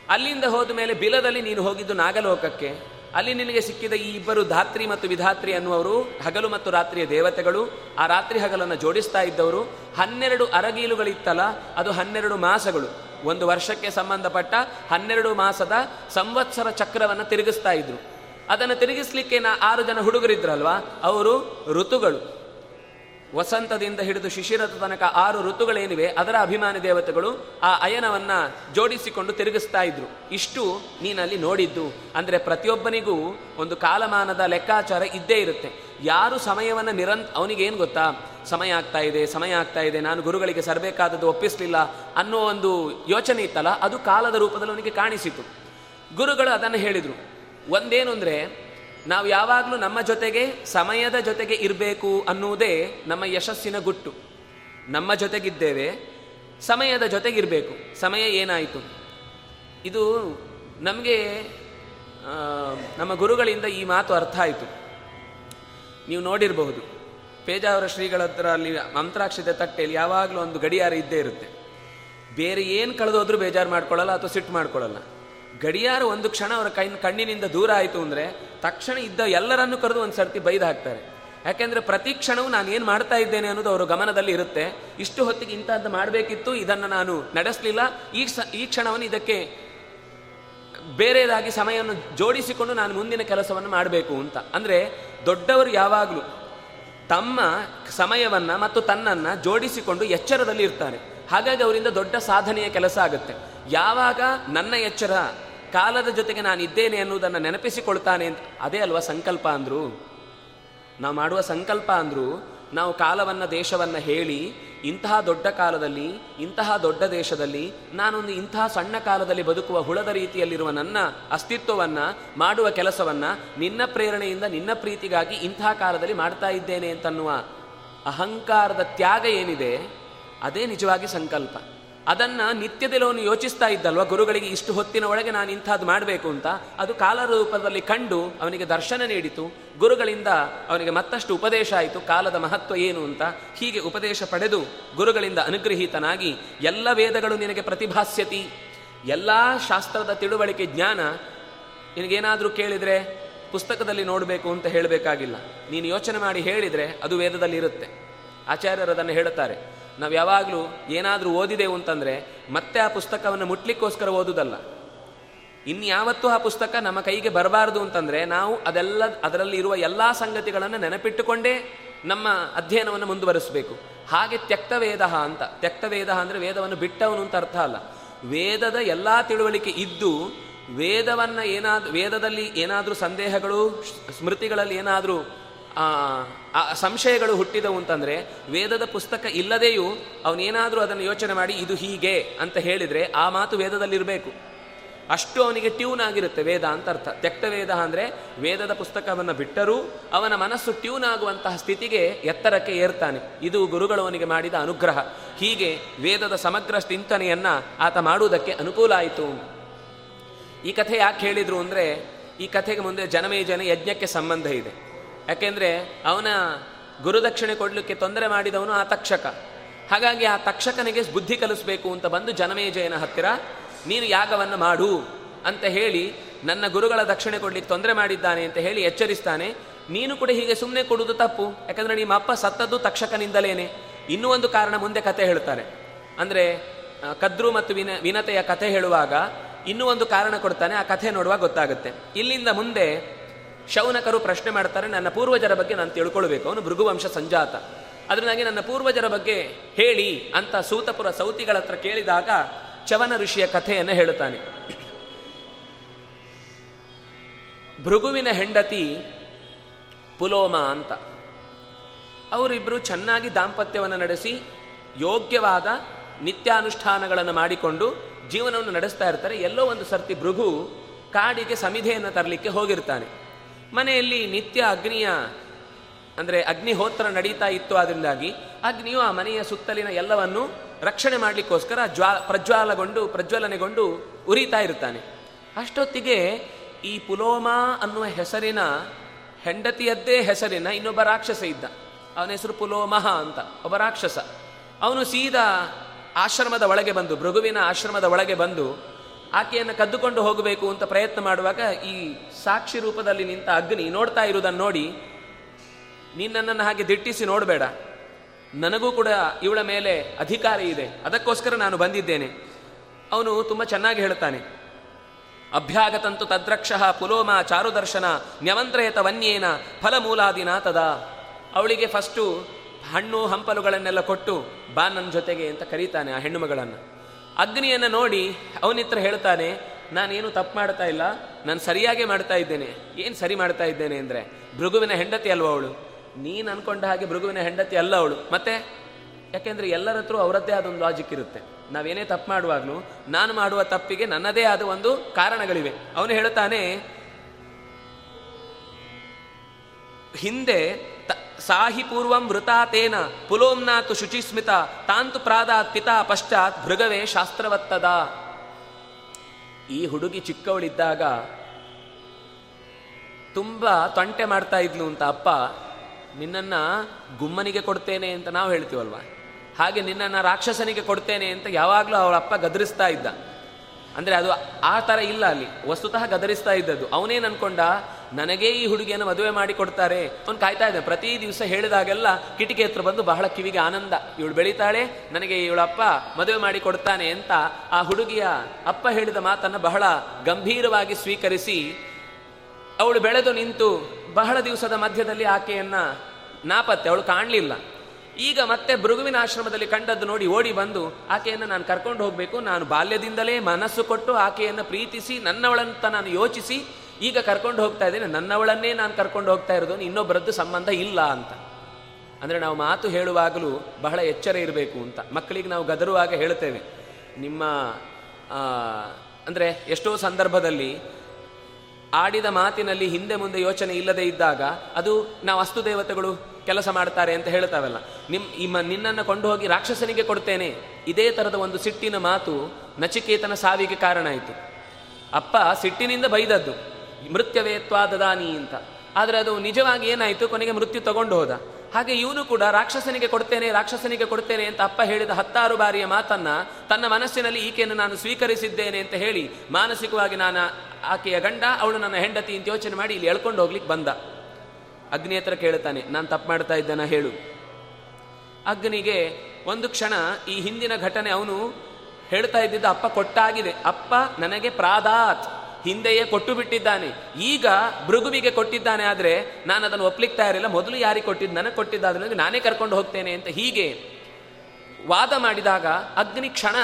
ಅಲ್ಲಿಂದ ಹೋದ ಮೇಲೆ ಬಿಲದಲ್ಲಿ ನೀನು ಹೋಗಿದ್ದು ನಾಗಲೋಕಕ್ಕೆ. ಅಲ್ಲಿ ನಿನಗೆ ಸಿಕ್ಕಿದ ಈ ಇಬ್ಬರು ಧಾತ್ರಿ ಮತ್ತು ವಿಧಾತ್ರಿ ಅನ್ನುವರು ಹಗಲು ಮತ್ತು ರಾತ್ರಿಯ ದೇವತೆಗಳು, ಆ ರಾತ್ರಿ ಹಗಲನ್ನು ಜೋಡಿಸ್ತಾ ಇದ್ದವರು. ಹನ್ನೆರಡು ಅರಗೀಲುಗಳಿತ್ತಲ್ಲ, ಅದು ಹನ್ನೆರಡು ಮಾಸಗಳು. ಒಂದು ವರ್ಷಕ್ಕೆ ಸಂಬಂಧಪಟ್ಟ ಹನ್ನೆರಡು ಮಾಸದ ಸಂವತ್ಸರ ಚಕ್ರವನ್ನು ತಿರುಗಿಸ್ತಾ ಇದ್ರು. ಅದನ್ನು ತಿರುಗಿಸ್ಲಿಕ್ಕೆ ನಾ ಆರು ಜನ ಹುಡುಗರಿದ್ರಲ್ವಾ? ಅವರು ಋತುಗಳು. ವಸಂತದಿಂದ ಹಿಡಿದು ಶಿಶಿರದ ತನಕ ಆರು ಋತುಗಳೇನಿವೆ, ಅದರ ಅಭಿಮಾನಿ ದೇವತೆಗಳು ಆ ಅಯನವನ್ನ ಜೋಡಿಸಿಕೊಂಡು ತಿರುಗಿಸ್ತಾ ಇದ್ರು. ಇಷ್ಟು ನೀನಲ್ಲಿ ನೋಡಿದ್ದು. ಅಂದ್ರೆ ಪ್ರತಿಯೊಬ್ಬನಿಗೂ ಒಂದು ಕಾಲಮಾನದ ಲೆಕ್ಕಾಚಾರ ಇದ್ದೇ ಇರುತ್ತೆ. ಯಾರು ಸಮಯವನ್ನ ನಿರಂತ ಅವನಿಗೇನು ಗೊತ್ತಾ? ಸಮಯ ಆಗ್ತಾ ಇದೆ, ಸಮಯ ಆಗ್ತಾ ಇದೆ, ನಾನು ಗುರುಗಳಿಗೆ ಸರಬೇಕಾದದ್ದು ಒಪ್ಪಿಸಲಿಲ್ಲ ಅನ್ನೋ ಒಂದು ಯೋಚನೆ ಇತ್ತಲ್ಲ, ಅದು ಕಾಲದ ರೂಪದಲ್ಲಿ ಅವನಿಗೆ ಕಾಣಿಸಿತು. ಗುರುಗಳು ಅದನ್ನು ಹೇಳಿದರು. ಒಂದೇನು ಅಂದರೆ ನಾವು ಯಾವಾಗಲೂ ನಮ್ಮ ಜೊತೆಗೆ, ಸಮಯದ ಜೊತೆಗೆ ಇರಬೇಕು ಅನ್ನುವುದೇ ನಮ್ಮ ಯಶಸ್ಸಿನ ಗುಟ್ಟು. ನಮ್ಮ ಜೊತೆಗಿದ್ದೇವೆ, ಸಮಯದ ಜೊತೆಗಿರಬೇಕು ಸಮಯ ಏನಾಯಿತು? ಇದು ನಮಗೆ ನಮ್ಮ ಗುರುಗಳಿಂದ ಈ ಮಾತು ಅರ್ಥ ಆಯಿತು. ನೀವು ನೋಡಿರಬಹುದು ಪೇಜಾವರ ಶ್ರೀಗಳ ಹತ್ರ ಅಲ್ಲಿ ಮಂತ್ರಾಕ್ಷತೆ ತಟ್ಟೆಯಲ್ಲಿ ಯಾವಾಗಲೂ ಒಂದು ಗಡಿಯಾರ ಇದ್ದೇ ಇರುತ್ತೆ. ಬೇರೆ ಏನು ಕಳೆದೋದ್ರೂ ಬೇಜಾರು ಮಾಡ್ಕೊಳ್ಳಲ್ಲ ಅಥವಾ ಸಿಟ್ಟು ಮಾಡ್ಕೊಳ್ಳಲ್ಲ. ಗಡಿಯಾರ ಒಂದು ಕ್ಷಣ ಅವರ ಕೈ ಕಣ್ಣಿನಿಂದ ದೂರ ಆಯಿತು ಅಂದರೆ ತಕ್ಷಣ ಇದ್ದ ಎಲ್ಲರನ್ನು ಕರೆದು ಒಂದು ಸರ್ತಿ ಬೈದು ಹಾಕ್ತಾರೆ. ಯಾಕೆಂದರೆ ಪ್ರತಿ ಕ್ಷಣವೂ ನಾನು ಏನು ಮಾಡ್ತಾ ಇದ್ದೇನೆ ಅನ್ನೋದು ಅವರ ಗಮನದಲ್ಲಿ ಇರುತ್ತೆ. ಇಷ್ಟು ಹೊತ್ತಿಗೆ ಇಂಥದ್ದು ಮಾಡಬೇಕಿತ್ತು, ಇದನ್ನು ನಾನು ನಡೆಸಲಿಲ್ಲ. ಈ ಸ, ಈ ಕ್ಷಣವನ್ನು ಇದಕ್ಕೆ ಬೇರೆದಾಗಿ ಸಮಯವನ್ನು ಜೋಡಿಸಿಕೊಂಡು ನಾನು ಮುಂದಿನ ಕೆಲಸವನ್ನು ಮಾಡಬೇಕು ಅಂತ. ಅಂದರೆ ದೊಡ್ಡವರು ಯಾವಾಗಲೂ ತಮ್ಮ ಸಮಯವನ್ನು ಮತ್ತು ತನ್ನನ್ನು ಜೋಡಿಸಿಕೊಂಡು ಎಚ್ಚರದಲ್ಲಿ ಇರ್ತಾರೆ. ಹಾಗಾಗಿ ಅವರಿಂದ ದೊಡ್ಡ ಸಾಧನೆಯ ಕೆಲಸ ಆಗುತ್ತೆ. ಯಾವಾಗ ನನ್ನ ಎಚ್ಚರ ಕಾಲದ ಜೊತೆಗೆ ನಾನು ಇದ್ದೇನೆ ಅನ್ನುವುದನ್ನು ನೆನಪಿಸಿಕೊಳ್ತಾನೆ ಅಂತ ಅದೇ ಅಲ್ವಾ ಸಂಕಲ್ಪ ಅಂದರು. ನಾವು ಮಾಡುವ ಸಂಕಲ್ಪ ಅಂದರು, ನಾವು ಕಾಲವನ್ನು ದೇಶವನ್ನು ಹೇಳಿ, ಇಂತಹ ದೊಡ್ಡ ಕಾಲದಲ್ಲಿ, ಇಂತಹ ದೊಡ್ಡ ದೇಶದಲ್ಲಿ, ನಾನೊಂದು ಇಂತಹ ಸಣ್ಣ ಕಾಲದಲ್ಲಿ ಬದುಕುವ ಹುಳದ ರೀತಿಯಲ್ಲಿರುವ ನನ್ನ ಅಸ್ತಿತ್ವವನ್ನು, ಮಾಡುವ ಕೆಲಸವನ್ನು, ನಿನ್ನ ಪ್ರೇರಣೆಯಿಂದ ನಿನ್ನ ಪ್ರೀತಿಗಾಗಿ ಇಂತಹ ಕಾಲದಲ್ಲಿ ಮಾಡ್ತಾ ಇದ್ದೇನೆ ಅಂತನ್ನುವ ಅಹಂಕಾರದ ತ್ಯಾಗ ಏನಿದೆ, ಅದೇ ನಿಜವಾಗಿ ಸಂಕಲ್ಪ. ಅದನ್ನ ನಿತ್ಯದಲ್ಲಿ ಅವನು ಯೋಚಿಸ್ತಾ ಇದ್ದಲ್ವ? ಗುರುಗಳಿಗೆ ಇಷ್ಟು ಹೊತ್ತಿನ ಒಳಗೆ ನಾನು ಇಂಥದ್ದು ಮಾಡಬೇಕು ಅಂತ. ಅದು ಕಾಲ ರೂಪದಲ್ಲಿ ಕಂಡು ಅವನಿಗೆ ದರ್ಶನ ನೀಡಿತು. ಗುರುಗಳಿಂದ ಅವನಿಗೆ ಮತ್ತಷ್ಟು ಉಪದೇಶ ಆಯಿತು. ಕಾಲದ ಮಹತ್ವ ಏನು ಅಂತ ಹೀಗೆ ಉಪದೇಶ ಪಡೆದು ಗುರುಗಳಿಂದ ಅನುಗ್ರಹೀತನಾಗಿ, ಎಲ್ಲ ವೇದಗಳು ನಿನಗೆ ಪ್ರತಿಭಾಸ್ಯತಿ. ಎಲ್ಲ ಶಾಸ್ತ್ರದ ತಿಳುವಳಿಕೆ ಜ್ಞಾನ ನಿನಗೇನಾದರೂ ಕೇಳಿದರೆ ಪುಸ್ತಕದಲ್ಲಿ ನೋಡಬೇಕು ಅಂತ ಹೇಳಬೇಕಾಗಿಲ್ಲ. ನೀನು ಯೋಚನೆ ಮಾಡಿ ಹೇಳಿದರೆ ಅದು ವೇದದಲ್ಲಿ ಇರುತ್ತೆ ಆಚಾರ್ಯರು ಅದನ್ನು ಹೇಳುತ್ತಾರೆ. ನಾವು ಯಾವಾಗಲೂ ಏನಾದರೂ ಓದಿದೆವು ಅಂತಂದರೆ ಮತ್ತೆ ಆ ಪುಸ್ತಕವನ್ನು ಮುಟ್ಲಿಕ್ಕೋಸ್ಕರ ಓದುದಲ್ಲ. ಇನ್ಯಾವತ್ತೂ ಆ ಪುಸ್ತಕ ನಮ್ಮ ಕೈಗೆ ಬರಬಾರದು ಅಂತಂದರೆ ನಾವು ಅದೆಲ್ಲ, ಅದರಲ್ಲಿ ಇರುವ ಎಲ್ಲ ಸಂಗತಿಗಳನ್ನು ನೆನಪಿಟ್ಟುಕೊಂಡೇ ನಮ್ಮ ಅಧ್ಯಯನವನ್ನು ಮುಂದುವರಿಸಬೇಕು. ಹಾಗೆ ತ್ಯಕ್ತ ವೇದ ಅಂತ ತ್ಯಕ್ತ ವೇದ ಅಂದರೆ ವೇದವನ್ನು ಬಿಟ್ಟವನು ಅಂತ ಅರ್ಥ ಅಲ್ಲ. ವೇದದ ಎಲ್ಲ ತಿಳುವಳಿಕೆ ಇದ್ದು ವೇದವನ್ನು ಏನಾದರೂ ವೇದದಲ್ಲಿ ಏನಾದರೂ ಸಂದೇಹಗಳು ಸ್ಮೃತಿಗಳಲ್ಲಿ ಏನಾದರೂ ಆ ಸಂಶಯಗಳು ಹುಟ್ಟಿದವು ಅಂತಂದರೆ ವೇದದ ಪುಸ್ತಕ ಇಲ್ಲದೆಯೂ ಅವನೇನಾದರೂ ಅದನ್ನು ಯೋಚನೆ ಮಾಡಿ ಇದು ಹೀಗೆ ಅಂತ ಹೇಳಿದರೆ ಆ ಮಾತು ವೇದದಲ್ಲಿರಬೇಕು. ಅಷ್ಟು ಅವನಿಗೆ ಟ್ಯೂನ್ ಆಗಿರುತ್ತೆ ವೇದ ಅಂತ ಅರ್ಥ. ತ್ಯಕ್ತ ವೇದ ಅಂದರೆ ವೇದದ ಪುಸ್ತಕವನ್ನು ಬಿಟ್ಟರೂ ಅವನ ಮನಸ್ಸು ಟ್ಯೂನ್ ಆಗುವಂತಹ ಸ್ಥಿತಿಗೆ ಎತ್ತರಕ್ಕೆ ಏರ್ತಾನೆ. ಇದು ಗುರುಗಳು ಅವನಿಗೆ ಮಾಡಿದ ಅನುಗ್ರಹ. ಹೀಗೆ ವೇದದ ಸಮಗ್ರ ಚಿಂತನೆಯನ್ನು ಆತ ಮಾಡುವುದಕ್ಕೆ ಅನುಕೂಲ ಆಯಿತು. ಈ ಕಥೆ ಯಾಕೆ ಹೇಳಿದ್ರು ಅಂದರೆ ಈ ಕಥೆಗೆ ಮುಂದೆ ಜನಮೇಜನ ಯಜ್ಞಕ್ಕೆ ಸಂಬಂಧ ಇದೆ. ಯಾಕೆಂದರೆ ಅವನ ಗುರುದಕ್ಷಿಣೆ ಕೊಡಲಿಕ್ಕೆ ತೊಂದರೆ ಮಾಡಿದವನು ಆ ತಕ್ಷಕ. ಹಾಗಾಗಿ ಆ ತಕ್ಷಕನಿಗೆ ಬುದ್ಧಿ ಕಲಿಸಬೇಕು ಅಂತ ಬಂದು ಜನಮೇಜಯನ ಹತ್ತಿರ, ನೀನು ಯಾಗವನ್ನು ಮಾಡು ಅಂತ ಹೇಳಿ, ನನ್ನ ಗುರುಗಳ ದಕ್ಷಿಣೆ ಕೊಡಲಿಕ್ಕೆ ತೊಂದರೆ ಮಾಡಿದ್ದಾನೆ ಅಂತ ಹೇಳಿ ಎಚ್ಚರಿಸ್ತಾನೆ. ನೀನು ಕೂಡ ಹೀಗೆ ಸುಮ್ಮನೆ ಕೊಡುವುದು ತಪ್ಪು. ಯಾಕಂದರೆ ನಿಮ್ಮ ಅಪ್ಪ ಸತ್ತದ್ದು ತಕ್ಷಕನಿಂದಲೇನೆ. ಇನ್ನೂ ಒಂದು ಕಾರಣ ಮುಂದೆ ಕತೆ ಹೇಳ್ತಾರೆ. ಅಂದರೆ ಕದ್ರು ಮತ್ತು ವಿನ, ವಿನತೆಯ ಕಥೆ ಹೇಳುವಾಗ ಇನ್ನೂ ಒಂದು ಕಾರಣ ಕೊಡ್ತಾನೆ. ಆ ಕಥೆ ನೋಡುವಾಗ ಗೊತ್ತಾಗುತ್ತೆ. ಇಲ್ಲಿಂದ ಮುಂದೆ ಶೌನಕರು ಪ್ರಶ್ನೆ ಮಾಡ್ತಾರೆ, ನನ್ನ ಪೂರ್ವಜರ ಬಗ್ಗೆ ನಾನು ತಿಳ್ಕೊಳ್ಬೇಕು. ಅವನು ಭೃಗುವಂಶ ಸಂಜಾತ. ಅದರಿಂದಾಗಿ ನನ್ನ ಪೂರ್ವಜರ ಬಗ್ಗೆ ಹೇಳಿ ಅಂತ ಸೂತಪುರ ಸೌತಿಗಳ ಹತ್ರ ಕೇಳಿದಾಗ ಚವನ ಋಷಿಯ ಕಥೆಯನ್ನು ಹೇಳುತ್ತಾನೆ. ಭೃಗುವಿನ ಹೆಂಡತಿ ಪುಲೋಮ ಅಂತ. ಅವರಿಬ್ಬರು ಚೆನ್ನಾಗಿ ದಾಂಪತ್ಯವನ್ನು ನಡೆಸಿ, ಯೋಗ್ಯವಾದ ನಿತ್ಯಾನುಷ್ಠಾನಗಳನ್ನು ಮಾಡಿಕೊಂಡು ಜೀವನವನ್ನು ನಡೆಸ್ತಾ ಇರ್ತಾರೆ. ಎಲ್ಲೋ ಒಂದು ಸರ್ತಿ ಭೃಗು ಕಾಡಿಗೆ ಸಮಿಧೆಯನ್ನು ತರಲಿಕ್ಕೆ ಹೋಗಿರ್ತಾನೆ. ಮನೆಯಲ್ಲಿ ನಿತ್ಯ ಅಗ್ನಿಯ, ಅಂದರೆ ಅಗ್ನಿಹೋತ್ರ ನಡೀತಾ ಇತ್ತು ಅದರಿಂದಾಗಿ ಅಗ್ನಿಯು ಆ ಮನೆಯ ಸುತ್ತಲಿನ ಎಲ್ಲವನ್ನು ರಕ್ಷಣೆ ಮಾಡಲಿಕ್ಕೋಸ್ಕರ ಜ್ವಾ, ಪ್ರಜ್ವಾಲಗೊಂಡು, ಪ್ರಜ್ವಲನೆಗೊಂಡು ಉರಿತಾ ಇರ್ತಾನೆ ಅಷ್ಟೊತ್ತಿಗೆ ಈ ಪುಲೋಮಾ ಅನ್ನುವ ಹೆಸರಿನ ಹೆಂಡತಿಯದ್ದೇ ಹೆಸರಿನ ಇನ್ನೊಬ್ಬ ರಾಕ್ಷಸ ಇದ್ದ. ಅವನ ಹೆಸರು ಪುಲೋಮಹ ಅಂತ, ಒಬ್ಬ ರಾಕ್ಷಸ. ಅವನು ಸೀದಾ ಆಶ್ರಮದ ಒಳಗೆ ಬಂದು, ಭೃಗುವಿನ ಆಶ್ರಮದ ಒಳಗೆ ಬಂದು ಆಕೆಯನ್ನು ಕದ್ದುಕೊಂಡು ಹೋಗಬೇಕು ಅಂತ ಪ್ರಯತ್ನ ಮಾಡುವಾಗ ಈ ಸಾಕ್ಷಿ ರೂಪದಲ್ಲಿ ನಿಂತ ಅಗ್ನಿ ನೋಡ್ತಾ ಇರುವುದನ್ನು ನೋಡಿ ನಿನ್ನನ್ನು ಹಾಗೆ ದಿಟ್ಟಿಸಿ ನೋಡಬೇಡ. ನನಗೂ ಕೂಡ ಇವಳ ಮೇಲೆ ಅಧಿಕಾರ ಇದೆ. ಅದಕ್ಕೋಸ್ಕರ ನಾನು ಬಂದಿದ್ದೇನೆ. ಅವನು ತುಂಬ ಚೆನ್ನಾಗಿ ಹೇಳ್ತಾನೆ ಅಭ್ಯಾಗತಂತು ತದ್ರಕ್ಷ ಪುಲೋಮ ಚಾರುದರ್ಶನ ನ್ಯವಂತ್ರಯತ ವನ್ಯೇನ ಫಲಮೂಲಾದಿನ ತದಾ. ಅವಳಿಗೆ ಫಸ್ಟು ಹಣ್ಣು ಹಂಪಲುಗಳನ್ನೆಲ್ಲ ಕೊಟ್ಟು ಬಾ ನನ್ನ ಜೊತೆಗೆ ಅಂತ ಕರೀತಾನೆ ಆ ಹೆಣ್ಣುಮಗಳನ್ನು. ಅಗ್ನಿಯನ್ನು ನೋಡಿ ಅವನಿತ್ರ ಹೇಳ್ತಾನೆ, ನಾನೇನು ತಪ್ಪು ಮಾಡ್ತಾ ಇಲ್ಲ, ನಾನು ಸರಿಯಾಗೇ ಮಾಡ್ತಾ ಇದ್ದೇನೆ. ಏನು ಸರಿ ಮಾಡ್ತಾ ಇದ್ದೇನೆ ಅಂದರೆ? ಭೃಗುವಿನ ಹೆಂಡತಿ ಅಲ್ವ ಅವಳು? ನೀನು ಅನ್ಕೊಂಡ ಹಾಗೆ ಭೃಗುವಿನ ಹೆಂಡತಿ ಅಲ್ಲ ಅವಳು. ಮತ್ತೆ? ಯಾಕೆಂದ್ರೆ ಎಲ್ಲರ ಹತ್ರ ಅವರದ್ದೇ ಆದ ಒಂದು ಲಾಜಿಕ್ ಇರುತ್ತೆ. ನಾವೇನೇ ತಪ್ಪು ಮಾಡುವಾಗಲೂ, ನಾನು ಮಾಡುವ ತಪ್ಪಿಗೆ ನನ್ನದೇ ಆದ ಒಂದು ಕಾರಣಗಳಿವೆ. ಅವನು ಹೇಳ್ತಾನೆ, ಹಿಂದೆ ಸಾಹಿ ಪೂರ್ವಂ ವೃತಾತೇನ ಪುಲೋಮ್ನಾತು ಶುಚಿಸ್ಮಿತ ತಾಂತು ಪ್ರಾದಾತ್ ಪಿತಾ ಪಶ್ಚಾತ್ ಭೃಗವೇ ಶಾಸ್ತ್ರವತ್ತದ. ಈ ಹುಡುಗಿ ಚಿಕ್ಕವಳಿದ್ದಾಗ ತುಂಬ ತೊಂಟೆ ಮಾಡ್ತಾ ಇದ್ಲು ಅಂತ ಅಪ್ಪ, ನಿನ್ನನ್ನು ಗುಮ್ಮನಿಗೆ ಕೊಡ್ತೇನೆ ಅಂತ ನಾವು ಹೇಳ್ತೀವಲ್ವ? ಹಾಗೆ ನಿನ್ನನ್ನು ರಾಕ್ಷಸನಿಗೆ ಕೊಡ್ತೇನೆ ಅಂತ ಯಾವಾಗಲೂ ಅವಳ ಅಪ್ಪ ಗದರಿಸ್ತಾ ಇದ್ದ. ಅಂದರೆ ಅದು ಆ ಥರ ಇಲ್ಲ ಅಲ್ಲಿ, ವಸ್ತುತಃ ಗದರಿಸ್ತಾ ಇದ್ದದ್ದು. ಅವನೇನು ಅನ್ಕೊಂಡ? ನನಗೇ ಈ ಹುಡುಗಿಯನ್ನು ಮದುವೆ ಮಾಡಿ ಕೊಡ್ತಾರೆ ಅವನು ಕಾಯ್ತಾ ಇದ್ದೆ ಪ್ರತಿ ದಿವಸ ಹೇಳಿದಾಗೆಲ್ಲ ಕಿಟಕಿ ಹತ್ರ ಬಂದು ಬಹಳ ಕಿವಿಗೆ ಆನಂದ. ಇವಳು ಬೆಳೀತಾಳೆ, ನನಗೆ ಇವಳಪ್ಪ ಮದುವೆ ಮಾಡಿ ಕೊಡ್ತಾನೆ ಅಂತ ಆ ಹುಡುಗಿಯ ಅಪ್ಪ ಹೇಳಿದ ಮಾತನ್ನು ಬಹಳ ಗಂಭೀರವಾಗಿ ಸ್ವೀಕರಿಸಿ, ಅವಳು ಬೆಳೆದು ನಿಂತು ಬಹಳ ದಿವಸದ ಮಧ್ಯದಲ್ಲಿ ಆಕೆಯನ್ನ ನಾಪತ್ತೆ. ಅವಳು ಕಾಣಲಿಲ್ಲ. ಈಗ ಮತ್ತೆ ಭೃಗುವಿನ ಆಶ್ರಮದಲ್ಲಿ ಕಂಡದ್ದು ನೋಡಿ ಓಡಿ ಬಂದು ಆಕೆಯನ್ನು ನಾನು ಕರ್ಕೊಂಡು ಹೋಗಬೇಕು. ನಾನು ಬಾಲ್ಯದಿಂದಲೇ ಮನಸ್ಸು ಕೊಟ್ಟು ಆಕೆಯನ್ನು ಪ್ರೀತಿಸಿ, ನನ್ನವಳಂತ ನಾನು ಯೋಚಿಸಿ ಈಗ ಕರ್ಕೊಂಡು ಹೋಗ್ತಾ ಇದ್ದೇನೆ. ನನ್ನವಳನ್ನೇ ನಾನು ಕರ್ಕೊಂಡು ಹೋಗ್ತಾ ಇರೋದು ಇನ್ನೊಬ್ಬರದ್ದು ಸಂಬಂಧ ಇಲ್ಲ ಅಂತ. ಅಂದರೆ ನಾವು ಮಾತು ಹೇಳುವಾಗಲೂ ಬಹಳ ಎಚ್ಚರ ಇರಬೇಕು ಅಂತ. ಮಕ್ಕಳಿಗೆ ನಾವು ಗದರುವಾಗ ಹೇಳ್ತೇವೆ ನಿಮ್ಮ ಅಂದರೆ ಎಷ್ಟೋ ಸಂದರ್ಭದಲ್ಲಿ ಆಡಿದ ಮಾತಿನಲ್ಲಿ ಹಿಂದೆ ಮುಂದೆ ಯೋಚನೆ ಇಲ್ಲದೆ ಇದ್ದಾಗ ಅದು ನಾವು ಅಸ್ತು ದೇವತೆಗಳು ಕೆಲಸ ಮಾಡ್ತಾರೆ ಅಂತ ಹೇಳ್ತಾವಲ್ಲ. ನಿಮ್, ಈ ಮ, ನಿನ್ನನ್ನು ಕೊಂಡು ಹೋಗಿ ರಾಕ್ಷಸನಿಗೆ ಕೊಡ್ತೇನೆ. ಇದೇ ಥರದ ಒಂದು ಸಿಟ್ಟಿನ ಮಾತು ನಚಿಕೇತನ ಸಾವಿಗೆ ಕಾರಣ ಆಯಿತು. ಅಪ್ಪ ಸಿಟ್ಟಿನಿಂದ ಬೈದದ್ದು. ಮೃತ್ಯವೇತ್ವಾ ದದಾನಿ ಅಂತ. ಆದರೆ ಅದು ನಿಜವಾಗಿ ಏನಾಯಿತು? ಕೊನೆಗೆ ಮೃತ್ಯು ತಗೊಂಡು ಹೋದ. ಹಾಗೆ ಇವನು ಕೂಡ ರಾಕ್ಷಸನಿಗೆ ಕೊಡ್ತೇನೆ ರಾಕ್ಷಸನಿಗೆ ಕೊಡ್ತೇನೆ ಅಂತ ಅಪ್ಪ ಹೇಳಿದ ಹತ್ತಾರು ಬಾರಿಯ ಮಾತನ್ನ ತನ್ನ ಮನಸ್ಸಿನಲ್ಲಿ ಈಕೆಯನ್ನು ನಾನು ಸ್ವೀಕರಿಸಿದ್ದೇನೆ ಅಂತ ಹೇಳಿ ಮಾನಸಿಕವಾಗಿ ನಾನು ಆಕೆಯ ಗಂಡ, ಅವಳು ನನ್ನ ಹೆಂಡತಿ ಅಂತ ಯೋಚನೆ ಮಾಡಿ ಇಲ್ಲಿ ಎಳ್ಕೊಂಡು ಹೋಗ್ಲಿಕ್ಕೆ ಬಂದ. ಅಗ್ನಿ ಹತ್ರ ಕೇಳ್ತಾನೆ ನಾನು ತಪ್ಪು ಮಾಡ್ತಾ ಇದ್ದಾನ ಹೇಳು. ಅಗ್ನಿಗೆ ಒಂದು ಕ್ಷಣ ಈ ಹಿಂದಿನ ಘಟನೆ ಅವನು ಹೇಳ್ತಾ ಇದ್ದಿದ್ದ ಅಪ್ಪ ಕೊಟ್ಟಾಗಿದೆ. ಅಪ್ಪ ನನಗೆ ಪ್ರಾದಾತ್. ಹಿಂದೆಯೇ ಕೊಟ್ಟು ಬಿಟ್ಟಿದ್ದಾನೆ ಈಗ ಭೃಗುವಿಗೆ ಕೊಟ್ಟಿದ್ದಾನೆ ಆದರೆ ನಾನು ಅದನ್ನು ಒಪ್ಲಿಕ್ಕೆ ಇರಲಿಲ್ಲ ಮೊದಲು ಯಾರಿಗೆ ಕೊಟ್ಟಿದ್ದು? ನನಗೆ ಕೊಟ್ಟಿದ್ದಾದ್ರೆ ನಾನೇ ಕರ್ಕೊಂಡು ಹೋಗ್ತೇನೆ ಅಂತ ಹೀಗೆ ವಾದ ಮಾಡಿದಾಗ ಅಗ್ನಿ ಕ್ಷಣ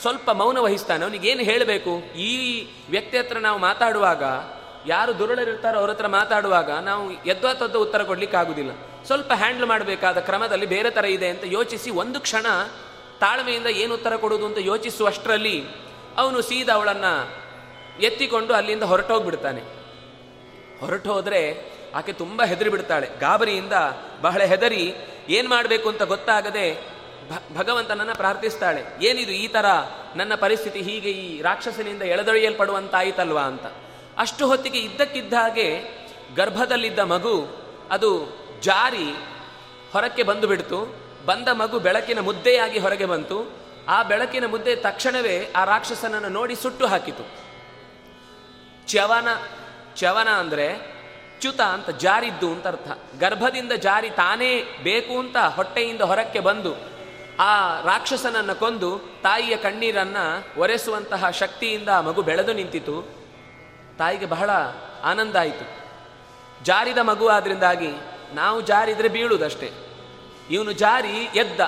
ಸ್ವಲ್ಪ ಮೌನ ವಹಿಸ್ತಾನೆ. ಏನು ಹೇಳಬೇಕು? ಈ ವ್ಯಕ್ತಿ ಹತ್ರ ನಾವು ಮಾತಾಡುವಾಗ, ಯಾರು ದುರುಳರಿರ್ತಾರೋ ಅವ್ರ ಹತ್ರ ಮಾತಾಡುವಾಗ ನಾವು ಎದ್ವಾ ತದ್ದು ಉತ್ತರ ಕೊಡ್ಲಿಕ್ಕೆ ಆಗುದಿಲ್ಲ ಸ್ವಲ್ಪ ಹ್ಯಾಂಡಲ್ ಮಾಡಬೇಕಾದ ಕ್ರಮದಲ್ಲಿ ಬೇರೆ ಥರ ಇದೆ ಅಂತ ಯೋಚಿಸಿ ಒಂದು ಕ್ಷಣ ತಾಳ್ಮೆಯಿಂದ ಏನು ಉತ್ತರ ಕೊಡುವುದು ಅಂತ ಯೋಚಿಸುವಷ್ಟರಲ್ಲಿ ಅವನು ಸೀದಾ ಅವಳನ್ನು ಎತ್ತಿಕೊಂಡು ಅಲ್ಲಿಂದ ಹೊರಟೋಗ್ಬಿಡ್ತಾನೆ. ಹೊರಟು ಹೋದರೆ ಆಕೆ ತುಂಬ ಹೆದರಿ ಬಿಡ್ತಾಳೆ ಗಾಬರಿಯಿಂದ ಬಹಳ ಹೆದರಿ ಏನು ಮಾಡಬೇಕು ಅಂತ ಗೊತ್ತಾಗದೆ ಭಗವಂತನನ್ನು ಪ್ರಾರ್ಥಿಸ್ತಾಳೆ. ಏನಿದು ಈ ಥರ ನನ್ನ ಪರಿಸ್ಥಿತಿ ಹೀಗೆ ಈ ರಾಕ್ಷಸನಿಂದ ಎಳೆದೊಳೆಯಲ್ಪಡುವಂತಾಯಿತಲ್ವಾ ಅಂತ. ಅಷ್ಟು ಹೊತ್ತಿಗೆ ಇದ್ದಕ್ಕಿದ್ದ ಹಾಗೆ ಗರ್ಭದಲ್ಲಿದ್ದ ಮಗು ಅದು ಜಾರಿ ಹೊರಕ್ಕೆ ಬಂದು ಬಿಡ್ತು ಬಂದ ಮಗು ಬೆಳಕಿನ ಮುದ್ದೆಯಾಗಿ ಹೊರಗೆ ಬಂತು. ಆ ಬೆಳಕಿನ ಮುದ್ದೆ ತಕ್ಷಣವೇ ಆ ರಾಕ್ಷಸನನ್ನು ನೋಡಿ ಸುಟ್ಟು ಹಾಕಿತು. ಚ್ಯವನ ಚ್ಯವನ ಅಂದರೆ ಚ್ಯುತ ಅಂತ ಜಾರಿದ್ದು ಅಂತ ಅರ್ಥ. ಗರ್ಭದಿಂದ ಜಾರಿ ತಾನೇ ಬೇಕು ಅಂತ ಹೊಟ್ಟೆಯಿಂದ ಹೊರಕ್ಕೆ ಬಂದು ಆ ರಾಕ್ಷಸನನ್ನು ಕೊಂದು ತಾಯಿಯ ಕಣ್ಣೀರನ್ನು ಒರೆಸುವಂತಹ ಶಕ್ತಿಯಿಂದ ಮಗು ಬೆಳೆದು ನಿಂತಿತು. ತಾಯಿಗೆ ಬಹಳ ಆನಂದ ಆಯಿತು. ಜಾರಿದ ಮಗು ಆದ್ರಿಂದಾಗಿ ನಾವು ಜಾರಿದರೆ ಬೀಳುವುದಷ್ಟೇ ಇವನು ಜಾರಿ ಎದ್ದ.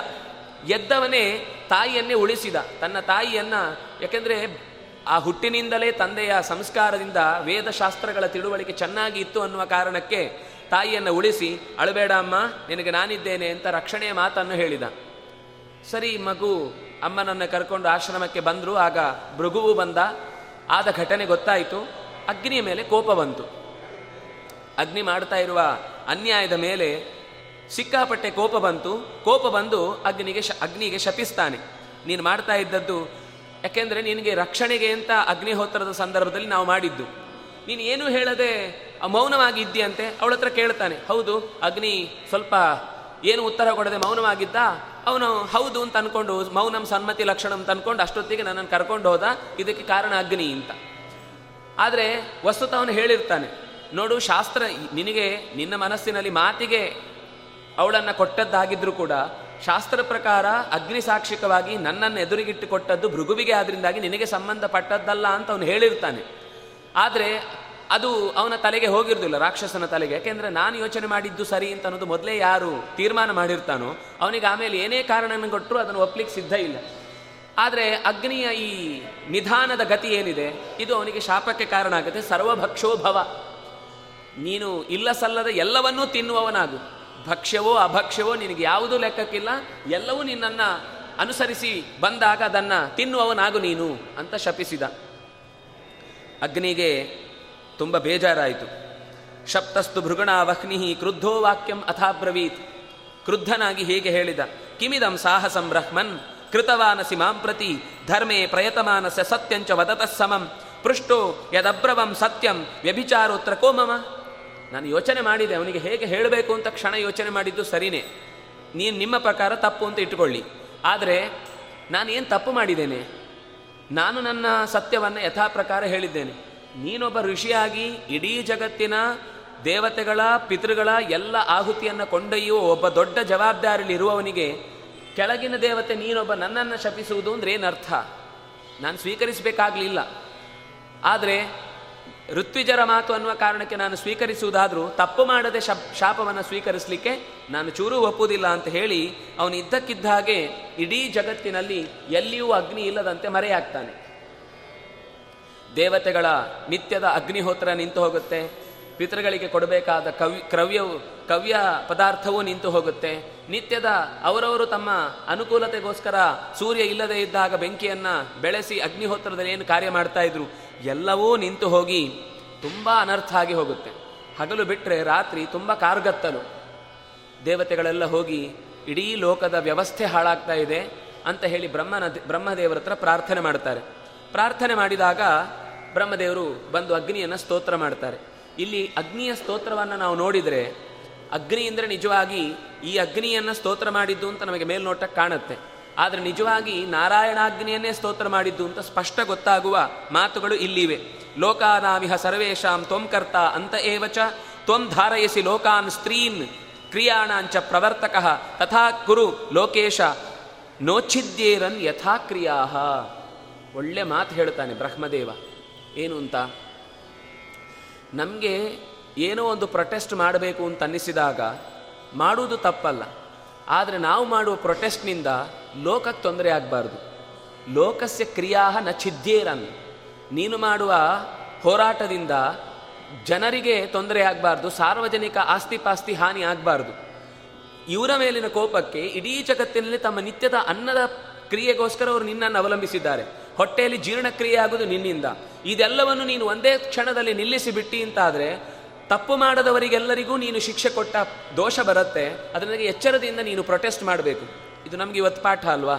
ಎದ್ದವನೇ ತಾಯಿಯನ್ನೇ ಉಳಿಸಿದ. ತನ್ನ ತಾಯಿಯನ್ನ, ಯಾಕೆಂದ್ರೆ ಆ ಹುಟ್ಟಿನಿಂದಲೇ ತಂದೆಯ ಸಂಸ್ಕಾರದಿಂದ ವೇದಶಾಸ್ತ್ರಗಳ ತಿಳುವಳಿಕೆ ಚೆನ್ನಾಗಿ ಇತ್ತು ಅನ್ನುವ ಕಾರಣಕ್ಕೆ ತಾಯಿಯನ್ನು ಉಳಿಸಿ, ಅಳಬೇಡ ಅಮ್ಮ, ನಿನಗೆ ನಾನಿದ್ದೇನೆ ಅಂತ ರಕ್ಷಣೆಯ ಮಾತನ್ನು ಹೇಳಿದ. ಸರಿ, ಮಗು ಅಮ್ಮನನ್ನು ಕರ್ಕೊಂಡು ಆಶ್ರಮಕ್ಕೆ ಬಂದರು, ಆಗ ಭೃಗುವು ಬಂದ. ಆದ ಘಟನೆ ಗೊತ್ತಾಯಿತು. ಅಗ್ನಿಯ ಮೇಲೆ ಕೋಪ ಬಂತು. ಅಗ್ನಿ ಮಾಡ್ತಾ ಇರುವ ಅನ್ಯಾಯದ ಮೇಲೆ ಸಿಕ್ಕಾಪಟ್ಟೆ ಕೋಪ ಬಂತು. ಕೋಪ ಬಂದು ಅಗ್ನಿಗೆ ಶ ಅಗ್ನಿಗೆ ಶಪಿಸ್ತಾನೆ. ನೀನು ಮಾಡ್ತಾ ಇದ್ದದ್ದು ಯಾಕೆಂದರೆ ನಿನಗೆ ರಕ್ಷಣೆಗೆ ಅಂತ ಅಗ್ನಿಹೋತ್ರದ ಸಂದರ್ಭದಲ್ಲಿ ನಾವು ಮಾಡಿದ್ದು. ನೀನು ಏನು ಹೇಳದೆ ಮೌನವಾಗಿ ಇದ್ದೀಯಂತೆ ಅವಳ ಹತ್ರ ಕೇಳ್ತಾನೆ, ಹೌದು, ಅಗ್ನಿ ಸ್ವಲ್ಪ ಏನು ಉತ್ತರ ಕೊಡದೆ ಮೌನವಾಗಿದ್ದ? ಅವನು, ಹೌದು ಅಂತ ಅನ್ಕೊಂಡು, ಮೌನಂ ಸನ್ಮತಿ ಲಕ್ಷಣಂ ಅಂತ ಅನ್ಕೊಂಡು ಅಷ್ಟೊತ್ತಿಗೆ ನನ್ನನ್ನು ಕರ್ಕೊಂಡು ಹೋದ, ಇದಕ್ಕೆ ಕಾರಣ ಅಗ್ನಿ ಅಂತ. ಆದರೆ ವಸ್ತುತ ಅವನು ಹೇಳಿರ್ತಾನೆ, ನೋಡು, ಶಾಸ್ತ್ರ, ನಿನಗೆ, ನಿನ್ನ ಮನಸ್ಸಿನಲ್ಲಿ ಮಾತಿಗೆ ಅವಳನ್ನು ಕೊಟ್ಟದ್ದಾಗಿದ್ರೂ ಕೂಡ ಶಾಸ್ತ್ರ ಪ್ರಕಾರ ಅಗ್ನಿ ಸಾಕ್ಷಿಕವಾಗಿ ನನ್ನನ್ನು ಎದುರಿಗಿಟ್ಟು ಕೊಟ್ಟದ್ದು ಭೃಗುವಿಗೆ ಆದ್ರಿಂದಾಗಿ ನಿನಗೆ ಸಂಬಂಧಪಟ್ಟದ್ದಲ್ಲ ಅಂತ ಅವನು ಹೇಳಿರ್ತಾನೆ. ಆದರೆ ಅದು ಅವನ ತಲೆಗೆ ಹೋಗಿರೋದಿಲ್ಲ ರಾಕ್ಷಸನ ತಲೆಗೆ. ಯಾಕೆಂದ್ರೆ ನಾನು ಯೋಚನೆ ಮಾಡಿದ್ದು ಸರಿ ಅಂತ ಅನ್ನೋದು ಮೊದಲೇ ಯಾರು ತೀರ್ಮಾನ ಮಾಡಿರ್ತಾನೋ, ಅವನಿಗೆ ಆಮೇಲೆ ಏನೇ ಕಾರಣನ ಕೊಟ್ಟರು ಅದನ್ನು ಒಪ್ಲಿಕ್ಕೆ ಸಿದ್ಧ ಇಲ್ಲ. ಆದರೆ ಅಗ್ನಿಯ ಈ ನಿಧಾನದ ಗತಿ ಏನಿದೆ? ಇದು ಅವನಿಗೆ ಶಾಪಕ್ಕೆ ಕಾರಣ ಆಗುತ್ತೆ. ಸರ್ವಭಕ್ಷೋಭವ. ನೀನು ಇಲ್ಲ ಸಲ್ಲದ ಎಲ್ಲವನ್ನೂ ತಿನ್ನುವವನಾಗು. ಭಕ್ಷ್ಯವೋ ಅಭಕ್ಷ್ಯವೋ ನಿನಗೆ ಯಾವುದೂ ಲೆಕ್ಕಕ್ಕಿಲ್ಲ, ಎಲ್ಲವೂ ನಿನ್ನನ್ನು ಅನುಸರಿಸಿ ಬಂದಾಗ ಅದನ್ನು ತಿನ್ನುವವನಾಗು ನೀನು ಅಂತ ಶಪಿಸಿದ. ಅಗ್ನಿಗೆ ತುಂಬ ಬೇಜಾರಾಯಿತು. ಶಪ್ತಸ್ತು ಭೃಗಣ ವಹ್ನಿ ಕ್ರುದ್ಧೋ ವಾಕ್ಯಂ ಅಥಾಬ್ರವೀತ್. ಕ್ರುದ್ಧನಾಗಿ ಹೀಗೆ ಹೇಳಿದ, ಕಿಮಿದಂ ಸಾಹಸಂ ಬ್ರಹ್ಮನ್, ಕೃತವಾನಸಿ ಮಾಂ ಪ್ರತಿ, ಧರ್ಮೇ ಪ್ರಯತಮಾನಸ ಸತ್ಯಂಚ ವದತಃ ಸಮಂ, ಪೃಷ್ಟೋ ಯದಬ್ರವಂ ಸತ್ಯಂ ವ್ಯಭಿಚಾರೋತ್ರ ಕೋಮಮ. ನಾನು ಯೋಚನೆ ಮಾಡಿದೆ, ಅವನಿಗೆ ಹೇಗೆ ಹೇಳಬೇಕು ಅಂತ ಕ್ಷಣ ಯೋಚನೆ ಮಾಡಿದ್ದು ಸರಿನೇ. ನೀನು ನಿಮ್ಮ ಪ್ರಕಾರ ತಪ್ಪು ಅಂತ ಇಟ್ಟುಕೊಳ್ಳಿ. ಆದರೆ, ನಾನು ಏನು ತಪ್ಪು ಮಾಡಿದ್ದೇನೆ? ನಾನು ನನ್ನ ಸತ್ಯವನ್ನು ಯಥಾ ಪ್ರಕಾರ ಹೇಳಿದ್ದೇನೆ. ನೀನೊಬ್ಬ ಋಷಿಯಾಗಿ ಇಡೀ ಜಗತ್ತಿನ ದೇವತೆಗಳ, ಪಿತೃಗಳ ಎಲ್ಲ ಆಹುತಿಯನ್ನು ಕೊಂಡೊಯ್ಯುವ ಒಬ್ಬ ದೊಡ್ಡ ಜವಾಬ್ದಾರಿಲಿರುವವನಿಗೆ ಕೆಳಗಿನ ದೇವತೆ ನೀನೊಬ್ಬ ನನ್ನನ್ನು ಶಪಿಸುವುದು ಅಂದ್ರೆ ಏನರ್ಥ? ನಾನು ಸ್ವೀಕರಿಸಬೇಕಾಗಲಿಲ್ಲ. ಆದರೆ ಋತ್ವಿಜರ ಮಾತು ಅನ್ನುವ ಕಾರಣಕ್ಕೆ ನಾನು ಸ್ವೀಕರಿಸುವುದಾದರೂ ತಪ್ಪು ಮಾಡದೆ ಶಪ್ ಶಾಪವನ್ನು ಸ್ವೀಕರಿಸಲಿಕ್ಕೆ ನಾನು ಚೂರು ಒಪ್ಪುವುದಿಲ್ಲ ಅಂತ ಹೇಳಿ ಅವನು ಇದ್ದಕ್ಕಿದ್ದ ಹಾಗೆ ಇಡೀ ಜಗತ್ತಿನಲ್ಲಿ ಎಲ್ಲಿಯೂ ಅಗ್ನಿ ಇಲ್ಲದಂತೆ ಮರೆಯಾಗ್ತಾನೆ. ದೇವತೆಗಳ ನಿತ್ಯದ ಅಗ್ನಿಹೋತ್ರ ನಿಂತು ಹೋಗುತ್ತೆ. ಪಿತೃಗಳಿಗೆ ಕೊಡಬೇಕಾದ ಕವ್ಯ, ಕ್ರವ್ಯವು, ಕವ್ಯ ಪದಾರ್ಥವೂ ನಿಂತು ಹೋಗುತ್ತೆ. ನಿತ್ಯದ ಅವರವರು ತಮ್ಮ ಅನುಕೂಲತೆಗೋಸ್ಕರ ಸೂರ್ಯ ಇಲ್ಲದೆ ಇದ್ದಾಗ ಬೆಂಕಿಯನ್ನು ಬೆಳೆಸಿ ಅಗ್ನಿಹೋತ್ರದಲ್ಲಿ ಏನು ಕಾರ್ಯ ಮಾಡ್ತಾ ಇದ್ರು? ಎಲ್ಲವೂ ನಿಂತು ಹೋಗಿ ತುಂಬ ಅನರ್ಥ ಆಗಿ ಹೋಗುತ್ತೆ. ಹಗಲು ಬಿಟ್ಟರೆ ರಾತ್ರಿ ತುಂಬ ಕಾರ್ಗತ್ತಲು. ದೇವತೆಗಳೆಲ್ಲ ಹೋಗಿ ಇಡೀ ಲೋಕದ ವ್ಯವಸ್ಥೆ ಹಾಳಾಗ್ತಾ ಇದೆ ಅಂತ ಹೇಳಿ ಬ್ರಹ್ಮನ ಬ್ರಹ್ಮದೇವರ ಹತ್ರ ಪ್ರಾರ್ಥನೆ ಮಾಡ್ತಾರೆ. ಪ್ರಾರ್ಥನೆ ಮಾಡಿದಾಗ ಬ್ರಹ್ಮದೇವರು ಬಂದು ಅಗ್ನಿಯನ್ನು ಸ್ತೋತ್ರ ಮಾಡ್ತಾರೆ. ಇಲ್ಲಿ ಅಗ್ನಿಯ ಸ್ತೋತ್ರವನ್ನು ನಾವು ನೋಡಿದರೆ ಅಗ್ನಿ ಅಂದರೆ ನಿಜವಾಗಿ ಈ ಅಗ್ನಿಯನ್ನು ಸ್ತೋತ್ರ ಮಾಡಿದ್ದು ಅಂತ ನಮಗೆ ಮೇಲ್ನೋಟಕ್ಕೆ ಕಾಣುತ್ತೆ. ಆದರೆ ನಿಜವಾಗಿ ನಾರಾಯಣಾಗ್ನಿಯನ್ನೇ ಸ್ತೋತ್ರ ಮಾಡಿದ್ದು ಅಂತ ಸ್ಪಷ್ಟ ಗೊತ್ತಾಗುವ ಮಾತುಗಳು ಇಲ್ಲಿವೆ. ಲೋಕಾನಾಮಿಹ ಸರ್ವೇಶಾಂ ತ್ವಂಕರ್ತ ಅಂತ ಏವಚ, ತ್ವಂ ಧಾರಯಸಿ ಲೋಕಾನ್ ಸ್ತ್ರೀನ್ ಕ್ರಿಯಾಣಾಂಚ ಪ್ರವರ್ತಕ, ತಥಾ ಕುರು ಲೋಕೇಶ ನೋಚ್ಛಿದ್ಯೇರನ್ ಯಥಾ ಕ್ರಿಯಾ ಒಳ್ಳೆ ಮಾತು ಹೇಳ್ತಾನೆ ಬ್ರಹ್ಮದೇವ. ಏನು ಅಂತ? ನಮಗೆ ಏನೋ ಒಂದು ಪ್ರೊಟೆಸ್ಟ್ ಮಾಡಬೇಕು ಅಂತ ಅನ್ನಿಸಿದಾಗ, ಮಾಡುವುದು ತಪ್ಪಲ್ಲ. ಆದರೆ ನಾವು ಮಾಡುವ ಪ್ರೊಟೆಸ್ಟ್ನಿಂದ ಲೋಕಕ್ಕೆ ತೊಂದರೆ ಆಗಬಾರ್ದು. ಲೋಕಸ್ಯ ಕ್ರಿಯಾಹ ನ ಛಿದ್ಯೇರನ್. ನೀನು ಮಾಡುವ ಹೋರಾಟದಿಂದ ಜನರಿಗೆ ತೊಂದರೆ ಆಗಬಾರ್ದು, ಸಾರ್ವಜನಿಕ ಆಸ್ತಿಪಾಸ್ತಿ ಹಾನಿ ಆಗಬಾರ್ದು. ಇವರ ಮೇಲಿನ ಕೋಪಕ್ಕೆ ಇಡೀ ಜಗತ್ತಿನಲ್ಲಿ ತಮ್ಮ ನಿತ್ಯದ ಅನ್ನದ ಕ್ರಿಯೆಗೋಸ್ಕರ ಅವರು ನಿನ್ನನ್ನು ಅವಲಂಬಿಸಿದ್ದಾರೆ. ಹೊಟ್ಟೆಯಲ್ಲಿ ಜೀರ್ಣಕ್ರಿಯೆ ಆಗುವುದು ನಿನ್ನಿಂದ. ಇದೆಲ್ಲವನ್ನು ನೀನು ಒಂದೇ ಕ್ಷಣದಲ್ಲಿ ನಿಲ್ಲಿಸಿ ಬಿಟ್ಟಿ ಅಂತಾದ್ರೆ ತಪ್ಪು ಮಾಡದವರಿಗೆಲ್ಲರಿಗೂ ನೀನು ಶಿಕ್ಷೆ ಕೊಟ್ಟ ದೋಷ ಬರುತ್ತೆ ಅದರಿಗೆ ಎಚ್ಚರದಿಂದ ನೀನು ಪ್ರೊಟೆಸ್ಟ್ ಮಾಡಬೇಕು. ಇದು ನಮಗೆ ಇವತ್ತು ಪಾಠ ಅಲ್ವಾ?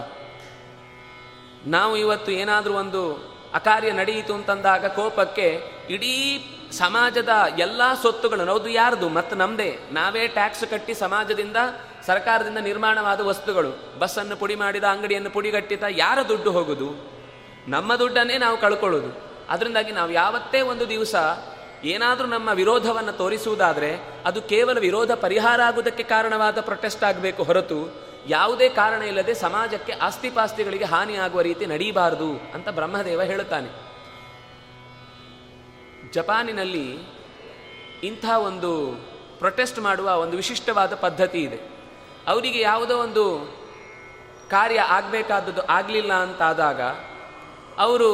ನಾವು ಇವತ್ತು ಏನಾದರೂ ಒಂದು ಅಕಾರ್ಯ ನಡೆಯಿತು ಅಂತಂದಾಗ ಕೋಪಕ್ಕೆ ಇಡೀ ಸಮಾಜದ ಎಲ್ಲ ಸೊತ್ತುಗಳನ್ನು ಹೌದು ಯಾರ್ದು, ಮತ್ತು ನಮ್ಮದೇ ನಾವೇ ಟ್ಯಾಕ್ಸ್ ಕಟ್ಟಿ ಸಮಾಜದಿಂದ, ಸರ್ಕಾರದಿಂದ ನಿರ್ಮಾಣವಾದ ವಸ್ತುಗಳು. ಬಸ್ಸನ್ನು ಪುಡಿ ಮಾಡಿದ, ಅಂಗಡಿಯನ್ನು ಪುಡಿಗಟ್ಟಿದ ಯಾರ ದುಡ್ಡು ಹೋಗುದು? ನಮ್ಮ ದುಡ್ಡನ್ನೇ ನಾವು ಕಳ್ಕೊಳ್ಳೋದು. ಅದರಿಂದಾಗಿ ನಾವು ಯಾವತ್ತೇ ಒಂದು ದಿವಸ ಏನಾದರೂ ನಮ್ಮ ವಿರೋಧವನ್ನು ತೋರಿಸುವುದಾದರೆ ಅದು ಕೇವಲ ವಿರೋಧ ಪರಿಹಾರ ಆಗುವುದಕ್ಕೆ ಕಾರಣವಾದ ಪ್ರೊಟೆಸ್ಟ್ ಆಗಬೇಕು ಹೊರತು ಯಾವುದೇ ಕಾರಣ ಇಲ್ಲದೆ ಸಮಾಜಕ್ಕೆ ಆಸ್ತಿಪಾಸ್ತಿಗಳಿಗೆ ಹಾನಿಯಾಗುವ ರೀತಿ ನಡೀಬಾರದು ಅಂತ ಬ್ರಹ್ಮದೇವ ಹೇಳುತ್ತಾನೆ. ಜಪಾನಿನಲ್ಲಿ ಇಂಥ ಒಂದು ಪ್ರೊಟೆಸ್ಟ್ ಮಾಡುವ ಒಂದು ವಿಶಿಷ್ಟವಾದ ಪದ್ಧತಿ ಇದೆ. ಅವರಿಗೆ ಯಾವುದೋ ಒಂದು ಕಾರ್ಯ ಆಗಬೇಕಾದದ್ದು ಆಗಲಿಲ್ಲ ಅಂತಾದಾಗ ಅವರು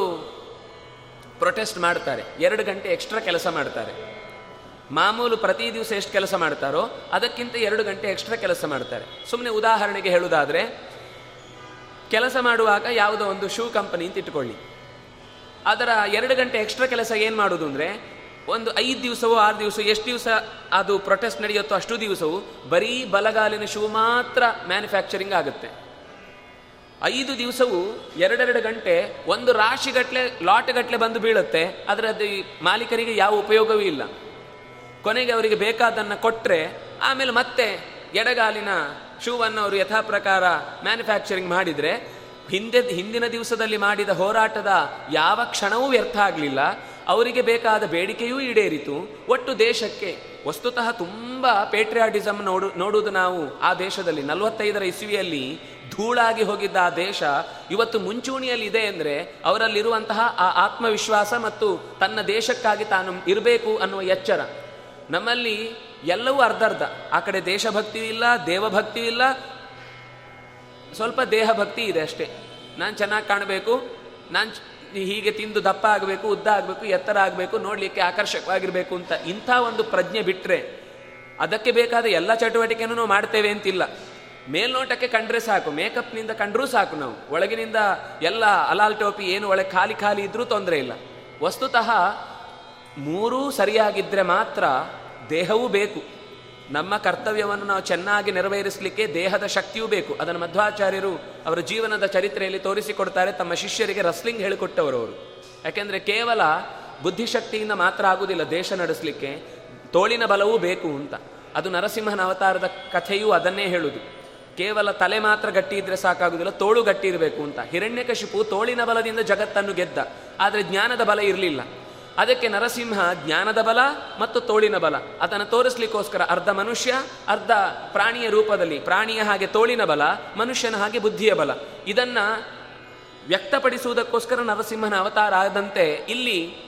ಪ್ರೊಟೆಸ್ಟ್ ಮಾಡ್ತಾರೆ. ಎರಡು ಗಂಟೆ ಎಕ್ಸ್ಟ್ರಾ ಕೆಲಸ ಮಾಡ್ತಾರೆ. ಮಾಮೂಲು ಪ್ರತಿ ದಿವಸ ಎಷ್ಟು ಕೆಲಸ ಮಾಡ್ತಾರೋ ಅದಕ್ಕಿಂತ ಎರಡು ಗಂಟೆ ಎಕ್ಸ್ಟ್ರಾ ಕೆಲಸ ಮಾಡ್ತಾರೆ. ಸುಮ್ಮನೆ ಉದಾಹರಣೆಗೆ ಹೇಳುವುದಾದರೆ ಕೆಲಸ ಮಾಡುವಾಗ ಯಾವುದೋ ಒಂದು ಶೂ ಕಂಪನಿ ಅಂತ ಇಟ್ಕೊಳ್ಳಿ. ಅದರ ಎರಡು ಗಂಟೆ ಎಕ್ಸ್ಟ್ರಾ ಕೆಲಸ ಏನು ಮಾಡೋದು ಅಂದರೆ, ಒಂದು ಐದು ದಿವಸವೋ ಆರು ದಿವಸ ಎಷ್ಟು ದಿವಸ ಅದು ಪ್ರೊಟೆಸ್ಟ್ ನಡೆಯುತ್ತೋ ಅಷ್ಟು ದಿವಸವು ಬರೀ ಬಲಗಾಲಿನ ಶೂ ಮಾತ್ರ ಮ್ಯಾನುಫ್ಯಾಕ್ಚರಿಂಗ್ ಆಗುತ್ತೆ. ಐದು ದಿವಸವು ಎರಡೆರಡು ಗಂಟೆ ಒಂದು ರಾಶಿಗಟ್ಟಲೆ ಲಾಟ್ಗಟ್ಟಲೆ ಬಂದು ಬೀಳುತ್ತೆ. ಆದರೆ ಅದು ಮಾಲೀಕರಿಗೆ ಯಾವ ಉಪಯೋಗವೂ ಇಲ್ಲ. ಕೊನೆಗೆ ಅವರಿಗೆ ಬೇಕಾದನ್ನು ಕೊಟ್ಟರೆ ಆಮೇಲೆ ಮತ್ತೆ ಎಡಗಾಲಿನ ಶೂವನ್ನು ಅವರು ಯಥಾ ಪ್ರಕಾರ ಮ್ಯಾನುಫ್ಯಾಕ್ಚರಿಂಗ್ ಮಾಡಿದರೆ, ಹಿಂದೆ, ಹಿಂದಿನ ದಿವಸದಲ್ಲಿ ಮಾಡಿದ ಹೋರಾಟದ ಯಾವ ಕ್ಷಣವೂ ವ್ಯರ್ಥ ಆಗಲಿಲ್ಲ. ಅವರಿಗೆ ಬೇಕಾದ ಬೇಡಿಕೆಯೂ ಈಡೇರಿತು. ಒಟ್ಟು ದೇಶಕ್ಕೆ ವಸ್ತುತಃ ತುಂಬ ಪೇಟ್ರಿಯಾಟಿಸಮ್ ನೋಡು, ನೋಡುವುದು ನಾವು ಆ ದೇಶದಲ್ಲಿ, ನಲವತ್ತೈದರ ಇಸ್ವಿಯಲ್ಲಿ ಧೂಳಾಗಿ ಹೋಗಿದ್ದ ಆ ದೇಶ ಇವತ್ತು ಮುಂಚೂಣಿಯಲ್ಲಿ ಇದೆ ಅಂದರೆ ಅವರಲ್ಲಿರುವಂತಹ ಆ ಆತ್ಮವಿಶ್ವಾಸ ಮತ್ತು ತನ್ನ ದೇಶಕ್ಕಾಗಿ ತಾನು ಇರಬೇಕು ಅನ್ನುವ ಎಚ್ಚರ. ನಮ್ಮಲ್ಲಿ ಎಲ್ಲವೂ ಅರ್ಧರ್ಧ. ಆ ಕಡೆ ದೇಶಭಕ್ತಿ ಇಲ್ಲ, ದೇವಭಕ್ತಿ ಇಲ್ಲ, ಸ್ವಲ್ಪ ದೇಹಭಕ್ತಿ ಇದೆ ಅಷ್ಟೇ. ನಾನು ಚೆನ್ನಾಗಿ ಕಾಣಬೇಕು, ನಾನು ಹೀಗೆ ತಿಂದು ದಪ್ಪ ಆಗಬೇಕು, ಉದ್ದ ಆಗಬೇಕು, ಎತ್ತರ ಆಗಬೇಕು, ನೋಡಲಿಕ್ಕೆ ಆಕರ್ಷಕವಾಗಿರಬೇಕು ಅಂತ ಇಂಥ ಒಂದು ಪ್ರಜ್ಞೆ ಬಿಟ್ಟರೆ ಅದಕ್ಕೆ ಬೇಕಾದ ಎಲ್ಲ ಚಟುವಟಿಕೆನೂ ನಾವು ಮಾಡ್ತೇವೆ ಅಂತಿಲ್ಲ. ಮೇಲ್ನೋಟಕ್ಕೆ ಕಂಡ್ರೆ ಸಾಕು, ಮೇಕಪ್ನಿಂದ ಕಂಡ್ರೂ ಸಾಕು ನಾವು. ಒಳಗಿನಿಂದ ಎಲ್ಲ ಅಲಾಲ್ ಟೋಪಿ ಏನು, ಒಳಗೆ ಖಾಲಿ ಖಾಲಿ ಇದ್ರೂ ತೊಂದರೆ ಇಲ್ಲ. ವಸ್ತುತಃ ಮೂರೂ ಸರಿಯಾಗಿದ್ದರೆ ಮಾತ್ರ ದೇಹವೂ ಬೇಕು. ನಮ್ಮ ಕರ್ತವ್ಯವನ್ನು ನಾವು ಚೆನ್ನಾಗಿ ನೆರವೇರಿಸಲಿಕ್ಕೆ ದೇಹದ ಶಕ್ತಿಯೂ ಬೇಕು. ಅದನ್ನು ಮಧ್ವಾಚಾರ್ಯರು ಅವರ ಜೀವನದ ಚರಿತ್ರೆಯಲ್ಲಿ ತೋರಿಸಿಕೊಡ್ತಾರೆ, ತಮ್ಮ ಶಿಷ್ಯರಿಗೆ ರಸ್ಲಿಂಗ್ ಹೇಳಿಕೊಟ್ಟವರು ಅವರು. ಯಾಕೆಂದರೆ ಕೇವಲ ಬುದ್ಧಿಶಕ್ತಿಯಿಂದ ಮಾತ್ರ ಆಗುವುದಿಲ್ಲ ದೇಶ ನಡೆಸಲಿಕ್ಕೆ. ತೋಳಿನ ಬಲವೂ ಬೇಕು ಅಂತ. ಅದು ನರಸಿಂಹನ ಅವತಾರದ ಕಥೆಯೂ ಅದನ್ನೇ ಹೇಳುವುದು. ಕೇವಲ ತಲೆ ಮಾತ್ರ ಗಟ್ಟಿ ಇದ್ರೆ ಸಾಕಾಗುವುದಿಲ್ಲ ತೋಳು ಗಟ್ಟಿ ಇರಬೇಕು ಅಂತ. ಹಿರಣ್ಯಕಶಿಪು ತೋಳಿನ ಬಲದಿಂದ ಜಗತ್ತನ್ನು ಗೆದ್ದ. ಆದರೆ ಜ್ಞಾನದ ಬಲ ಇರಲಿಲ್ಲ. ಅದಕ್ಕೆ ನರಸಿಂಹ ಜ್ಞಾನದ ಬಲ ಮತ್ತು ತೋಳಿನ ಬಲ. ಅದನ್ನು ತೋರಿಸ್ಲಿಕ್ಕೋಸ್ಕರ ಅರ್ಧ ಮನುಷ್ಯ, ಅರ್ಧ ಪ್ರಾಣಿಯ ರೂಪದಲ್ಲಿ, ಪ್ರಾಣಿಯ ಹಾಗೆ ತೋಳಿನ ಬಲ, ಮನುಷ್ಯನ ಹಾಗೆ ಬುದ್ಧಿಯ ಬಲ. ಇದನ್ನ ವ್ಯಕ್ತಪಡಿಸುವುದಕ್ಕೋಸ್ಕರ ನರಸಿಂಹನ ಅವತಾರ ಆದಂತೆ ಇಲ್ಲಿ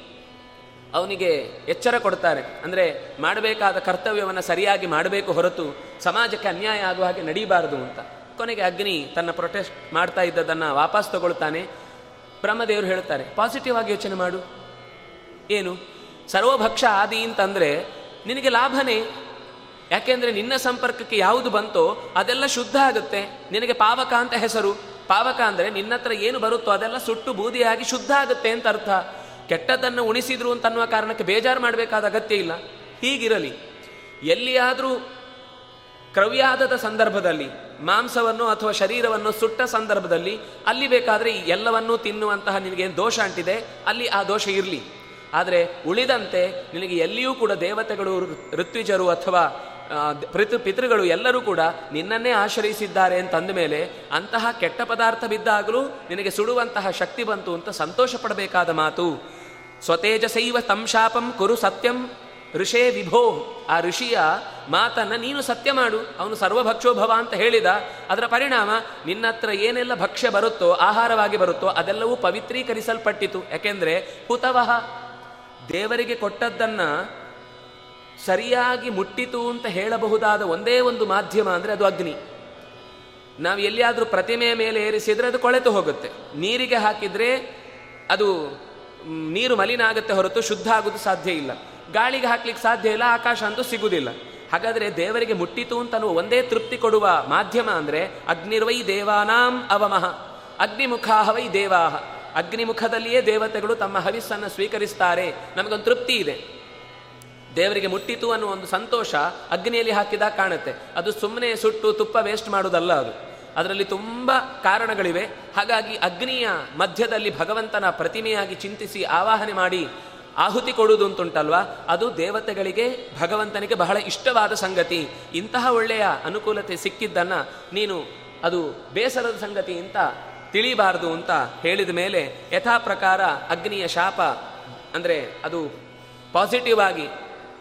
ಅವನಿಗೆ ಎಚ್ಚರ ಕೊಡ್ತಾರೆ. ಅಂದರೆ ಮಾಡಬೇಕಾದ ಕರ್ತವ್ಯವನ್ನು ಸರಿಯಾಗಿ ಮಾಡಬೇಕು ಹೊರತು ಸಮಾಜಕ್ಕೆ ಅನ್ಯಾಯ ಆಗುವ ಹಾಗೆ ನಡೀಬಾರದು ಅಂತ. ಕೊನೆಗೆ ಅಗ್ನಿ ತನ್ನ ಪ್ರೊಟೆಸ್ಟ್ ಮಾಡ್ತಾ ಇದ್ದದನ್ನು ವಾಪಸ್ ತಗೊಳ್ತಾನೆ. ಬ್ರಹ್ಮದೇವರು ಹೇಳ್ತಾರೆ ಪಾಸಿಟಿವ್ ಆಗಿ ಯೋಚನೆ ಮಾಡು. ಏನು? ಸರ್ವಭಕ್ಷ ಆದಿ ಅಂತಂದರೆ ನಿನಗೆ ಲಾಭನೇ. ಯಾಕೆಂದರೆ ನಿನ್ನ ಸಂಪರ್ಕಕ್ಕೆ ಯಾವುದು ಬಂತೋ ಅದೆಲ್ಲ ಶುದ್ಧ ಆಗುತ್ತೆ. ನಿನಗೆ ಪಾವಕ ಅಂತ ಹೆಸರು. ಪಾವಕ ಅಂದರೆ ನಿನ್ನತ್ರ ಏನು ಬರುತ್ತೋ ಅದೆಲ್ಲ ಸುಟ್ಟು ಬೂದಿಯಾಗಿ ಶುದ್ಧ ಆಗುತ್ತೆ ಅಂತ ಅರ್ಥ. ಕೆಟ್ಟದ್ದನ್ನು ಉಣಿಸಿದ್ರು ಅಂತ ಅನ್ನುವ ಕಾರಣಕ್ಕೆ ಬೇಜಾರು ಮಾಡಬೇಕಾದ ಅಗತ್ಯ ಇಲ್ಲ. ಹೀಗಿರಲಿ, ಎಲ್ಲಿಯಾದರೂ ಕ್ರವ್ಯಾದದ ಸಂದರ್ಭದಲ್ಲಿ, ಮಾಂಸವನ್ನು ಅಥವಾ ಶರೀರವನ್ನು ಸುಟ್ಟ ಸಂದರ್ಭದಲ್ಲಿ, ಅಲ್ಲಿ ಬೇಕಾದರೆ ಎಲ್ಲವನ್ನೂ ತಿನ್ನುವಂತಹ ನಿನಗೇನು ದೋಷ ಅಂಟಿದೆ, ಅಲ್ಲಿ ಆ ದೋಷ ಇರಲಿ. ಆದರೆ ಉಳಿದಂತೆ ನಿನಗೆ ಎಲ್ಲಿಯೂ ಕೂಡ ದೇವತೆಗಳು, ಋತ್ವಿಜರು ಅಥವಾ ಪಿತೃ, ಪಿತೃಗಳು ಎಲ್ಲರೂ ಕೂಡ ನಿನ್ನನ್ನೇ ಆಶ್ರಯಿಸಿದ್ದಾರೆ ಅಂತಂದ ಮೇಲೆ ಅಂತಹ ಕೆಟ್ಟ ಪದಾರ್ಥ ಬಿದ್ದಾಗಲೂ ನಿನಗೆ ಸುಡುವಂತಹ ಶಕ್ತಿ ಬಂತು ಅಂತ ಸಂತೋಷ ಪಡಬೇಕಾದ ಮಾತು. ಸ್ವತೇಜಸೈವ ತಂಶಾಪಂ ಕುರು ಸತ್ಯಂ. ಋಷೇ ವಿಭೋ, ಆ ಋಷಿಯ ಮಾತನ್ನ ನೀನು ಸತ್ಯ ಮಾಡು, ಅವನು ಸರ್ವಭಕ್ಷೋ ಭವ ಅಂತ ಹೇಳಿದ. ಅದರ ಪರಿಣಾಮ ನಿನ್ನ ಹತ್ರ ಏನೆಲ್ಲ ಭಕ್ಷ್ಯ ಬರುತ್ತೋ, ಆಹಾರವಾಗಿ ಬರುತ್ತೋ, ಅದೆಲ್ಲವೂ ಪವಿತ್ರೀಕರಿಸಲ್ಪಟ್ಟಿತು. ಯಾಕೆಂದ್ರೆ ಹುತವಹ, ದೇವರಿಗೆ ಕೊಟ್ಟದ್ದನ್ನ ಸರಿಯಾಗಿ ಮುಟ್ಟಿತು ಅಂತ ಹೇಳಬಹುದಾದ ಒಂದೇ ಒಂದು ಮಾಧ್ಯಮ ಅಂದರೆ ಅದು ಅಗ್ನಿ. ನಾವು ಎಲ್ಲಿಯಾದರೂ ಪ್ರತಿಮೆಯ ಮೇಲೆ ಏರಿಸಿದರೆ ಅದು ಕೊಳೆತು ಹೋಗುತ್ತೆ. ನೀರಿಗೆ ಹಾಕಿದರೆ ಅದು ನೀರು ಮಲಿನ ಆಗುತ್ತೆ ಹೊರತು ಶುದ್ಧ ಆಗೋದು ಸಾಧ್ಯ ಇಲ್ಲ. ಗಾಳಿಗೆ ಹಾಕ್ಲಿಕ್ಕೆ ಸಾಧ್ಯ ಇಲ್ಲ, ಆಕಾಶ ಅಂತೂ ಸಿಗುವುದಿಲ್ಲ ಹಾಗಾದರೆ ದೇವರಿಗೆ ಮುಟ್ಟಿತು ಅಂತ ಒಂದೇ ತೃಪ್ತಿ ಕೊಡುವ ಮಾಧ್ಯಮ ಅಂದರೆ ಅಗ್ನಿರ್ವೈ ದೇವಾನಾಂ ಅವಮಃ. ಅಗ್ನಿಮುಖಾಹವೈ ದೇವಾಹ. ಅಗ್ನಿಮುಖದಲ್ಲಿಯೇ ದೇವತೆಗಳು ತಮ್ಮ ಹವಿಸ್ಸನ್ನು ಸ್ವೀಕರಿಸ್ತಾರೆ. ನಮಗೊಂದು ತೃಪ್ತಿ ಇದೆ. ದೇವರಿಗೆ ಮುಟ್ಟಿತು ಅನ್ನುವ ಒಂದು ಸಂತೋಷ ಅಗ್ನಿಯಲ್ಲಿ ಹಾಕಿದಾಗ ಕಾಣುತ್ತೆ. ಅದು ಸುಮ್ಮನೆ ಸುಟ್ಟು ತುಪ್ಪ ವೇಸ್ಟ್ ಮಾಡೋದಲ್ಲ ಅದು. ಅದರಲ್ಲಿ ತುಂಬ ಕಾರಣಗಳಿವೆ. ಹಾಗಾಗಿ ಅಗ್ನಿಯ ಮಧ್ಯದಲ್ಲಿ ಭಗವಂತನ ಪ್ರತಿಮೆಯಾಗಿ ಚಿಂತಿಸಿ ಆವಾಹನೆ ಮಾಡಿ ಆಹುತಿ ಕೊಡುವುದು ಅಂತುಂಟಲ್ವಾ? ಅದು ದೇವತೆಗಳಿಗೆ, ಭಗವಂತನಿಗೆ ಬಹಳ ಇಷ್ಟವಾದ ಸಂಗತಿ. ಇಂತಹ ಒಳ್ಳೆಯ ಅನುಕೂಲತೆ ಸಿಕ್ಕಿದ್ದನ್ನು ನೀನು ಅದು ಬೇಸರದ ಸಂಗತಿ ಅಂತ ತಿಳಿಬಾರದು ಅಂತ ಹೇಳಿದ ಮೇಲೆ ಯಥಾ ಪ್ರಕಾರ ಅಗ್ನಿಯ ಶಾಪ, ಅಂದರೆ ಅದು ಪಾಸಿಟಿವ್ ಆಗಿ,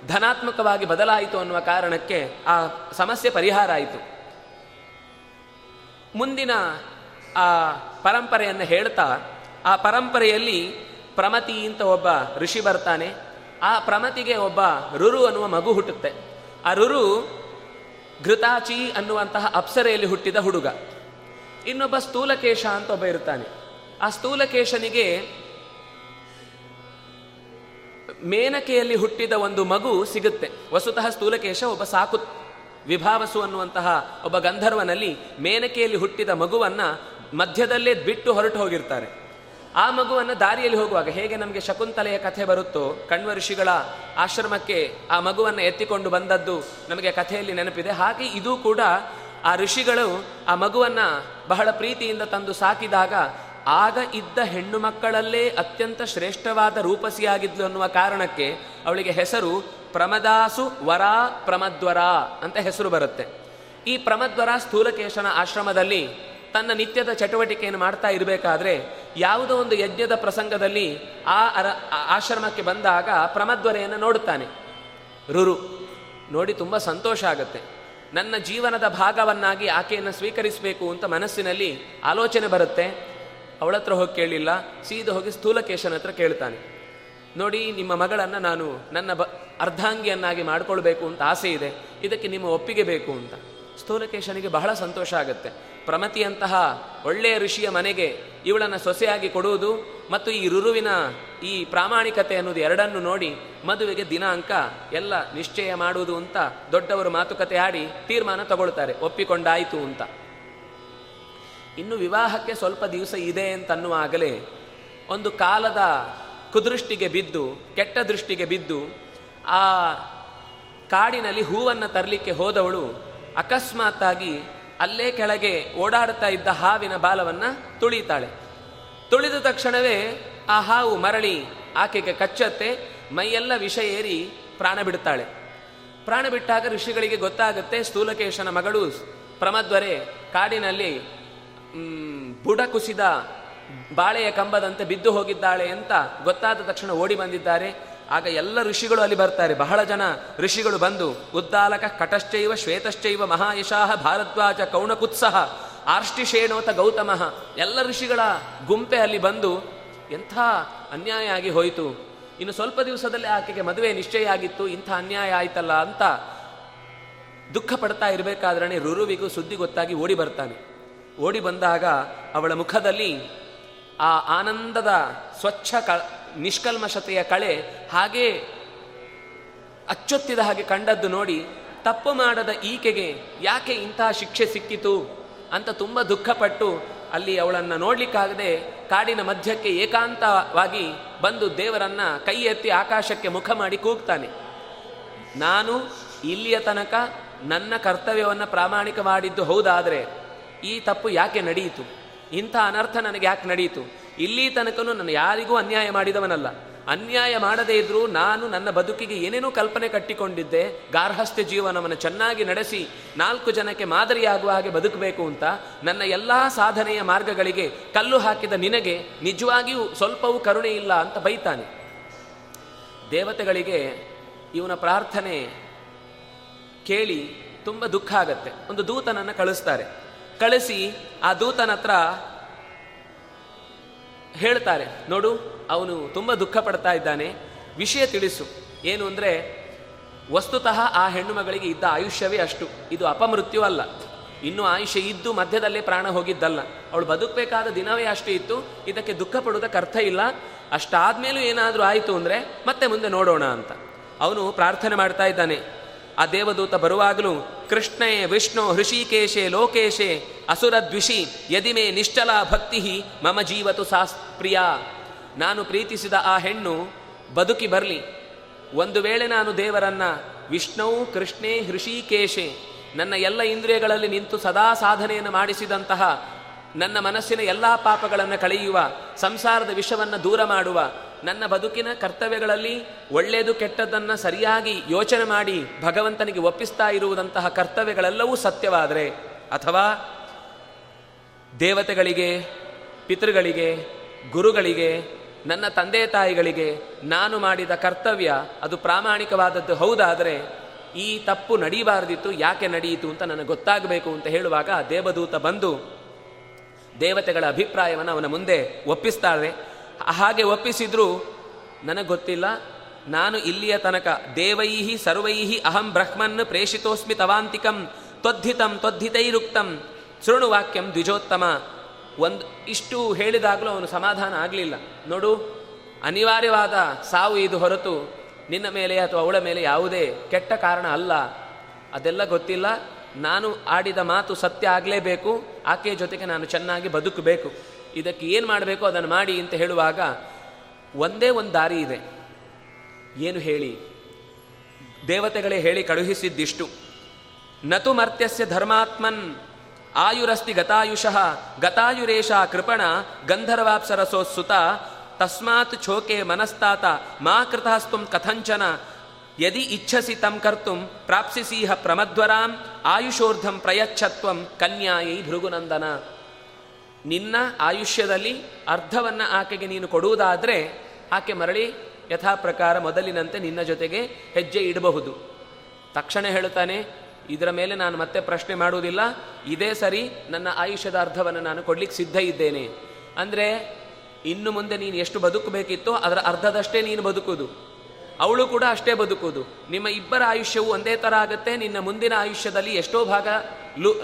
ಧನಾತ್ಮಕವಾಗಿ ಬದಲಾಯಿತು ಅನ್ನುವ ಕಾರಣಕ್ಕೆ ಆ ಸಮಸ್ಯೆ ಪರಿಹಾರ ಆಯಿತು. ಮುಂದಿನ ಆ ಪರಂಪರೆಯನ್ನು ಹೇಳ್ತಾ, ಆ ಪರಂಪರೆಯಲ್ಲಿ ಪ್ರಮತಿ ಅಂತ ಒಬ್ಬ ಋಷಿ ಬರ್ತಾನೆ. ಆ ಪ್ರಮತಿಗೆ ಒಬ್ಬ ರುರು ಅನ್ನುವ ಮಗು ಹುಟ್ಟುತ್ತೆ. ಆ ರುರು ಘೃತಾಚಿ ಅನ್ನುವಂತಹ ಅಪ್ಸರೆಯಲ್ಲಿ ಹುಟ್ಟಿದ ಹುಡುಗ. ಇನ್ನೊಬ್ಬ ಸ್ಥೂಲಕೇಶ ಅಂತ ಒಬ್ಬ ಇರ್ತಾನೆ. ಆ ಸ್ಥೂಲಕೇಶನಿಗೆ ಮೇನಕೆಯಲ್ಲಿ ಹುಟ್ಟಿದ ಒಂದು ಮಗು ಸಿಗುತ್ತೆ. ವಸುತಃ ಸ್ಥೂಲಕೇಶ ಒಬ್ಬ ಸಾಕು ವಿಭಾವಸು ಅನ್ನುವಂತಹ ಒಬ್ಬ ಗಂಧರ್ವನಲ್ಲಿ ಮೇನಕೆಯಲ್ಲಿ ಹುಟ್ಟಿದ ಮಗುವನ್ನು ಮಧ್ಯದಲ್ಲೇ ಬಿಟ್ಟು ಹೊರಟು ಹೋಗಿರ್ತಾರೆ. ಆ ಮಗುವನ್ನು ದಾರಿಯಲ್ಲಿ ಹೋಗುವಾಗ ಹೇಗೆ ನಮಗೆ ಶಕುಂತಲೆಯ ಕಥೆ ಬರುತ್ತೋ ಕಣ್ವ ಋಷಿಗಳ ಆಶ್ರಮಕ್ಕೆ ಆ ಮಗುವನ್ನು ಎತ್ತಿಕೊಂಡು ಬಂದದ್ದು ನಮಗೆ ಕಥೆಯಲ್ಲಿ ನೆನಪಿದೆ. ಹಾಗೆ ಇದು ಕೂಡ ಆ ಋಷಿಗಳು ಆ ಮಗುವನ್ನು ಬಹಳ ಪ್ರೀತಿಯಿಂದ ತಂದು ಸಾಕಿದಾಗ ಆಗ ಇದ್ದ ಹೆಣ್ಣು ಮಕ್ಕಳಲ್ಲೇ ಅತ್ಯಂತ ಶ್ರೇಷ್ಠವಾದ ರೂಪಸಿಯಾಗಿದ್ಲು ಅನ್ನುವ ಕಾರಣಕ್ಕೆ ಅವಳಿಗೆ ಹೆಸರು ಪ್ರಮದಾಸು ವರ ಪ್ರಮದ್ವರ ಅಂತ ಹೆಸರು ಬರುತ್ತೆ. ಈ ಪ್ರಮದ್ವರ ಸ್ಥೂಲಕೇಶನ ಆಶ್ರಮದಲ್ಲಿ ತನ್ನ ನಿತ್ಯದ ಚಟುವಟಿಕೆಯನ್ನು ಮಾಡ್ತಾ ಇರಬೇಕಾದ್ರೆ ಯಾವುದೋ ಒಂದು ಯಜ್ಞದ ಪ್ರಸಂಗದಲ್ಲಿ ಆ ಅರ ಆಶ್ರಮಕ್ಕೆ ಬಂದಾಗ ಪ್ರಮದ್ವರೆಯನ್ನು ನೋಡುತ್ತಾನೆ. ರುರು, ನೋಡಿ ತುಂಬ ಸಂತೋಷ ಆಗುತ್ತೆ. ನನ್ನ ಜೀವನದ ಭಾಗವನ್ನಾಗಿ ಆಕೆಯನ್ನು ಸ್ವೀಕರಿಸಬೇಕು ಅಂತ ಮನಸ್ಸಿನಲ್ಲಿ ಆಲೋಚನೆ ಬರುತ್ತೆ. ಅವಳತ್ರ ಹೋಗಿ ಕೇಳಿಲ್ಲ, ಸೀದ ಹೋಗಿ ಸ್ಥೂಲಕೇಶನ ಹತ್ರ ಕೇಳ್ತಾನೆ. ನೋಡಿ, ನಿಮ್ಮ ಮಗಳನ್ನು ನಾನು ನನ್ನ ಬ ಅರ್ಧಾಂಗಿಯನ್ನಾಗಿ ಮಾಡಿಕೊಳ್ಬೇಕು ಅಂತ ಆಸೆ ಇದೆ. ಇದಕ್ಕೆ ನಿಮ್ಮ ಒಪ್ಪಿಗೆ ಬೇಕು ಅಂತ. ಸ್ಥೂಲಕೇಶನಿಗೆ ಬಹಳ ಸಂತೋಷ ಆಗುತ್ತೆ. ಪ್ರಮತಿಯಂತಹ ಒಳ್ಳೆಯ ಋಷಿಯ ಮನೆಗೆ ಇವಳನ್ನು ಸೊಸೆಯಾಗಿ ಕೊಡುವುದು ಮತ್ತು ಈ ರುರುವಿನ ಈ ಪ್ರಾಮಾಣಿಕತೆ ಅನ್ನೋದು ಎರಡನ್ನು ನೋಡಿ ಮದುವೆಗೆ ದಿನಾಂಕ ಎಲ್ಲ ನಿಶ್ಚಯ ಮಾಡುವುದು ಅಂತ ದೊಡ್ಡವರು ಮಾತುಕತೆ ಆಡಿ ತೀರ್ಮಾನ ತಗೊಳ್ತಾರೆ. ಒಪ್ಪಿಕೊಂಡಾಯಿತು ಅಂತ. ಇನ್ನು ವಿವಾಹಕ್ಕೆ ಸ್ವಲ್ಪ ದಿವಸ ಇದೆ ಅಂತನ್ನುವಾಗಲೇ ಒಂದು ಕಾಲದ ಕುದೃಷ್ಟಿಗೆ ಬಿದ್ದು, ಕೆಟ್ಟ ದೃಷ್ಟಿಗೆ ಬಿದ್ದು ಆ ಕಾಡಿನಲ್ಲಿ ಹೂವನ್ನು ತರಲಿಕ್ಕೆ ಹೋದವಳು ಅಕಸ್ಮಾತ್ತಾಗಿ ಅಲ್ಲೇ ಕೆಳಗೆ ಓಡಾಡ್ತಾ ಇದ್ದ ಹಾವಿನ ಬಾಲವನ್ನು ತುಳಿತಾಳೆ. ತುಳಿದ ತಕ್ಷಣವೇ ಆ ಹಾವು ಮರಳಿ ಆಕೆಗೆ ಕಚ್ಚತ್ತೆ, ಮೈಯೆಲ್ಲ ವಿಷ ಏರಿ ಪ್ರಾಣ ಬಿಡ್ತಾಳೆ. ಪ್ರಾಣ ಬಿಟ್ಟಾಗ ಋಷಿಗಳಿಗೆ ಗೊತ್ತಾಗುತ್ತೆ, ಸ್ಥೂಲಕೇಶನ ಮಗಳು ಪ್ರಮದ್ವರೆ ಕಾಡಿನಲ್ಲಿ ಬುಡ ಕುಸಿದ ಬಾಳೆಯ ಕಂಬದಂತೆ ಬಿದ್ದು ಹೋಗಿದ್ದಾಳೆ ಅಂತ ಗೊತ್ತಾದ ತಕ್ಷಣ ಓಡಿ ಬಂದಿದ್ದಾರೆ. ಆಗ ಎಲ್ಲ ಋಷಿಗಳು ಅಲ್ಲಿ ಬರ್ತಾರೆ. ಬಹಳ ಜನ ಋಷಿಗಳು ಬಂದು, ಉದ್ದಾಲಕ ಕಟಶ್ಚೈವ ಶ್ವೇತಶ್ಚೈವ ಮಹಾಯಶಾಹ ಭಾರದ್ವಾಜ ಕೌಣಕುತ್ಸಹ ಆರ್ಷ್ಟಿಶೇಣೋತ ಗೌತಮಃ. ಎಲ್ಲ ಋಷಿಗಳ ಗುಂಪೆ ಅಲ್ಲಿ ಬಂದು, ಎಂಥ ಅನ್ಯಾಯ ಆಗಿ ಹೋಯಿತು. ಇನ್ನು ಸ್ವಲ್ಪ ದಿವಸದಲ್ಲಿ ಆಕೆಗೆ ಮದುವೆ ನಿಶ್ಚಯ ಆಗಿತ್ತು. ಇಂಥ ಅನ್ಯಾಯ ಆಯ್ತಲ್ಲ ಅಂತ ದುಃಖ ಪಡ್ತಾ ಇರಬೇಕಾದ್ರೆ ರುರುವಿಗೂ ಸುದ್ದಿ ಗೊತ್ತಾಗಿ ಓಡಿ ಬರ್ತಾನೆ. ಓಡಿ ಬಂದಾಗ ಅವಳ ಮುಖದಲ್ಲಿ ಆ ಆನಂದದ ಸ್ವಚ್ಛ ನಿಷ್ಕಲ್ಮಶತೆಯ ಕಳೆ ಹಾಗೇ ಅಚ್ಚೊತ್ತಿದ ಹಾಗೆ ಕಂಡದ್ದು ನೋಡಿ ತಪ್ಪು ಮಾಡದ ಈಕೆಗೆ ಯಾಕೆ ಇಂತಹ ಶಿಕ್ಷೆ ಸಿಕ್ಕಿತು ಅಂತ ತುಂಬ ದುಃಖಪಟ್ಟು ಅಲ್ಲಿ ಅವಳನ್ನು ನೋಡಲಿಕ್ಕಾಗದೆ ಕಾಡಿನ ಮಧ್ಯಕ್ಕೆ ಏಕಾಂತವಾಗಿ ಬಂದು ದೇವರನ್ನ ಕೈ ಎತ್ತಿ ಆಕಾಶಕ್ಕೆ ಮುಖ ಮಾಡಿ ಕೂಗ್ತಾನೆ. ನಾನು ಇಲ್ಲಿಯ ತನಕ ನನ್ನ ಕರ್ತವ್ಯವನ್ನು ಪ್ರಾಮಾಣಿಕ ಮಾಡಿದ್ದು ಹೌದಾದರೆ ಈ ತಪ್ಪು ಯಾಕೆ ನಡೆಯಿತು? ಇಂಥ ಅನರ್ಥ ನನಗೆ ಯಾಕೆ ನಡೆಯಿತು? ಇಲ್ಲಿ ತನಕನೂ ನಾನು ಯಾರಿಗೂ ಅನ್ಯಾಯ ಮಾಡಿದವನಲ್ಲ. ಅನ್ಯಾಯ ಮಾಡದೇ ಇದ್ರೂ ನಾನು ನನ್ನ ಬದುಕಿಗೆ ಏನೇನೋ ಕಲ್ಪನೆ ಕಟ್ಟಿಕೊಂಡಿದ್ದೆ, ಗಾರ್ಹಸ್ಥ್ಯ ಜೀವನವನ್ನು ಚೆನ್ನಾಗಿ ನಡೆಸಿ ನಾಲ್ಕು ಜನಕ್ಕೆ ಮಾದರಿಯಾಗುವ ಹಾಗೆ ಬದುಕಬೇಕು ಅಂತ ನನ್ನ ಎಲ್ಲ ಸಾಧನೆಯ ಮಾರ್ಗಗಳಿಗೆ ಕಲ್ಲು ಹಾಕಿದ ನಿನಗೆ ನಿಜವಾಗಿಯೂ ಸ್ವಲ್ಪವೂ ಕರುಣೆ ಇಲ್ಲ ಅಂತ ಬೈತಾನೆ. ದೇವತೆಗಳಿಗೆ ಇವನ ಪ್ರಾರ್ಥನೆ ಕೇಳಿ ತುಂಬ ದುಃಖ ಆಗತ್ತೆ. ಒಂದು ದೂತನನ್ನು ಕಳಿಸ್ತಾರೆ. ಕಳಿಸಿ ಆ ದೂತನ ಹತ್ರ ಹೇಳ್ತಾರೆ. ನೋಡು, ಅವನು ತುಂಬ ದುಃಖ ಪಡ್ತಾ ಇದ್ದಾನೆ. ವಿಷಯ ತಿಳಿಸು. ಏನು ಅಂದರೆ, ವಸ್ತುತಃ ಆ ಹೆಣ್ಣು ಮಗಳಿಗೆ ಇದ್ದ ಆಯುಷ್ಯವೇ ಅಷ್ಟು. ಇದು ಅಪಮೃತ್ಯು ಅಲ್ಲ. ಇನ್ನು ಆಯುಷ್ಯ ಇದ್ದು ಮಧ್ಯದಲ್ಲೇ ಪ್ರಾಣ ಹೋಗಿದ್ದಲ್ಲ. ಅವಳು ಬದುಕಬೇಕಾದ ದಿನವೇ ಅಷ್ಟು ಇತ್ತು. ಇದಕ್ಕೆ ದುಃಖ ಪಡುವುದಕ್ಕೆ ಅರ್ಥ ಇಲ್ಲ. ಅಷ್ಟಾದ್ಮೇಲೂ ಏನಾದರೂ ಆಯಿತು ಅಂದರೆ ಮತ್ತೆ ಮುಂದೆ ನೋಡೋಣ ಅಂತ. ಅವನು ಪ್ರಾರ್ಥನೆ ಮಾಡ್ತಾ ಇದ್ದಾನೆ. ಆ ದೇವದೂತ ಬರುವಾಗಲೂ ಕೃಷ್ಣೇ, ವಿಷ್ಣು, ಹೃಷಿಕೇಶೆ, ಲೋಕೇಶೆ, ಅಸುರದ್ವಿಷಿ, ಯದಿಮೆ ನಿಶ್ಚಲ ಭಕ್ತಿ ಮಮ ಜೀವತು ಸಾಸ್ಪ್ರಿಯ ಪ್ರಿಯ ನಾನು ಪ್ರೀತಿಸಿದ ಆ ಹೆಣ್ಣು ಬದುಕಿ ಬರಲಿ. ಒಂದು ವೇಳೆ ನಾನು ದೇವರನ್ನ ವಿಷ್ಣು, ಕೃಷ್ಣೇ, ಹೃಷಿಕೇಶೆ, ನನ್ನ ಎಲ್ಲ ಇಂದ್ರಿಯಗಳಲ್ಲಿ ನಿಂತು ಸದಾ ಸಾಧನೆಯನ್ನು ಮಾಡಿಸಿದಂತಹ ನನ್ನ ಮನಸ್ಸಿನ ಎಲ್ಲ ಪಾಪಗಳನ್ನು ಕಳೆಯುವ, ಸಂಸಾರದ ವಿಷವನ್ನು ದೂರ ಮಾಡುವ ನನ್ನ ಬದುಕಿನ ಕರ್ತವ್ಯಗಳಲ್ಲಿ ಒಳ್ಳೆಯದು ಕೆಟ್ಟದ್ದನ್ನು ಸರಿಯಾಗಿ ಯೋಚನೆ ಮಾಡಿ ಭಗವಂತನಿಗೆ ಒಪ್ಪಿಸ್ತಾ ಇರುವುದಂತಹ ಕರ್ತವ್ಯಗಳೆಲ್ಲವೂ ಸತ್ಯವಾದರೆ, ಅಥವಾ ದೇವತೆಗಳಿಗೆ, ಪಿತೃಗಳಿಗೆ, ಗುರುಗಳಿಗೆ, ನನ್ನ ತಂದೆ ತಾಯಿಗಳಿಗೆ ನಾನು ಮಾಡಿದ ಕರ್ತವ್ಯ ಅದು ಪ್ರಾಮಾಣಿಕವಾದದ್ದು ಹೌದಾದರೆ ಈ ತಪ್ಪು ನಡೀಬಾರದಿತ್ತು, ಯಾಕೆ ನಡೆಯಿತು ಅಂತ ನನಗೆ ಗೊತ್ತಾಗಬೇಕು ಅಂತ ಹೇಳುವಾಗ ದೇವದೂತ ಬಂದು ದೇವತೆಗಳ ಅಭಿಪ್ರಾಯವನ್ನು ಅವನ ಮುಂದೆ ಒಪ್ಪಿಸ್ತಾಳೆ. ಹಾಗೆ ಒಪ್ಪಿಸಿದ್ರು, ನನಗೆ ಗೊತ್ತಿಲ್ಲ, ನಾನು ಇಲ್ಲಿಯ ತನಕ, ದೇವೈಹಿ ಸರ್ವೈಹಿ ಅಹಂ ಬ್ರಹ್ಮನ್ ಪ್ರೇಷಿತೋಸ್ಮಿ ತವಾಂತಿಕಂ, ತ್ವದ್ಧಿತಂ ತ್ವದ್ಧಿತೈರುಕ್ತಂ, ಶೃಣುವಾಕ್ಯಂ ದ್ವಿಜೋತ್ತಮ. ಒಂದು ಇಷ್ಟು ಹೇಳಿದಾಗಲೂ ಅವನು ಸಮಾಧಾನ ಆಗಲಿಲ್ಲ. ನೋಡು, ಅನಿವಾರ್ಯವಾದ ಸಾವು ಇದು ಹೊರತು, ನಿನ್ನ ಮೇಲೆ ಅಥವಾ ಅವಳ ಮೇಲೆ ಯಾವುದೇ ಕೆಟ್ಟ ಕಾರಣ ಅಲ್ಲ. ಅದೆಲ್ಲ ಗೊತ್ತಿಲ್ಲ, ನಾನು ಆಡಿದ ಮಾತು ಸತ್ಯ ಆಗಲೇಬೇಕು, ಆಕೆಯ ಜೊತೆಗೆ ನಾನು ಚೆನ್ನಾಗಿ ಬದುಕಬೇಕು. ಇದಕ್ಕೆ ಏನು ಮಾಡಬೇಕು ಅದನ್ನು ಮಾಡಿ ಅಂತ ಹೇಳುವಾಗ ಒಂದೇ ಒಂದು ದಾರಿ ಇದೆ. ಏನು ಹೇಳಿ? ದೇವತೆಗಳೇ ಹೇಳಿ ಕಳುಹಿಸಿದ್ದಿಷ್ಟು. ನತು ಮರ್ತ್ಯಸ್ಯ ಧರ್ಮಾತ್ಮನ್ ಆಯುರಸ್ತಿ ಗತಾಯುಷಃ ಗತಾಯುರೇಶ ಕೃಪಣ ಗಂಧರ್ವಾಪ್ಸರಸೋತ್ಸುತ ತಸ್ಮಾತ್ ಛೋಕೆ ಮನಸ್ತಾತ ಮಾ ಕೃತಸ್ತುಂ ಕಥಂಚನ ಯದಿ ಇಚ್ಛಸಿ ತಂ ಕರ್ತುಂ ಪ್ರಾಪ್ಸಿಸೀಹ ಪ್ರಮಧ್ವರಾಂ ಆಯುಷೋರ್ಧಂ ಪ್ರಯಚ್ಛತ್ವಂ ಕನ್ಯಾಯೈ ಭೃಗುನಂದನ. ನಿನ್ನ ಆಯುಷ್ಯದಲ್ಲಿ ಅರ್ಧವನ್ನು ಆಕೆಗೆ ನೀನು ಕೊಡುವುದಾದರೆ ಆಕೆ ಮರಳಿ ಯಥಾ ಪ್ರಕಾರ ಮೊದಲಿನಂತೆ ನಿನ್ನ ಜೊತೆಗೆ ಹೆಜ್ಜೆ ಇಡಬಹುದು. ತಕ್ಷಣ ಹೇಳುತ್ತಾನೆ, ಇದರ ಮೇಲೆ ನಾನು ಮತ್ತೆ ಪ್ರಶ್ನೆ ಮಾಡುವುದಿಲ್ಲ. ಇದೇ ಸರಿ, ನನ್ನ ಆಯುಷ್ಯದ ಅರ್ಧವನ್ನು ನಾನು ಕೊಡ್ಲಿಕ್ಕೆ ಸಿದ್ಧ ಇದ್ದೇನೆ. ಅಂದರೆ, ಇನ್ನು ಮುಂದೆ ನೀನು ಎಷ್ಟು ಬದುಕಬೇಕಿತ್ತೋ ಅದರ ಅರ್ಧದಷ್ಟೇ ನೀನು ಬದುಕುವುದು. ಅವಳು ಕೂಡ ಅಷ್ಟೇ ಬದುಕುವುದು. ನಿಮ್ಮ ಇಬ್ಬರ ಆಯುಷ್ಯವು ಒಂದೇ ಥರ ಆಗುತ್ತೆ, ನಿನ್ನ ಮುಂದಿನ ಆಯುಷ್ಯದಲ್ಲಿ ಎಷ್ಟೋ ಭಾಗ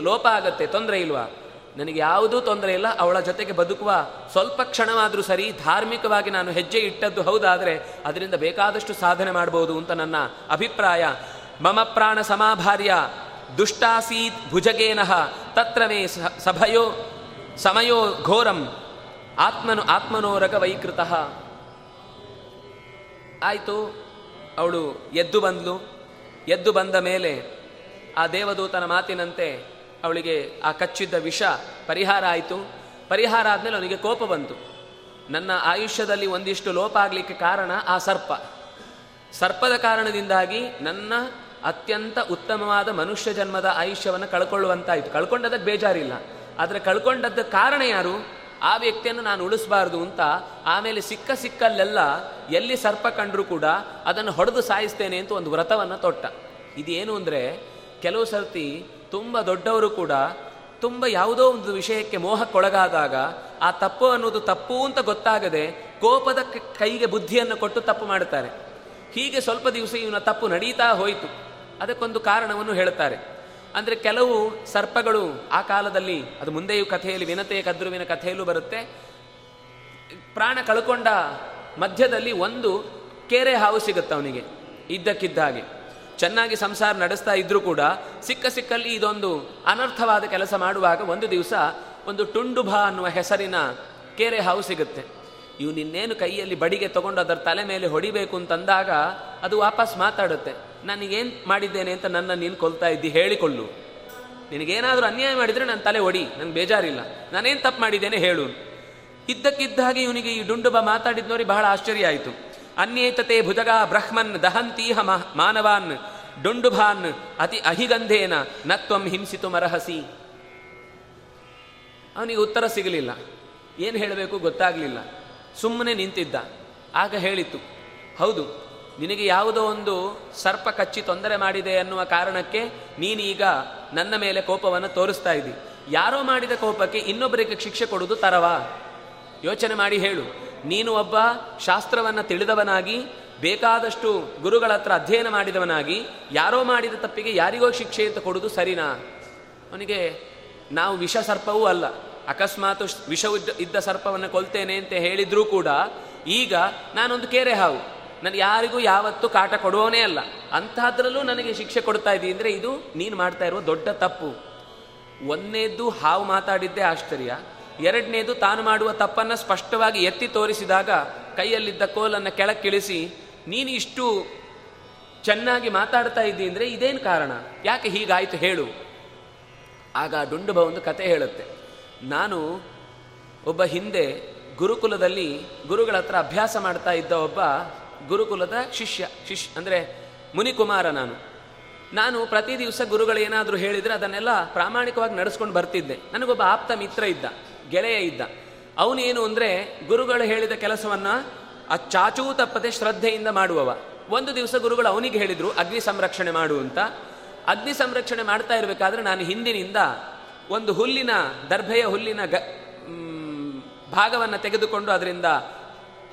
ಲೋಪ ಆಗುತ್ತೆ, ತೊಂದರೆ ಇಲ್ವಾ? ನನಗೆ ಯಾವುದೂ ತೊಂದರೆ ಇಲ್ಲ, ಅವಳ ಜೊತೆಗೆ ಬದುಕುವ ಸ್ವಲ್ಪ ಕ್ಷಣವಾದರೂ ಸರಿ, ಧಾರ್ಮಿಕವಾಗಿ ನಾನು ಹೆಜ್ಜೆ ಇಟ್ಟದ್ದು ಹೌದಾದರೆ ಅದರಿಂದ ಬೇಕಾದಷ್ಟು ಸಾಧನೆ ಮಾಡಬಹುದು ಅಂತ ನನ್ನ ಅಭಿಪ್ರಾಯ. ಮಮ ಪ್ರಾಣ ಸಮಾಭಾರ್ಯ ದುಷ್ಟಾಸೀತ್ ಭುಜಗೇನಃ ತತ್ರವೇ ಸಭಯೋ ಸಮಯೋ ಘೋರಂ ಆತ್ಮನು ಆತ್ಮನೋರಗ ವೈಕೃತಃ. ಆಯಿತು, ಅವಳು ಎದ್ದು ಬಂದ್ಲು. ಎದ್ದು ಬಂದ ಮೇಲೆ ಆ ದೇವದೂತನ ಮಾತಿನಂತೆ ಅವಳಿಗೆ ಆ ಕಚ್ಚಿದ್ದ ವಿಷ ಪರಿಹಾರ ಆಯಿತು. ಪರಿಹಾರ ಆದಮೇಲೆ ಅವನಿಗೆ ಕೋಪ ಬಂತು. ನನ್ನ ಆಯುಷ್ಯದಲ್ಲಿ ಒಂದಿಷ್ಟು ಲೋಪ ಆಗಲಿಕ್ಕೆ ಕಾರಣ ಆ ಸರ್ಪ. ಸರ್ಪದ ಕಾರಣದಿಂದಾಗಿ ನನ್ನ ಅತ್ಯಂತ ಉತ್ತಮವಾದ ಮನುಷ್ಯ ಜನ್ಮದ ಆಯುಷ್ಯವನ್ನು ಕಳ್ಕೊಳ್ಳುವಂತಾಯಿತು. ಕಳ್ಕೊಂಡದಕ್ಕೆ ಬೇಜಾರಿಲ್ಲ. ಆದರೆ ಕಳ್ಕೊಂಡದ್ದ ಕಾರಣ ಯಾರು? ಆ ವ್ಯಕ್ತಿಯನ್ನು ನಾನು ಉಳಿಸಬಾರ್ದು ಅಂತ ಆಮೇಲೆ ಸಿಕ್ಕ ಸಿಕ್ಕಲ್ಲೆಲ್ಲ ಎಲ್ಲಿ ಸರ್ಪ ಕಂಡರೂ ಕೂಡ ಅದನ್ನು ಹೊಡೆದು ಸಾಯಿಸ್ತೇನೆ ಅಂತ ಒಂದು ವ್ರತವನ್ನು ತೊಟ್ಟ. ಇದೇನು ಅಂದರೆ ಕೆಲವು ಸರ್ತಿ ತುಂಬ ದೊಡ್ಡವರು ಕೂಡ ತುಂಬ ಯಾವುದೋ ಒಂದು ವಿಷಯಕ್ಕೆ ಮೋಹಕ್ಕೊಳಗಾದಾಗ ಆ ತಪ್ಪು ಅನ್ನೋದು ತಪ್ಪು ಅಂತ ಗೊತ್ತಾಗದೆ ಕೋಪದ ಕೈಗೆ ಬುದ್ಧಿಯನ್ನು ಕೊಟ್ಟು ತಪ್ಪು ಮಾಡುತ್ತಾರೆ. ಹೀಗೆ ಸ್ವಲ್ಪ ದಿವಸ ಇವನ ತಪ್ಪು ನಡೀತಾ ಹೋಯಿತು. ಅದಕ್ಕೊಂದು ಕಾರಣವನ್ನು ಹೇಳುತ್ತಾರೆ. ಅಂದರೆ ಕೆಲವು ಸರ್ಪಗಳು ಆ ಕಾಲದಲ್ಲಿ, ಅದು ಮುಂದೆಯೂ ಕಥೆಯಲ್ಲಿ ವಿನತೆಯ ಕದ್ರುವಿನ ಕಥೆಯಲ್ಲೂ ಬರುತ್ತೆ, ಪ್ರಾಣ ಕಳ್ಕೊಂಡ ಮಧ್ಯದಲ್ಲಿ ಒಂದು ಕೆರೆ ಹಾವು ಸಿಗುತ್ತೆ ಅವನಿಗೆ ಇದ್ದಕ್ಕಿದ್ದ ಹಾಗೆ ಚೆನ್ನಾಗಿ ಸಂಸಾರ ನಡೆಸ್ತಾ ಇದ್ರೂ ಕೂಡ ಸಿಕ್ಕ ಸಿಕ್ಕಲ್ಲಿ ಇದೊಂದು ಅನರ್ಥವಾದ ಕೆಲಸ ಮಾಡುವಾಗ ಒಂದು ದಿವಸ ಒಂದು ಟುಂಡುಭ ಅನ್ನುವ ಹೆಸರಿನ ಕೇರೆ ಹಾವು ಸಿಗುತ್ತೆ. ಇವು ನಿನ್ನೇನು ಕೈಯಲ್ಲಿ ಬಡಿಗೆ ತಗೊಂಡು ಅದರ ತಲೆ ಮೇಲೆ ಹೊಡಿಬೇಕು ಅಂತಂದಾಗ ಅದು ವಾಪಸ್ ಮಾತಾಡುತ್ತೆ. ನನಗೇನು ಮಾಡಿದ್ದೇನೆ ಅಂತ ನನ್ನ ನೀನು ಕೊಲ್ತಾ ಇದ್ದಿ ಹೇಳಿಕೊಳ್ಳು. ನಿನಗೇನಾದರೂ ಅನ್ಯಾಯ ಮಾಡಿದರೆ ನನ್ನ ತಲೆ ಹೊಡಿ ನನಗೆ ಬೇಜಾರಿಲ್ಲ. ನಾನೇನು ತಪ್ಪು ಮಾಡಿದ್ದೇನೆ ಹೇಳು. ಇದ್ದಕ್ಕಿದ್ದ ಹಾಗೆ ಇವನಿಗೆ ಈ ಡುಂಡುಬ ಮಾತಾಡಿದ್ ನೋಡಿ ಬಹಳ ಆಶ್ಚರ್ಯ ಆಯಿತು. ಅನ್ಯೇತತೆ ಭುಜಗ ಬ್ರಹ್ಮನ್ ದಹಂತೀಹ ಮಾನವಾನ್, ಡುಂಡುಭಾನ್, ಅತಿ ಅಹಿಗಂಧೇನ ನತ್ವಂ ಹಿಂಸಿತು ಮರಹಸಿ. ಅವನಿಗೆ ಉತ್ತರ ಸಿಗಲಿಲ್ಲ. ಏನು ಹೇಳಬೇಕು ಗೊತ್ತಾಗಲಿಲ್ಲ. ಸುಮ್ಮನೆ ನಿಂತಿದ್ದ. ಆಗ ಹೇಳಿತ್ತು, ಹೌದು, ನಿನಗೆ ಯಾವುದೋ ಒಂದು ಸರ್ಪ ಕಚ್ಚಿ ತೊಂದರೆ ಮಾಡಿದೆ ಅನ್ನುವ ಕಾರಣಕ್ಕೆ ನೀನೀಗ ನನ್ನ ಮೇಲೆ ಕೋಪವನ್ನು ತೋರಿಸ್ತಾ ಇದ್ದಿ. ಯಾರೋ ಮಾಡಿದ ಕೋಪಕ್ಕೆ ಇನ್ನೊಬ್ಬರಿಗೆ ಶಿಕ್ಷೆ ಕೊಡುವುದು ತರವಾ? ಯೋಚನೆ ಮಾಡಿ ಹೇಳು. ನೀನು ಒಬ್ಬ ಶಾಸ್ತ್ರವನ್ನು ತಿಳಿದವನಾಗಿ, ಬೇಕಾದಷ್ಟು ಗುರುಗಳ ಹತ್ರ ಅಧ್ಯಯನ ಮಾಡಿದವನಾಗಿ, ಯಾರೋ ಮಾಡಿದ ತಪ್ಪಿಗೆ ಯಾರಿಗೋ ಶಿಕ್ಷೆ ಅಂತ ಕೊಡೋದು ಸರಿನಾ? ಅವನಿಗೆ, ನಾವು ವಿಷ ಸರ್ಪವೂ ಅಲ್ಲ. ಅಕಸ್ಮಾತ್ ವಿಷ ಇದ್ದ- ಸರ್ಪವನ್ನು ಕೊಲ್ತೇನೆ ಅಂತ ಹೇಳಿದ್ರೂ ಕೂಡ, ಈಗ ನಾನೊಂದು ಕೇರೆ ಹಾವು. ನಾನು ಯಾರಿಗೂ ಯಾವತ್ತೂ ಕಾಟ ಕೊಡುವವನೇ ಅಲ್ಲ. ಅಂತಹದ್ರಲ್ಲೂ ನನಗೆ ಶಿಕ್ಷೆ ಕೊಡ್ತಾ ಇದ್ದೀನಿ ಅಂದರೆ ಇದು ನೀನು ಮಾಡ್ತಾ ಇರುವ ದೊಡ್ಡ ತಪ್ಪು. ಒಂದನೇದ್ದು ಹಾವು ಮಾತಾಡಿದ್ದೇ ಆಶ್ಚರ್ಯ ಎರಡನೇದು ತಾನು ಮಾಡುವ ತಪ್ಪನ್ನು ಸ್ಪಷ್ಟವಾಗಿ ಎತ್ತಿ ತೋರಿಸಿದಾಗ ಕೈಯಲ್ಲಿದ್ದ ಕೋಲನ್ನು ಕೆಳಕ್ಕಿಳಿಸಿ, ನೀನು ಇಷ್ಟು ಚೆನ್ನಾಗಿ ಮಾತಾಡ್ತಾ ಇದ್ದಿ ಅಂದರೆ ಇದೇನು ಕಾರಣ? ಯಾಕೆ ಹೀಗಾಯಿತು ಹೇಳು. ಆಗ ಡುಂಡುಬ ಒಂದು ಕತೆ ಹೇಳುತ್ತೆ. ನಾನು ಒಬ್ಬ ಹಿಂದೆ ಗುರುಕುಲದಲ್ಲಿ ಗುರುಗಳ ಹತ್ರ ಅಭ್ಯಾಸ ಮಾಡ್ತಾ ಇದ್ದ ಒಬ್ಬ ಗುರುಕುಲದ ಶಿಷ್ಯ ಶಿಷ್ಯ ಅಂದರೆ ಮುನಿಕುಮಾರ ನಾನು. ನಾನು ಪ್ರತಿ ದಿವಸ ಗುರುಗಳು ಏನಾದರೂ ಹೇಳಿದರೆ ಅದನ್ನೆಲ್ಲ ಪ್ರಾಮಾಣಿಕವಾಗಿ ನಡೆಸ್ಕೊಂಡು ಬರ್ತಿದ್ದೆ. ನನಗೊಬ್ಬ ಆಪ್ತ ಮಿತ್ರ ಇದ್ದ. ಗೆಳೆಯ ಇದ್ದ. ಅವನೇನು ಅಂದರೆ, ಗುರುಗಳು ಹೇಳಿದ ಕೆಲಸವನ್ನು ಆ ಚಾಚೂ ತಪ್ಪದೆ ಶ್ರದ್ಧೆಯಿಂದ ಮಾಡುವವ. ಒಂದು ದಿವಸ ಗುರುಗಳು ಅವನಿಗೆ ಹೇಳಿದರು, ಅಗ್ನಿ ಸಂರಕ್ಷಣೆ ಮಾಡು ಅಂತ. ಅಗ್ನಿ ಸಂರಕ್ಷಣೆ ಮಾಡ್ತಾ ಇರಬೇಕಾದ್ರೆ ನಾನು ಹಿಂದಿನಿಂದ ಒಂದು ಹುಲ್ಲಿನ, ದರ್ಭೆಯ ಹುಲ್ಲಿನ ಗ ಭಾಗವನ್ನು ತೆಗೆದುಕೊಂಡು ಅದರಿಂದ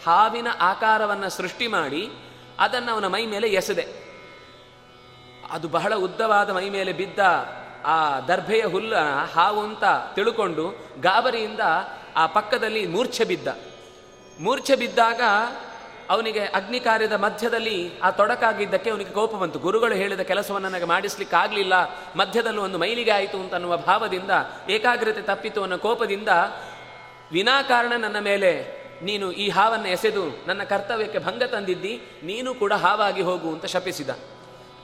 ಹಾವಿನ ಆಕಾರವನ್ನು ಸೃಷ್ಟಿ ಮಾಡಿ ಅದನ್ನು ಅವನ ಮೈ ಮೇಲೆ ಎಸೆದೆ. ಅದು ಬಹಳ ಉದ್ದವಾದ ಮೈ ಮೇಲೆ ಬಿದ್ದ ಆ ದರ್ಭೆಯ ಹುಲ್ಲ, ಹಾವು ಅಂತ ತಿಳ್ಕೊಂಡು ಗಾಬರಿಯಿಂದ ಆ ಪಕ್ಕದಲ್ಲಿ ಮೂರ್ಛೆ ಬಿದ್ದ. ಮೂರ್ಛೆ ಬಿದ್ದಾಗ ಅವನಿಗೆ ಅಗ್ನಿ ಕಾರ್ಯದ ಮಧ್ಯದಲ್ಲಿ ಆ ತೊಡಕಾಗಿದ್ದಕ್ಕೆ ಅವನಿಗೆ ಕೋಪ ಬಂತು. ಗುರುಗಳು ಹೇಳಿದ ಕೆಲಸವನ್ನು ನನಗೆ ಮಾಡಿಸ್ಲಿಕ್ಕಾಗಲಿಲ್ಲ, ಮಧ್ಯದಲ್ಲಿ ಒಂದು ಮೈಲಿಗೆ ಆಯಿತು ಅಂತ ಅನ್ನುವ ಭಾವದಿಂದ, ಏಕಾಗ್ರತೆ ತಪ್ಪಿತು ಅನ್ನೋ ಕೋಪದಿಂದ ವಿನಾಕಾರಣ ನನ್ನ ಮೇಲೆ ನೀನು ಈ ಹಾವನ್ನು ಎಸೆದು ನನ್ನ ಕರ್ತವ್ಯಕ್ಕೆ ಭಂಗ ತಂದಿದ್ದಿ, ನೀನು ಕೂಡ ಹಾವಾಗಿ ಹೋಗು ಅಂತ ಶಪಿಸಿದ.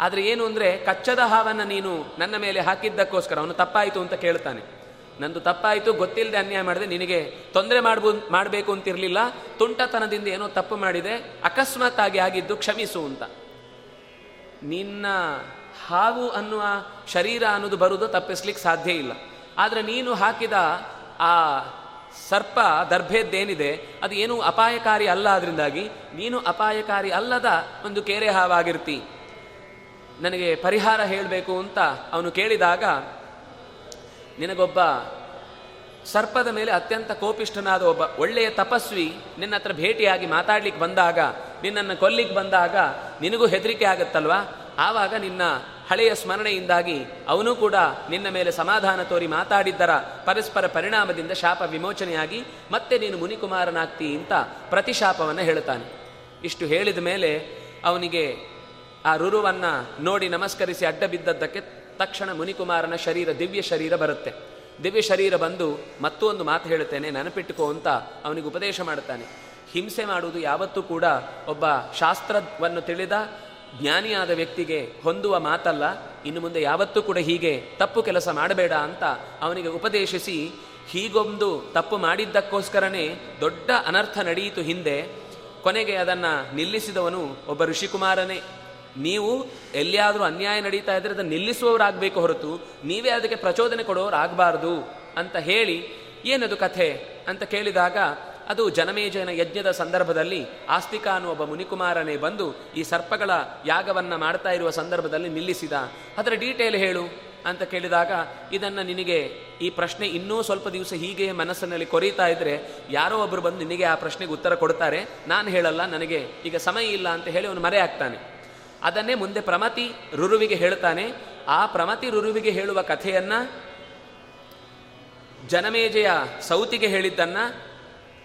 ಆದರೆ ಏನು ಅಂದರೆ ಕಚ್ಚದ ಹಾವನ್ನು ನೀನು ನನ್ನ ಮೇಲೆ ಹಾಕಿದ್ದಕ್ಕೋಸ್ಕರ ಅವನು ತಪ್ಪಾಯಿತು ಅಂತ ಕೇಳ್ತಾನೆ. ನಂದು ತಪ್ಪಾಯಿತು, ಗೊತ್ತಿಲ್ಲದೆ ಅನ್ಯಾಯ ಮಾಡಿದೆ ನಿನಗೆ ತೊಂದರೆ ಮಾಡ್ಬೋ, ಮಾಡಬೇಕು ಅಂತಿರಲಿಲ್ಲ. ತುಂಟತನದಿಂದ ಏನೋ ತಪ್ಪು ಮಾಡಿದೆ ಅಕಸ್ಮಾತ್ ಆಗಿ ಆಗಿದ್ದು ಕ್ಷಮಿಸು ಅಂತ. ನಿನ್ನ ಹಾವು ಅನ್ನುವ ಶರೀರ ಅನ್ನೋದು ಬರುವುದು ತಪ್ಪಿಸ್ಲಿಕ್ಕೆ ಸಾಧ್ಯ ಇಲ್ಲ. ಆದರೆ ನೀನು ಹಾಕಿದ ಆ ಸರ್ಪ, ದರ್ಭೆದ್ದೇನಿದೆ, ಅದು ಏನು ಅಪಾಯಕಾರಿ ಅಲ್ಲ ಅದರಿಂದಾಗಿ ನೀನು ಅಪಾಯಕಾರಿ ಅಲ್ಲದ ಒಂದು ಕೆರೆ ಹಾವಾಗಿರ್ತಿ. ನನಗೆ ಪರಿಹಾರ ಹೇಳಬೇಕು ಅಂತ ಅವನು ಕೇಳಿದಾಗ, ನಿನಗೊಬ್ಬ ಸರ್ಪದ ಮೇಲೆ ಅತ್ಯಂತ ಕೋಪಿಷ್ಠನಾದ ಒಬ್ಬ ಒಳ್ಳೆಯ ತಪಸ್ವಿ ನಿನ್ನ ಹತ್ರ ಭೇಟಿಯಾಗಿ ಮಾತಾಡ್ಲಿಕ್ಕೆ ಬಂದಾಗ, ನಿನ್ನನ್ನು ಕೊಲ್ಲಿಕ್ಕೆ ಬಂದಾಗ ನಿನಗೂ ಹೆದರಿಕೆ ಆಗುತ್ತಲ್ವಾ? ಆವಾಗ ನಿನ್ನ ಹಳೆಯ ಸ್ಮರಣೆಯಿಂದಾಗಿ ಅವನು ಕೂಡ ನಿನ್ನ ಮೇಲೆ ಸಮಾಧಾನ ತೋರಿ ಮಾತಾಡಿದ್ದರ ಪರಸ್ಪರ ಪರಿಣಾಮದಿಂದ ಶಾಪ ವಿಮೋಚನೆಯಾಗಿ ಮತ್ತೆ ನೀನು ಮುನಿಕುಮಾರನಾಗ್ತಿ ಅಂತ ಪ್ರತಿಶಾಪವನ್ನು ಹೇಳ್ತಾನೆ ಇಷ್ಟು ಹೇಳಿದ ಮೇಲೆ ಅವನಿಗೆ ಆ ರುರುವನ್ನ ನೋಡಿ ನಮಸ್ಕರಿಸಿ ಅಡ್ಡ ಬಿದ್ದದ್ದಕ್ಕೆ ತಕ್ಷಣ ಮುನಿಕುಮಾರನ ಶರೀರ, ದಿವ್ಯ ಶರೀರ ಬರುತ್ತೆ. ದಿವ್ಯ ಶರೀರ ಬಂದು ಮತ್ತೊಂದು ಮಾತು ಹೇಳುತ್ತೇನೆ ನೆನಪಿಟ್ಟುಕೋ ಅಂತ ಅವನಿಗೆ ಉಪದೇಶ ಮಾಡುತ್ತಾನೆ. ಹಿಂಸೆ ಮಾಡುವುದು ಯಾವತ್ತೂ ಕೂಡ ಒಬ್ಬ ಶಾಸ್ತ್ರವನ್ನು ತಿಳಿದ ಜ್ಞಾನಿಯಾದ ವ್ಯಕ್ತಿಗೆ ಹೊಂದುವ ಮಾತಲ್ಲ, ಇನ್ನು ಮುಂದೆ ಯಾವತ್ತೂ ಕೂಡ ಹೀಗೆ ತಪ್ಪು ಕೆಲಸ ಮಾಡಬೇಡ ಅಂತ ಅವನಿಗೆ ಉಪದೇಶಿಸಿ, ಹೀಗೊಂದು ತಪ್ಪು ಮಾಡಿದ್ದಕ್ಕೋಸ್ಕರನೇ ದೊಡ್ಡ ಅನರ್ಥ ನಡೆಯಿತು ಹಿಂದೆ, ಕೊನೆಗೆ ಅದನ್ನು ನಿಲ್ಲಿಸಿದವನು ಒಬ್ಬ ಋಷಿಕುಮಾರನೇ. ನೀವು ಎಲ್ಲಿಯಾದರೂ ಅನ್ಯಾಯ ನಡೀತಾ ಇದ್ರೆ ಅದನ್ನು ನಿಲ್ಲಿಸುವವರಾಗಬೇಕು ಹೊರತು ನೀವೇ ಅದಕ್ಕೆ ಪ್ರಚೋದನೆ ಕೊಡೋರಾಗಬಾರ್ದು ಅಂತ ಹೇಳಿ ಏನದು ಕಥೆ ಅಂತ ಕೇಳಿದಾಗ ಅದು ಜನಮೇಜಯನ ಯಜ್ಞದ ಸಂದರ್ಭದಲ್ಲಿ ಆಸ್ತಿಕ ಅನ್ನುವ ಒಬ್ಬ ಮುನಿಕುಮಾರನೇ ಬಂದು ಈ ಸರ್ಪಗಳ ಯಾಗವನ್ನ ಮಾಡ್ತಾ ಇರುವ ಸಂದರ್ಭದಲ್ಲಿ ನಿಲ್ಲಿಸಿದ. ಅದರ ಡೀಟೇಲ್ ಹೇಳು ಅಂತ ಕೇಳಿದಾಗ ಇದನ್ನು ನಿನಗೆ ಈ ಪ್ರಶ್ನೆ ಇನ್ನೂ ಸ್ವಲ್ಪ ದಿವಸ ಹೀಗೆ ಮನಸ್ಸಿನಲ್ಲಿ ಕೊರೀತಾ ಇದ್ರೆ ಯಾರೋ ಒಬ್ಬರು ಬಂದು ನಿನಗೆ ಆ ಪ್ರಶ್ನೆಗೆ ಉತ್ತರ ಕೊಡ್ತಾರೆ. ನಾನು ಹೇಳಲ್ಲ, ನನಗೆ ಈಗ ಸಮಯ ಇಲ್ಲ ಅಂತ ಹೇಳಿ ಅವನು ಮರೆ ಆಗ್ತಾನೆ ಅದನ್ನೇ ಮುಂದೆ ಪ್ರಮತಿ ರುರುವಿಗೆ ಹೇಳ್ತಾನೆ ಆ ಪ್ರಮತಿ ರುರುವಿಗೆ ಹೇಳುವ ಕಥೆಯನ್ನ ಜನಮೇಜೆಯ ಸೌತಿಗೆ ಹೇಳಿದ್ದನ್ನ,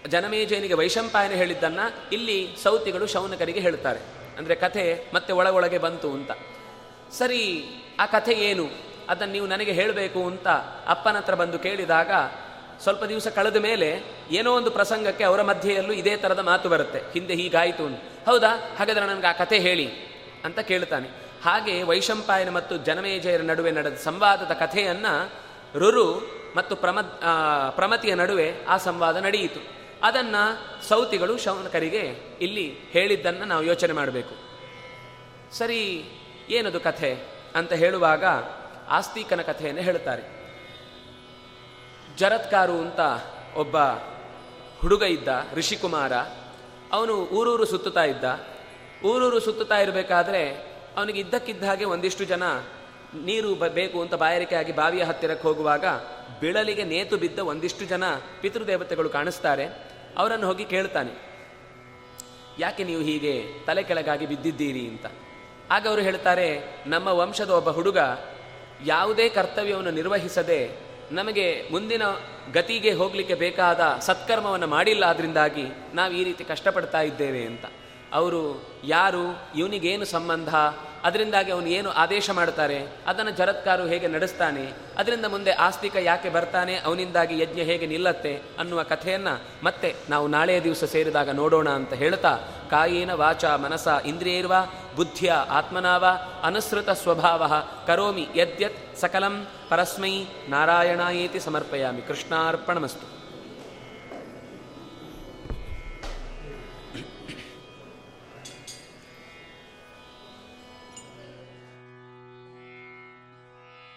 ಜನಮೇಜಯನಿಗೆ ವೈಶಂಪಾಯನ ಹೇಳಿದ್ದನ್ನ ಇಲ್ಲಿ ಸೌತಿಗಳು ಶೌನಕರಿಗೆ ಹೇಳ್ತಾರೆ ಅಂದರೆ ಕಥೆ ಮತ್ತೆ ಒಳಗೊಳಗೆ ಬಂತು ಅಂತ. ಸರಿ, ಆ ಕಥೆ ಏನು? ಅದನ್ನು ನೀವು ನನಗೆ ಹೇಳಬೇಕು ಅಂತ ಅಪ್ಪನ ಹತ್ರ ಬಂದು ಕೇಳಿದಾಗ ಸ್ವಲ್ಪ ದಿವಸ ಕಳೆದ ಮೇಲೆ ಏನೋ ಒಂದು ಪ್ರಸಂಗಕ್ಕೆ ಅವರ ಮಧ್ಯೆಯಲ್ಲೂ ಇದೇ ಥರದ ಮಾತು ಬರುತ್ತೆ. ಹಿಂದೆ ಹೀಗಾಯಿತು ಅಂತ. ಹೌದಾ? ಹಾಗಾದ್ರೆ ನನಗೆ ಆ ಕಥೆ ಹೇಳಿ. ಅಂತ ಕೇಳ್ತಾನೆ ಹಾಗೆ ವೈಶಂಪಾಯನ ಮತ್ತು ಜನಮೇಜಯರ ನಡುವೆ ನಡೆದ ಸಂವಾದದ ಕಥೆಯನ್ನು ರುರು ಮತ್ತು ಪ್ರಮ ಪ್ರಮತಿಯ ನಡುವೆ ಆ ಸಂವಾದ ನಡೆಯಿತು. ಅದನ್ನು ಸೌತಿಗಳು ಶೌನಕರಿಗೆ ಇಲ್ಲಿ ಹೇಳಿದ್ದನ್ನು ನಾವು ಯೋಚನೆ ಮಾಡಬೇಕು. ಸರಿ, ಏನದು ಕಥೆ ಅಂತ ಹೇಳುವಾಗ ಆಸ್ತಿಕನ ಕಥೆಯನ್ನು ಹೇಳುತ್ತಾರೆ. ಜರತ್ಕಾರು ಅಂತ ಒಬ್ಬ ಹುಡುಗ ಇದ್ದ ಋಷಿಕುಮಾರ ಅವನು ಊರೂರು ಸುತ್ತುತ್ತಾ ಇದ್ದ ಊರೂರು ಸುತ್ತುತ್ತಾ ಇರಬೇಕಾದ್ರೆ ಅವನಿಗೆ ಇದ್ದಕ್ಕಿದ್ದ ಹಾಗೆ ಒಂದಿಷ್ಟು ಜನ ನೀರು ಬೇಕು ಅಂತ ಬಾಯಾರಿಕೆ ಆಗಿ ಬಾವಿಯ ಹತ್ತಿರಕ್ಕೆ ಹೋಗುವಾಗ ಬಿಳಲಿಗೆ ನೇತು ಬಿದ್ದ ಒಂದಿಷ್ಟು ಜನ ಪಿತೃದೇವತೆಗಳು ಕಾಣಿಸ್ತಾರೆ. ಅವರನ್ನು ಹೋಗಿ ಕೇಳ್ತಾನೆ, ಯಾಕೆ ನೀವು ಹೀಗೆ ತಲೆ ಕೆಳಗಾಗಿ ಬಿದ್ದಿದ್ದೀರಿ ಅಂತ? ಆಗ ಅವರು ಹೇಳ್ತಾರೆ, ನಮ್ಮ ವಂಶದ ಒಬ್ಬ ಹುಡುಗ ಯಾವುದೇ ಕರ್ತವ್ಯವನ್ನು ನಿರ್ವಹಿಸದೆ ನಮಗೆ ಮುಂದಿನ ಗತಿಗೆ ಹೋಗಲಿಕ್ಕೆ ಬೇಕಾದ ಸತ್ಕರ್ಮವನ್ನು ಮಾಡಿಲ್ಲ. ಅದರಿಂದಾಗಿ ನಾವು ಈ ರೀತಿ ಕಷ್ಟಪಡ್ತಾ ಇದ್ದೇವೆ ಅಂತ. ಅವರು ಯಾರು, ಇವನಿಗೇನು ಸಂಬಂಧ, ಅದರಿಂದಾಗಿ ಅವನು ಏನು ಆದೇಶ ಮಾಡ್ತಾರೆ ಅದನ್ನು ಜರತ್ಕಾರು ಹೇಗೆ ನಡೆಸ್ತಾನೆ, ಅದರಿಂದ ಮುಂದೆ ಆಸ್ತಿಕ ಯಾಕೆ ಬರ್ತಾನೆ, ಅವನಿಂದಾಗಿ ಯಜ್ಞ ಹೇಗೆ ನಿಲ್ಲತ್ತೆ ಅನ್ನುವ ಕಥೆಯನ್ನು ಮತ್ತೆ ನಾವು ನಾಳೆಯ ದಿವಸ ಸೇರಿದಾಗ ನೋಡೋಣ ಅಂತ ಹೇಳ್ತಾ, ಕಾಯೇನ ವಾಚ ಮನಸ ಇಂದ್ರಿಯರ್ವ, ಬುದ್ಧಿಯ ಆತ್ಮನಾವ, ಅನುಸೃತ ಸ್ವಭಾವ ಕರೋಮಿ ಯದ್ಯತ್ ಸಕಲಂ ಪರಸ್ಮೈ ನಾರಾಯಣಾಯೇತಿ ಸಮರ್ಪಯಾಮಿ. ಕೃಷ್ಣಾರ್ಪಣಮಸ್ತು.